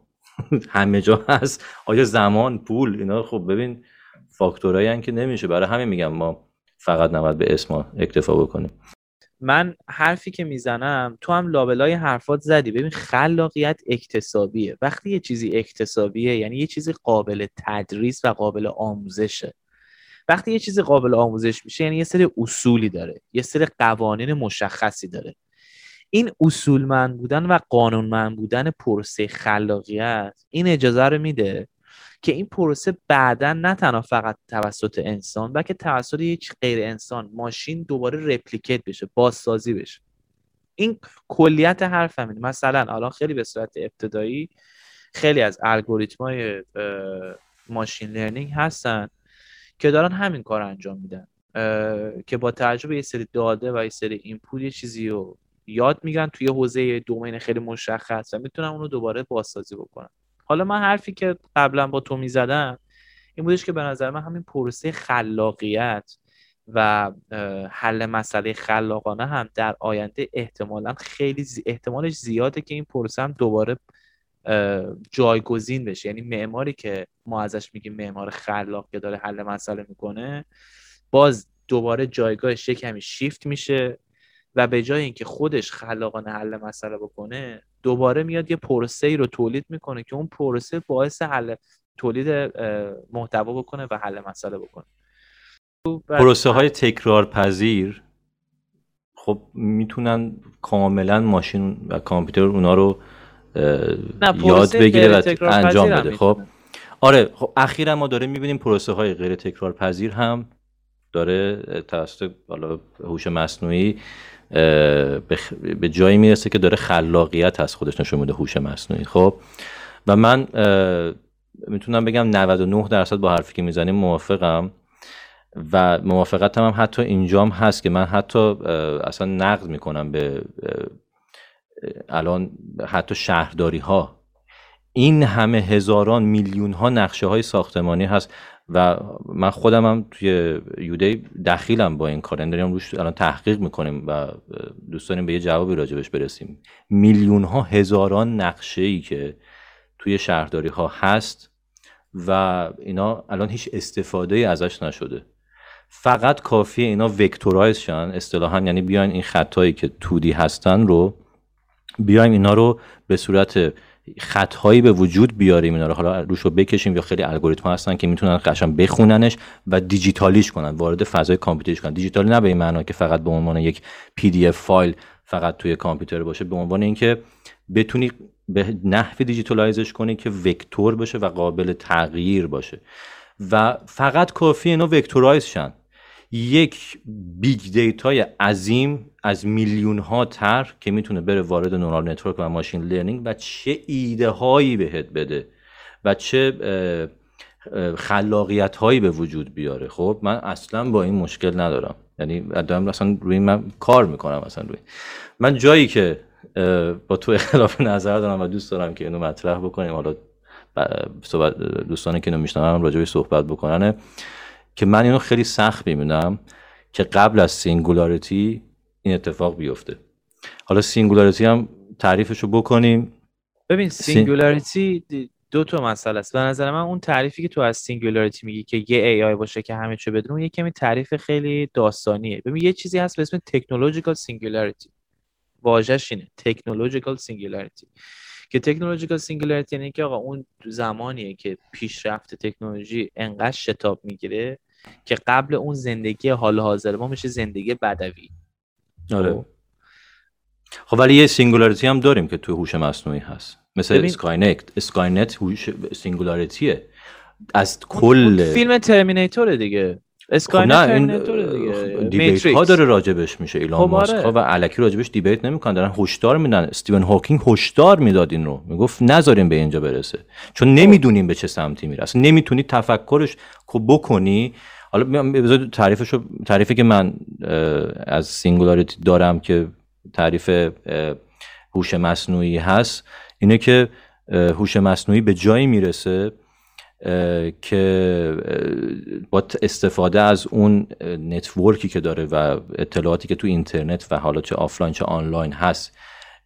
همه جا هست. آیا زمان پول اینا؟ خب ببین فاکتورایی که نمیشه. برای همین میگم ما فقط نباید به اسم اکتفا بکنیم. من حرفی که می‌زنم تو هم لابلای حرفات زدی. ببین خلاقیت اکتسابیه. وقتی یه چیزی اکتسابیه یعنی یه چیزی قابل تدریس و قابل آموزشه. وقتی یه چیزی قابل آموزش میشه یعنی یه سری اصولی داره. یه سری قوانین مشخصی داره. این اصولمند بودن و قانونمند بودن پروسه خلاقیت این اجازه رو میده که این پروسه بعدا نه تنها فقط توسط انسان بلکه توسط یک غیر انسان ماشین دوباره رپلیکیت بشه بازسازی بشه. این کلیت حرف همینه مثلا الان خیلی به صورت ابتدایی خیلی از الگوریتم های ماشین لرنینگ هستن که دارن همین کار انجام میدن. که با توجه به یه سری داده و یه سری اینپوت یه چیزی رو یاد میگن توی حوزه دومین خیلی مشخص و می‌تونن اونو دوباره بازسازی بکنن. حالا من حرفی که قبلا با تو می‌زدم این بودش که به نظر من همین پروسه خلاقیت و حل مسئله خلاقانه هم در آینده احتمالا خیلی احتمالش زیاده که این پروسه هم دوباره جایگزین بشه. یعنی معماری که ما ازش میگیم معمار خلاق که داره حل مسئله می‌کنه باز دوباره جایگاهش یه شیفت میشه. و به جای اینکه خودش خلاقانه حل مسئله بکنه دوباره میاد یه پروسه ای رو تولید می‌کنه که اون پروسه باعث حل تولید محتوا بکنه و حل مسئله بکنه. پروسه های تکرار پذیر خب می‌تونن کاملا ماشین و کامپیوتر اونا رو یاد بگیره و انجام بده. خب؟ آره خب اخیرا ما داره می‌بینیم پروسه های غیر تکرار پذیر هم داره توسط حالا هوش مصنوعی به جایی می‌رسه که داره خلاقیت از خودش نشون میده هوش مصنوعی. خب؟ و من می‌تونم بگم 99 درصد با حرفی که می‌زنیم موافقم. و موافقت هم, حتی اینجام هست که من حتی اصلا نقد می‌کنم به الان حتی شهرداری ها این همه هزاران میلیون ها نقشه های ساختمانی هست. و من خودم هم توی یوده دخیلم با این کار. یعنی داریم روش الان تحقیق می‌کنیم و دوست داریم به یه جوابی راجبش برسیم. میلیون ها هزاران نقشه ای که توی شهرداری ها هست و اینا الان هیچ استفاده ازش نشده. فقط کافیه اینا وکتورایز شن اصطلاحا یعنی بیاین این خطایی که تودی هستن رو بیایم اینا رو به صورت خطهایی به وجود بیاریم اینا رو. حالا روش رو بکشیم یا خیلی الگوریتم هستن که می‌تونن قشنگ بخوننش و دیجیتالیش کنن وارد فضای کامپیوترش کنن. دیجیتالی نه به این معنا که فقط به عنوان یک PDF file فقط توی کامپیوتر باشه به عنوان اینکه بتونی به نحوی digitalize ش کنی که vector باشه و قابل تغییر باشه. و فقط کافی اینا vectorize شن یک big data ی عظیم از میلیون ها تر که می‌تونه بره وارد neural network و machine learning و چه ایده هایی بهت بده و چه خلاقیت هایی به وجود بیاره. خب من اصلا با این مشکل ندارم. یعنی دارم اصلا روی من کار می‌کنم اصلا روی. من جایی که با تو اختلاف نظر دارم و دوست دارم که اینو مطرح بکنیم. حالا دوستانی که اینو میشنون راجع صحبت بکنن که من اینو خیلی سخت می‌بینم که قبل از singularity این اتفاق بیفته. حالا singularity هم تعریفشو بکنیم. ببین singularity دو تا مسئله است. به نظر من اون تعریفی که تو از singularity میگی که یه AI باشه که همه چه بدون یه کمی تعریف خیلی داستانیه. ببین یه چیزی هست به اسم technological singularity واژه‌ش اینه technological singularity که technological singularity یعنی که آقا اون زمانیه که پیشرفت تکنولوژی انقدر شتاب می‌گیره که قبل اون زندگی حال حاضر ما میشه زندگی بدوی. آره. خب, خب ولی یه singularity هم داریم که توی هوش مصنوعی هست. مثل اسکاینت اسکاینت هوش singularity ه. از کل فیلم ترمینیتور دیگه. اسکاینت خب نه debate ها داره راجبش میشه ایلان خب ماسک آره. و الکی راجبش debate نمی‌کنن دارن هشدار میدن. استیون هاکینگ هشدار می‌داد این رو. می‌گفت نذاریم به اینجا برسه. چون نمی‌دونیم به چه سمتی میره اصلا نمی‌تونی تفکرش بکنی. حالا تعریفشو تعریفی که من از singularity دارم که تعریف هوش مصنوعی هست اینه که هوش مصنوعی به جایی می‌رسه که با استفاده از اون network ی که داره و اطلاعاتی که تو اینترنت و حالا چه آفلاین چه آنلاین هست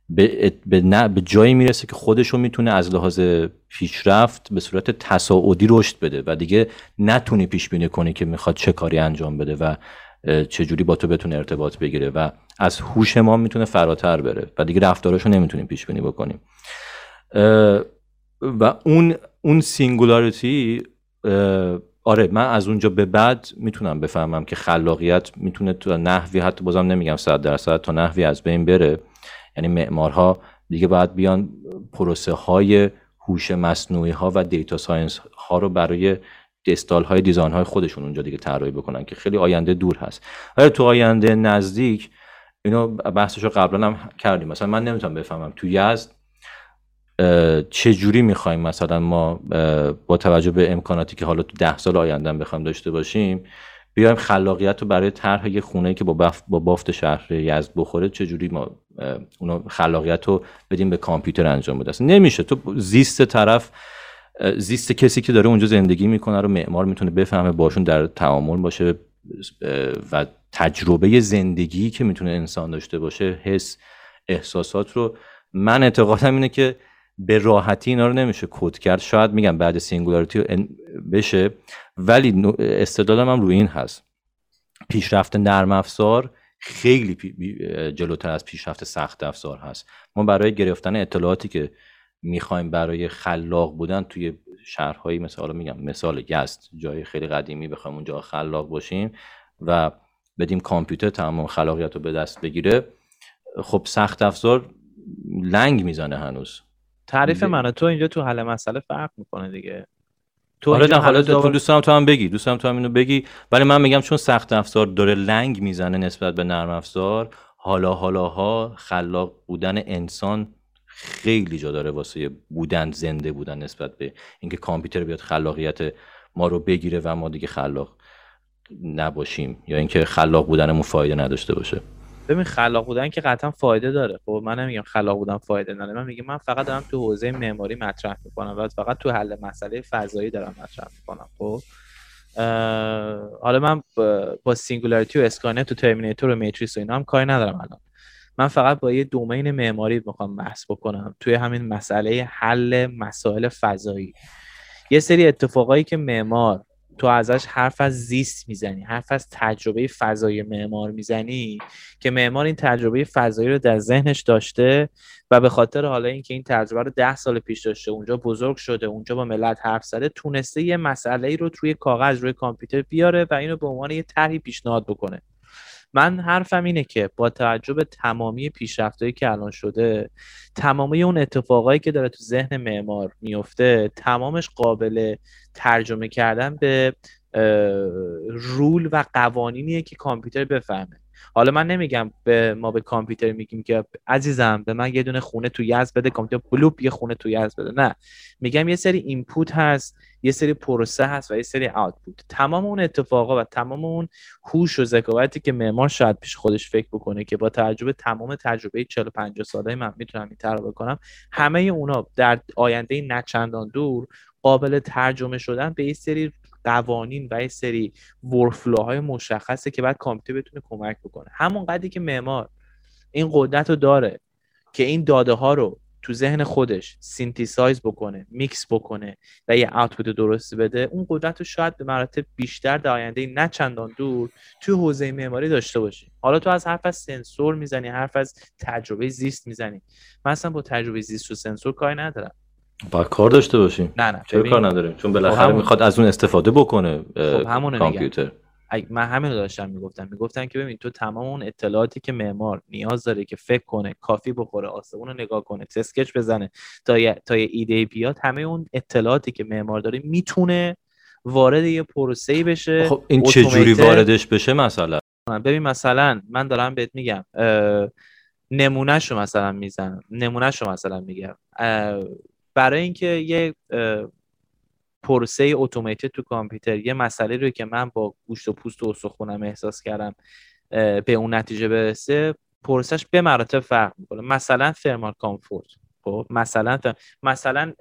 به, به, جایی می‌رسه که خودشو می‌تونه از لحاظ پیشرفت به صورت تصاعدی رشد بده و دیگه نتونی پیش بینی کنی که می‌خواد چه کاری انجام بده و چجوری با تو بتونه ارتباط بگیره و از هوش ما می‌تونه فراتر بره و دیگه رفتاراشو نمی‌تونیم پیش بینی بکنیم. و اون اون singularity آره من از اونجا به بعد می‌تونم بفهمم که خلاقیت می‌تونه به نحوی حتی بازم نمیگم صد درصد به نحوی از بین بره. یعنی معمارها دیگه باید بیان پروسه های هوش مصنوعی ها و data science ها رو برای دستال های design های خودشون اونجا دیگه طراحی بکنن که خیلی آینده دور هست. ولی تو آینده نزدیک اینو بحثش رو قبلا هم کردیم. مثلا من نمی‌تونم بفهمم تو یزد چه جوری می‌خوایم مثلا ما با توجه به امکاناتی که حالا تو ده سال آینده بخوایم داشته باشیم بیایم خلاقیت رو برای طرح یه خونه که با, با بافت شهر یزد بخوره چجوری ما اونا خلاقیت رو بدیم به کامپیوتر انجام بده؟ نمیشه. تو زیست طرف زیست کسی که داره اونجا زندگی می‌کنه رو معمار می‌تونه بفهمه باشون در تعامل باشه و تجربه زندگی که می‌تونه انسان داشته باشه حس احساسات رو. من اعتقادم اینه که به راحتی اینا رو نمیشه کد کرد. شاید میگم بعد singularity بشه ولی استدلالم هم روی این هست. پیشرفت نرم افزار خیلی جلوتر از پیشرفت سخت افزار هست. ما برای گرفتن اطلاعاتی که می‌خوایم برای خلاق بودن توی شهرهایی مثل حالا میگم مثال گست جای خیلی قدیمی بخوایم اونجا خلاق باشیم و بدیم کامپیوتر تمام خلاقیت رو به دست بگیره خب سخت افزار لنگ می‌زنه هنوز. تعریف من تو اینجا تو حل مسئله فرق می‌کنه دیگه. تو آره حالا تو دوستم تو هم بگی دوستم تو هم اینو بگی. ولی من میگم چون سخت افزار داره لنگ می‌زنه نسبت به نرم افزار حالا حالاها خلاق بودن انسان خیلی جا داره واسه بودن زنده بودن نسبت به اینکه کامپیوتر بیاد خلاقیت ما رو بگیره و ما دیگه خلاق نباشیم یا اینکه خلاق بودنمون فایده نداشته باشه. ببین خلاق بودن که قطعا فایده داره. خب من نمیگم خلاق بودن فایده نداره. من میگم من فقط دارم تو حوزه معماری مطرح می‌کنم و فقط تو حل مسئله فضایی دارم مطرح می‌کنم. خب؟ حالا من با singularity و Skynet تو Terminator و Matrix و اینا هم کاری ندارم الان. من فقط با یه domain معماری می‌خوام بحث بکنم توی همین مسئله حل مسائل فضایی. یه سری اتفاقایی که معمار تو ازش حرف از زیست می‌زنی حرف از تجربه فضای معمار می‌زنی که معمار این تجربه فضایی رو در ذهنش داشته و به خاطر حالا اینکه این تجربه رو ده سال پیش داشته اونجا بزرگ شده اونجا با ملت حرف زده تونسته یه مسئله ای رو توی کاغذ روی کامپیوتر بیاره و اینو به عنوان یه طرحی پیشنهاد بکنه. من حرفم اینه که با توجه به تمامی پیشرفتهایی که الان شده تمامی اون اتفاقایی که داره تو ذهن معمار میفته تمامش قابل ترجمه کردن به رول و قوانینیه که کامپیوتر بفهمه. حالا من نمیگم به ما به کامپیوتر میگیم که عزیزم به من یه دونه خونه تو یزد بده کامپیوتر بلوپ یه خونه تو یزد بده. نه. میگم یه سری اینپوت هست یه سری پروسه هست و یه سری آوتپوت تمام اون اتفاقا و تمام اون هوش و ذکاوتی که معمار شاید پیش خودش فکر بکنه که با تجربه تمام تجربه 40 50 ساله من می‌تونم این بکنم همه اونا در آینده نچندان دور قابل ترجمه شدن به یه سری قوانین و یه سری workflow های مشخصه که بعد کامپیوتر بتونه کمک بکنه. همون قدری که معمار این قدرت رو داره که این داده ها رو تو ذهن خودش synthesize بکنه میکس بکنه و یه آوتپوت درستی بده اون قدرت رو شاید به مراتب بیشتر در آینده نه چندان دور توی حوزه معماری داشته باشی. حالا تو از حرف از سنسور می‌زنی حرف از تجربه زیست می‌زنی. من اصلا با تجربه زیست و سنسور کاری ندارم. با کار داشته باشیم. نه نه. چرا کار نداریم؟ چون بالاخره خب می‌خواد از اون استفاده بکنه خب کامپیوتر. من همین رو داشتم می‌گفتم. می‌گفتم که ببین تو تمام اون اطلاعاتی که معمار نیاز داره که فکر کنه کافی بخوره آسمون رو نگاه کنه تسکچ بزنه تا یه, تا یه ایده بیاد همه اون اطلاعاتی که معمار داره می‌تونه وارد یه پروسه‌ای بشه خب این چه جوری واردش بشه مثلا؟ ببین مثلا من دارم بهت میگم نمونهش رو مثلا می‌زنم. نمونهش رو مثلا میگم. برای اینکه یه پروسه اتوماتیک تو کامپیوتر یه مسئله رو که من با گوشت و پوست و استخونم احساس کردم به اون نتیجه برسه پروسش به مراتب فرق می‌کنه. مثلا thermal comfort خب مثلا مثلا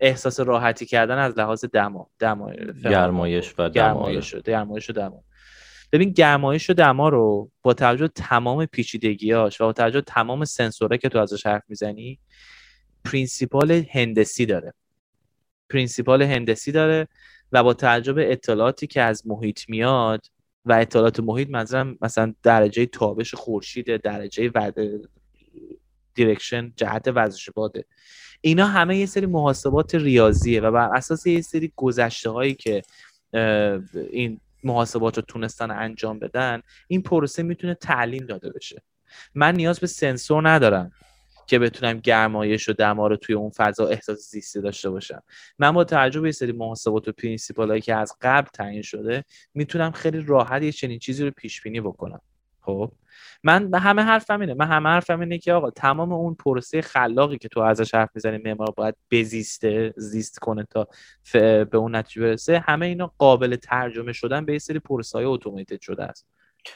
احساس راحتی کردن از لحاظ دما دما گرمایش و گرمایش و گرمایش و دما. ببین گرمایش و دما رو با توجه تمام پیچیدگیاش و با توجه تمام سنسوره که تو ازش حرف می‌زنی principle هندسی داره. principle هندسی داره و با توجه به اطلاعاتی که از محیط میاد و اطلاعات محیط منظورم مثلا درجه تابش خورشید درجه wind... direction جهت وزش باده. اینا همه یه سری محاسبات ریاضیه و بر اساس یه سری گذشته هایی که این محاسبات رو تونستن انجام بدن این پروسه می‌تونه تعلیم داده بشه. من نیاز به سنسور ندارم. که بتونم گرمایش و دما رو توی اون فضا احساس زیستی داشته باشم. من با توجه به سری محاسبات و principle ایی که از قبل تعیین شده می‌تونم خیلی راحت یه چنین چیزی رو پیش بینی بکنم. خب؟ من به همه حرفم اینه. من همه حرفم اینه که آقا تمام اون پروسه خلاقی که تو ازش حرف می‌زنی معمار باید بزیسته زیست کنه تا به اون نتیجه برسه. همه اینا قابل ترجمه شدن به یه سری پروسه های automated شده است.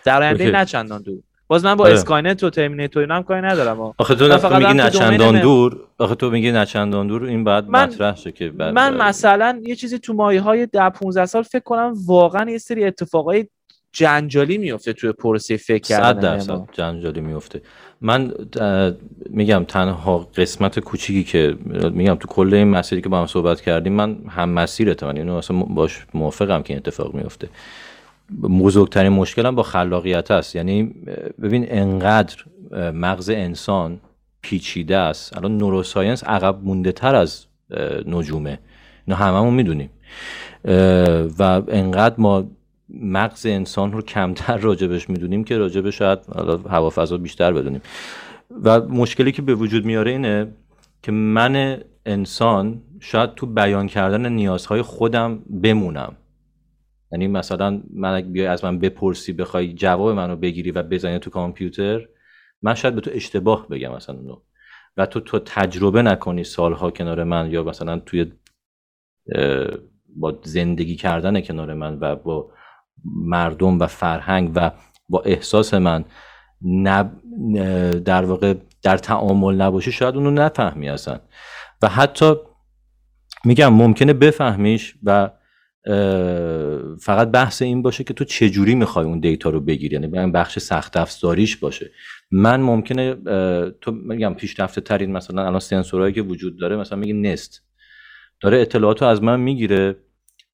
در آینده نه چندان دور. باز من با آره. Skynet و Terminator اینا هم کاری ندارم آخه تو, تو میگی نچندان دور؟ آخه تو میگی نچندان دور این بعد من مطرح شه که بعد من مثلا یه چیزی تو مایه های 10 15 سال فکر کنم واقعا یه سری اتفاقای جنجالی میفته توی پروسه فکر کردن درصد جنجالی میفته من میگم تنها قسمت کوچیکی که میگم تو کل این مسیری که با هم صحبت کردیم من هم مسیرت من اینو اصلا باش موافقم که این اتفاق میفته بزرگترین مشکلم با خلاقیت است. یعنی ببین انقدر مغز انسان پیچیده است. الان نوروساینس عقب مونده تر از نجومه. اینو هممون می‌دونیم. و انقدر ما مغز انسان رو کمتر راجبش می‌دونیم که راجبش شاید هوافضا بیشتر بدونیم. و مشکلی که به وجود میاره اینه که من انسان شاید تو بیان کردن نیازهای خودم بمونم. یعنی مثلا من بیای از من بپرسی بخوای جواب منو بگیری و بزنی تو کامپیوتر من شاید به تو اشتباه بگم مثلا. نو و تو تو تجربه نکنی سالها کنار من یا مثلا توی با زندگی کردن کنار من و با مردم و فرهنگ و با احساس من نب در واقع در تعامل نباشی شاید اونو نفهمی اصلا. و حتی میگم ممکنه بفهمیش و فقط بحث این باشه که تو چجوری می‌خوای اون دیتا رو بگیری؟ یعنی بخش سخت افزاریش باشه. من ممکنه تو میگم پیشرفته ترین مثلا الان سنسورهایی که وجود داره مثلا میگه نست. داره اطلاعات رو از من می‌گیره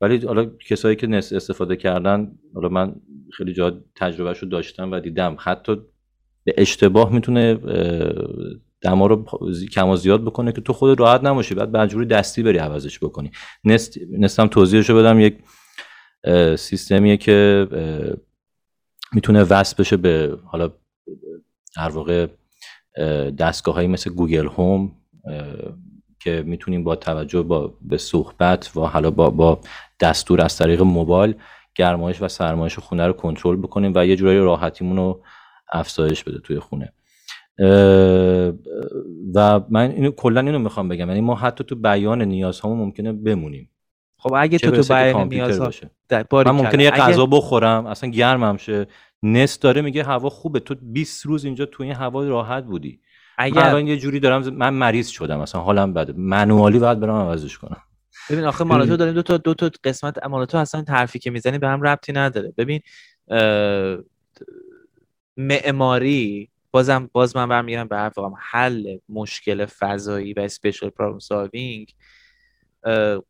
ولی حالا کسایی که نست استفاده کردن حالا من خیلی جا تجربهش رو داشتم و دیدم. حتی به اشتباه می‌تونه دما رو کم و زیاد بکنه که تو خود راحت نماشی بعد مجبوری دستی بری عوضش بکنی. نست نستم توضیحشو بدم. یک سیستمیه که می‌تونه وصل بشه به حالا در واقع دستگاه هایی مثل گوگل هوم که می‌تونیم با توجه با به صحبت و حالا با, با دستور از طریق موبایل گرمایش و سرمایش خونه رو کنترل بکنیم و یه جورایی راحتیمون رو افزایش بده توی خونه. و من اینو کلا اینو می‌خوام بگم. یعنی ما حتی تو بیان نیازهامون ممکنه بمونیم. خب اگه تو تو بیان نیازها من ممکنه یه غذا بخورم اصلا گرمم شه. نس داره میگه هوا خوبه. تو 20 روز اینجا تو این هوا راحت بودی. اگر من الان یه جوری دارم من مریض شدم. مثلا حالم بده. منوالی باید برم عوضش کنم. ببین آخه مالاتو داریم دو تا دو تا قسمت مالاتو اصلا حرفی که می‌زنی به هم ربطی نداره. ببین معماری بازم باز من برمیگردم به حرف حل مشکل فضایی و اسپیشال پرابلم سالوینگ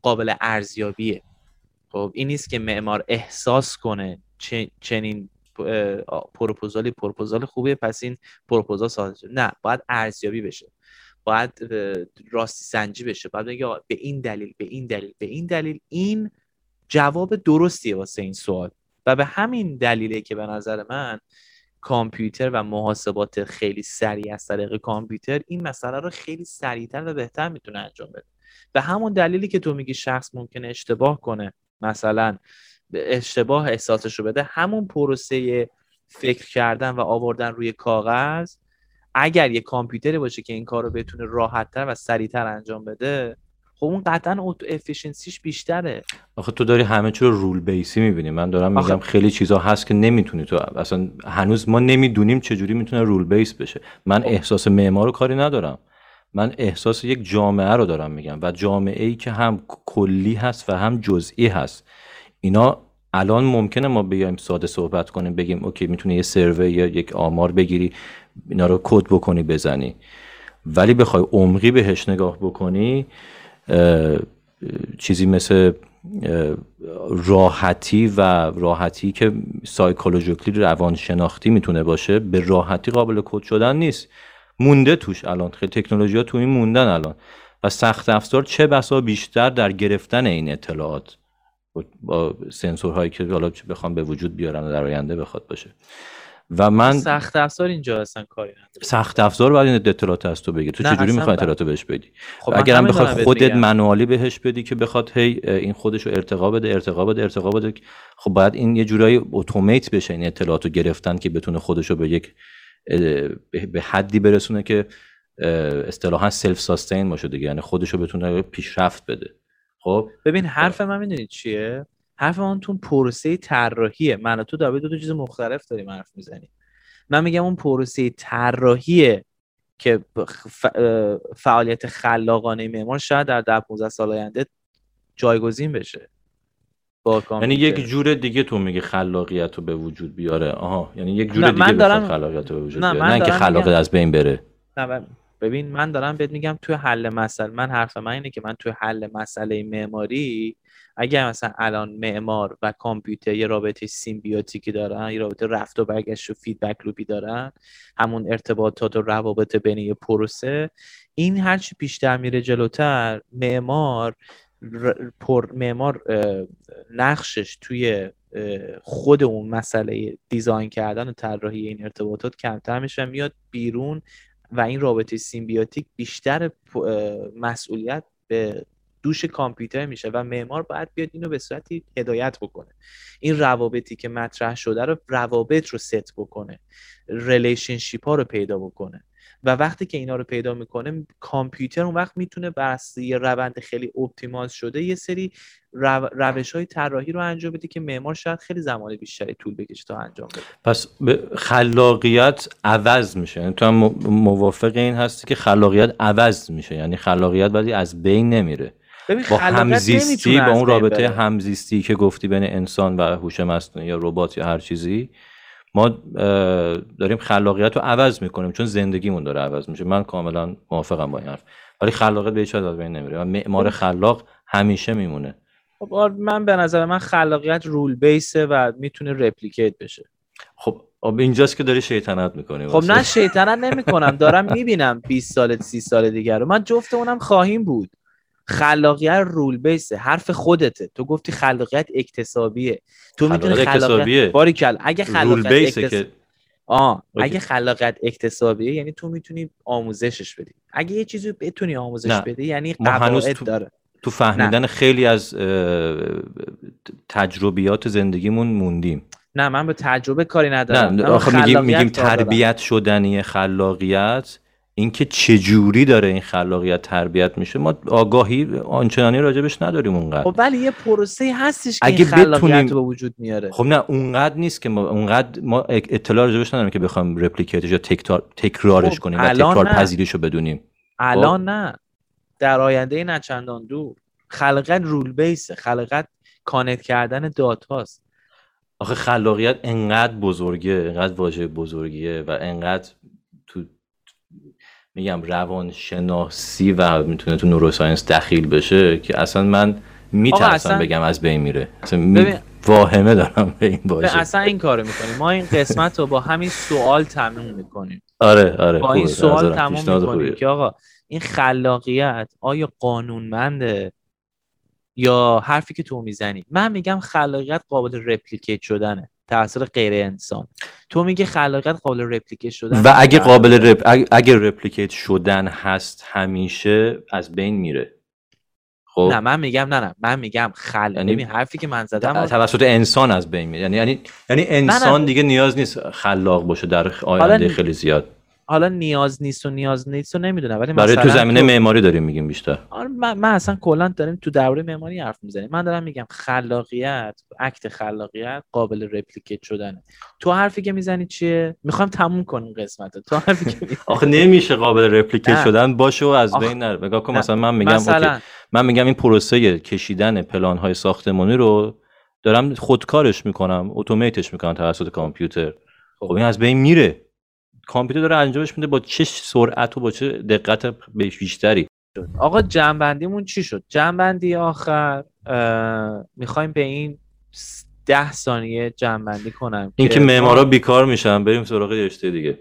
قابل ارزیابیه. خب این نیست که معمار احساس کنه چنین پروپوزالی پروپوزال خوبیه پس این پروپوزال ساده شد نه باید ارزیابی بشه. باید راستی سنجی بشه. باید بگه به این دلیل به این دلیل به این دلیل این جواب درستیه واسه این سوال. و به همین دلیله که به نظر من کامپیوتر و محاسبات خیلی سریع از طریق کامپیوتر این مسئله رو خیلی سریعتر و بهتر می‌تونه انجام بده. به همون دلیلی که تو میگی شخص ممکنه اشتباه کنه مثلا اشتباه احساسش رو بده همون پروسه فکر کردن و آوردن روی کاغذ اگر یه کامپیوتری باشه که این کار رو بتونه راحتتر و سریعتر انجام بده خب اون قطعا اوتو افیشنسیش بیشتره. آخه تو داری همه چی رو رول بیسی می‌بینی. من دارم میگم خیلی چیزا هست که نمی‌تونی تو اصلا هنوز ما نمی‌دونیم چجوری می‌تونه رول بیس بشه. من خب. احساس معمار رو کاری ندارم. من احساس یک جامعه رو دارم میگم و جامعه ای که هم کلی هست و هم جزئی هست. اینا الان ممکنه ما بیایم ساده صحبت کنیم بگیم اوکی می‌تونی یه سروی یا یک آمار بگیری اینا رو کد بکنی بزنی. ولی بخوای عمقی بهش نگاه بکنی چیزی مثل راحتی و راحتی که سایکولوژیکلی روانشناختی می‌تونه باشه به راحتی قابل کد شدن نیست. مونده توش الان. خیلی تکنولوژی ها تو این موندن الان. و سخت افزار چه بسا بیشتر در گرفتن این اطلاعات با سنسورهایی که حالا بخوام به وجود بیارن در آینده بخواد باشه. و من سخت افزار اینجا اصلا کاری نداره سخت افزار باید این اطلاعات از تو بگیر تو چجوری می‌خوای ب- اطلاعات بهش بدی؟ خب من اگر هم همین بخوای خودت. منوالی بهش بدی که بخواد هی این خودش رو ارتقا بده ارتقا بده ارتقا بده خب باید این یه جورایی اتومات بشه این اطلاعات رو گرفتن که بتونه خودش رو به یک به حدی برسونه که اصطلاحا سلف ساستین باشه دیگه. یعنی خودش رو بتونه پیشرفت بده. خب؟ ببین حرف من می‌دونی چیه؟ حرف من تو پروسه طراحیه. من و تو دو دو چیز مختلف داریم حرف می‌زنیم. من میگم اون پروسه طراحیه که فعالیت خلاقانه معمار شاید در 10 15 سال آینده جایگزین بشه. با یعنی. یک جور دیگه تو میگی خلاقیت رو به وجود بیاره. آها یعنی یک جور دیگه دارم- خلاقیت رو به وجود نه، بیاره. من نه اینکه خلاقیت میگم- از بین بره. نه ب- ببین من دارم بهت میگم توی حل مسئله من حرف من اینه که من توی حل مسئله معماری اگر مثلا الان معمار و کامپیوتر یه رابطه symbiotic ی دارن یه رابطه رفت و برگشت و feedback loop ی دارن همون ارتباطات و روابط بین یه پروسه این هرچی بیشتر میره جلوتر معمار پر معمار نقشش توی خود اون مسئله design کردن و طراحی این ارتباطات کمتر میشه میاد بیرون و این رابطه symbiotic بیشتر مسئولیت به دوش کامپیوتر میشه و معمار باید بیاد اینو به صورتی هدایت بکنه. این روابطی که مطرح شده رو روابط رو ست بکنه relationship ها رو پیدا بکنه. و وقتی که اینا رو پیدا می‌کنه کامپیوتر اون وقت می‌تونه بر یه روند خیلی optimize شده یه سری رو... روش های طراحی رو انجام بده که معمار شاید خیلی زمان بیشتری طول بکشه تا انجام بده. پس خلاقیت عوض میشه. یعنی تو هم مو- موافق این هستی که خلاقیت عوض میشه. یعنی خلاقیت ولی از بین نمیره. ببین با همزیستی با اون رابطه. همزیستی که گفتی بین انسان و هوش مصنوعی یا ربات یا هر چیزی ما داریم خلاقیت رو عوض می‌کنیم چون زندگیمون داره عوض میشه. من کاملا موافقم با این حرف. ولی خلاقیت به هیچ وجه از بین نمیره. و معمار خلاق همیشه میمونه. خب من به نظر من خلاقیت رول بیسه و می‌تونه رپلیکیت بشه. خب اینجاست که داری شیطنت می‌کنی. خب نه شیطنت نمی کنم دارم می‌بینم 20 سال 30 سال دیگر رو. من جفت اونم خواهیم بود. خلاقیت رول بیسه حرف خودته. تو گفتی خلاقیت اکتسابیه. تو می‌تونی خلاقیت باریکل اگه خلاقیت اکتس... که آه اوکی. اگه خلاقیت اکتسابیه یعنی تو می‌تونی آموزشش بدی. اگه یه چیزی بتونی آموزش نه. بدی یعنی قواعد تو- داره. تو فهمیدن خیلی از تجربیات زندگیمون موندیم. نه من به تجربه کاری ندارم. نه آخه میگیم میگیم دارم. تربیت شدنی خلاقیت. اینکه چجوری داره این خلاقیت تربیت میشه ما آگاهی آنچنانی راجبش نداریم اونقدر. خب ولی یه پروسه هستش که اگه این خلاقیت بتونیم- رو به وجود میاره. خب نه اونقدر نیست که ما اونقدر ما اطلاع راجبش نداریم که بخوایم replicate ش یا تکرار تکرارش خب، کنیم و تکرار نه. پذیریش رو بدونیم. الان نه. در آینده نه چندان دور. خلاقیت rule-based ه خلاقیت connect کردن data ست آخه خلاقیت انقدر بزرگه انقدر واژه بزرگیه و انقدر میگم روانشناسی و می‌تونه تو neuroscience دخیل بشه که اصلا من میترسم بگم از بین میره. اصلا می- ببین- واهمه دارم به این به واژه. اصلا این کارو می‌کنیم. ما این قسمت رو با همین سوال تموم می‌کنیم. آره آره با این سوال تموم می‌کنیم. که آقا این خلاقیت آیا قانونمنده یا حرفی که تو می‌زنی؟ من میگم خلاقیت قابل replicate شدنه. توسط غیر انسان. تو میگی خلاقیت قابل replicate شدن و اگه قابل rep... اگه- replicate شدن هست همیشه از بین میره. خب؟ نه من میگم نه نه. من میگم خل یعنی ببین حرفی که من زدم توسط انسان از بین میره. یعنی یعنی یعنی انسان دیگه نیاز نیست خلاق باشه در آینده خیلی زیاد. حالا نیاز نیست و نیاز نیست و نمی‌دونم ولی برای تو زمینه معماری داریم میگیم بیشتر. آره من, من اصلا کلا داریم تو درباره معماری حرف می‌زنیم. من دارم میگم خلاقیت act خلاقیت قابل replicate شدنه. تو حرفی که می‌زنی چیه؟ می‌خوام تموم کنیم قسمت تو حرفی که می‌زنی. آخه نمیشه قابل replicate. شدن. باشه و از. بین نره. نگاه کن. مثلا من میگم مثلا okay من میگم این پروسه کشیدن پلان های ساختمانی رو دارم خودکارش می‌کنم اتوماتش می‌کنم توسط کامپیوتر. خب این از بین میره. کامپیوتر داره انجامش میده با چه سرعت و با چه دقت بیشتری آقا جنبندیمون چی شد جنبندی آخر می‌خوایم به این ده ثانیه جنبندی کنم اینکه ما- معمارا بیکار میشن بریم سراغ رشته دیگه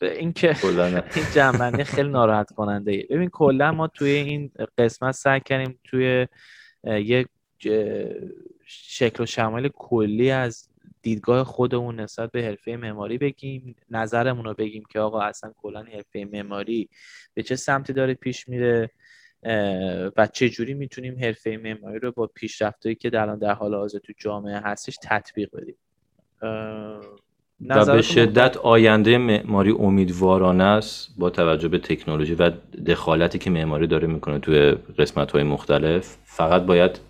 به اینکه. این جنبندی خیلی ناراحت کننده ایه. ببین کلا ما توی این قسمت سعی کردیم توی یک شکل و شمایل کلی از دیدگاه خودمون نسبت به حرفه معماری بگیم نظرمون رو بگیم که آقا اصلا کلا حرفه معماری به چه سمتی داره پیش میره و چه جوری می‌تونیم حرفه معماری رو با پیشرفتایی که در در حال حاضر تو جامعه هستش تطبیق بدیم؟ و به شدت آینده معماری امیدوارانه است با توجه به تکنولوژی و دخالتی که معماری داره می‌کنه توی قسمت های مختلف. فقط باید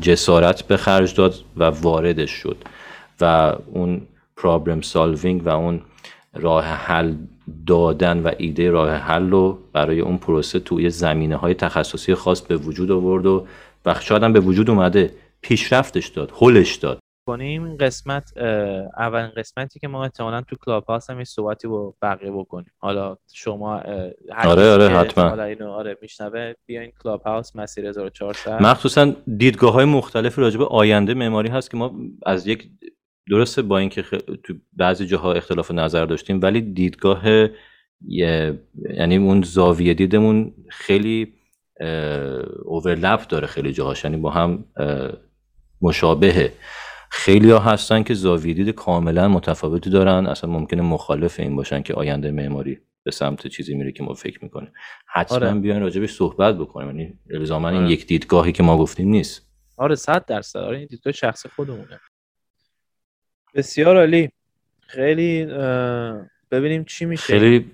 جسارت به خرج داد و واردش شد و اون پرابلم سالوینگ و اون راه حل دادن و ایده راه حل رو برای اون پروسه توی زمینه های تخصصی خاص به وجود آورد و شاید به وجود اومده. پیشرفتش داد هلش داد. کنیم قسمت اولین قسمتی که ما احتمالا تو کلاب هاست هم صحبتی با بقیه بکنیم. حالا شما آره آره حتما. حالا اینو آره میشنوه بیاین کلاب هاوس مسیر 1400 مخصوصا دیدگاه های مختلف راجع به آینده معماری هست که ما از یک درسته با اینکه تو بعضی جاها اختلاف نظر داشتیم ولی دیدگاه یعنی اون زاویه دیدمون خیلی اوورلپ داره خیلی جاهاش یعنی با هم مشابهه. خیلی ها هستن که زاویه دید کاملا متفاوتی دارن. اصلا ممکنه مخالف این باشن که آینده معماری به سمت چیزی میره که ما فکر می‌کنیم. حتما آره. بیاین راجبش صحبت بکنیم. یعنی الزاما این آره. یک دیدگاهی که ما گفتیم نیست. آره صد درصد. آره این دیدگاه شخص خودمونه. بسیار عالی. خیلی ببینیم چی میشه. خیلی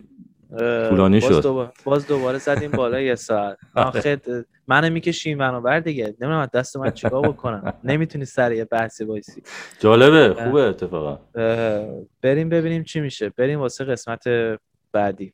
طولانی شد. دوباره باز دوباره زدیم بالا یه ساعت. آخه منو می‌کشیم منو بر دیگه. نمی‌دونم دست من چیکار بکنم. نمی‌تونی سر یه بحثی وایسی. جالبه. خوبه اتفاقا. بریم ببینیم چی میشه. بریم واسه قسمت بعدی.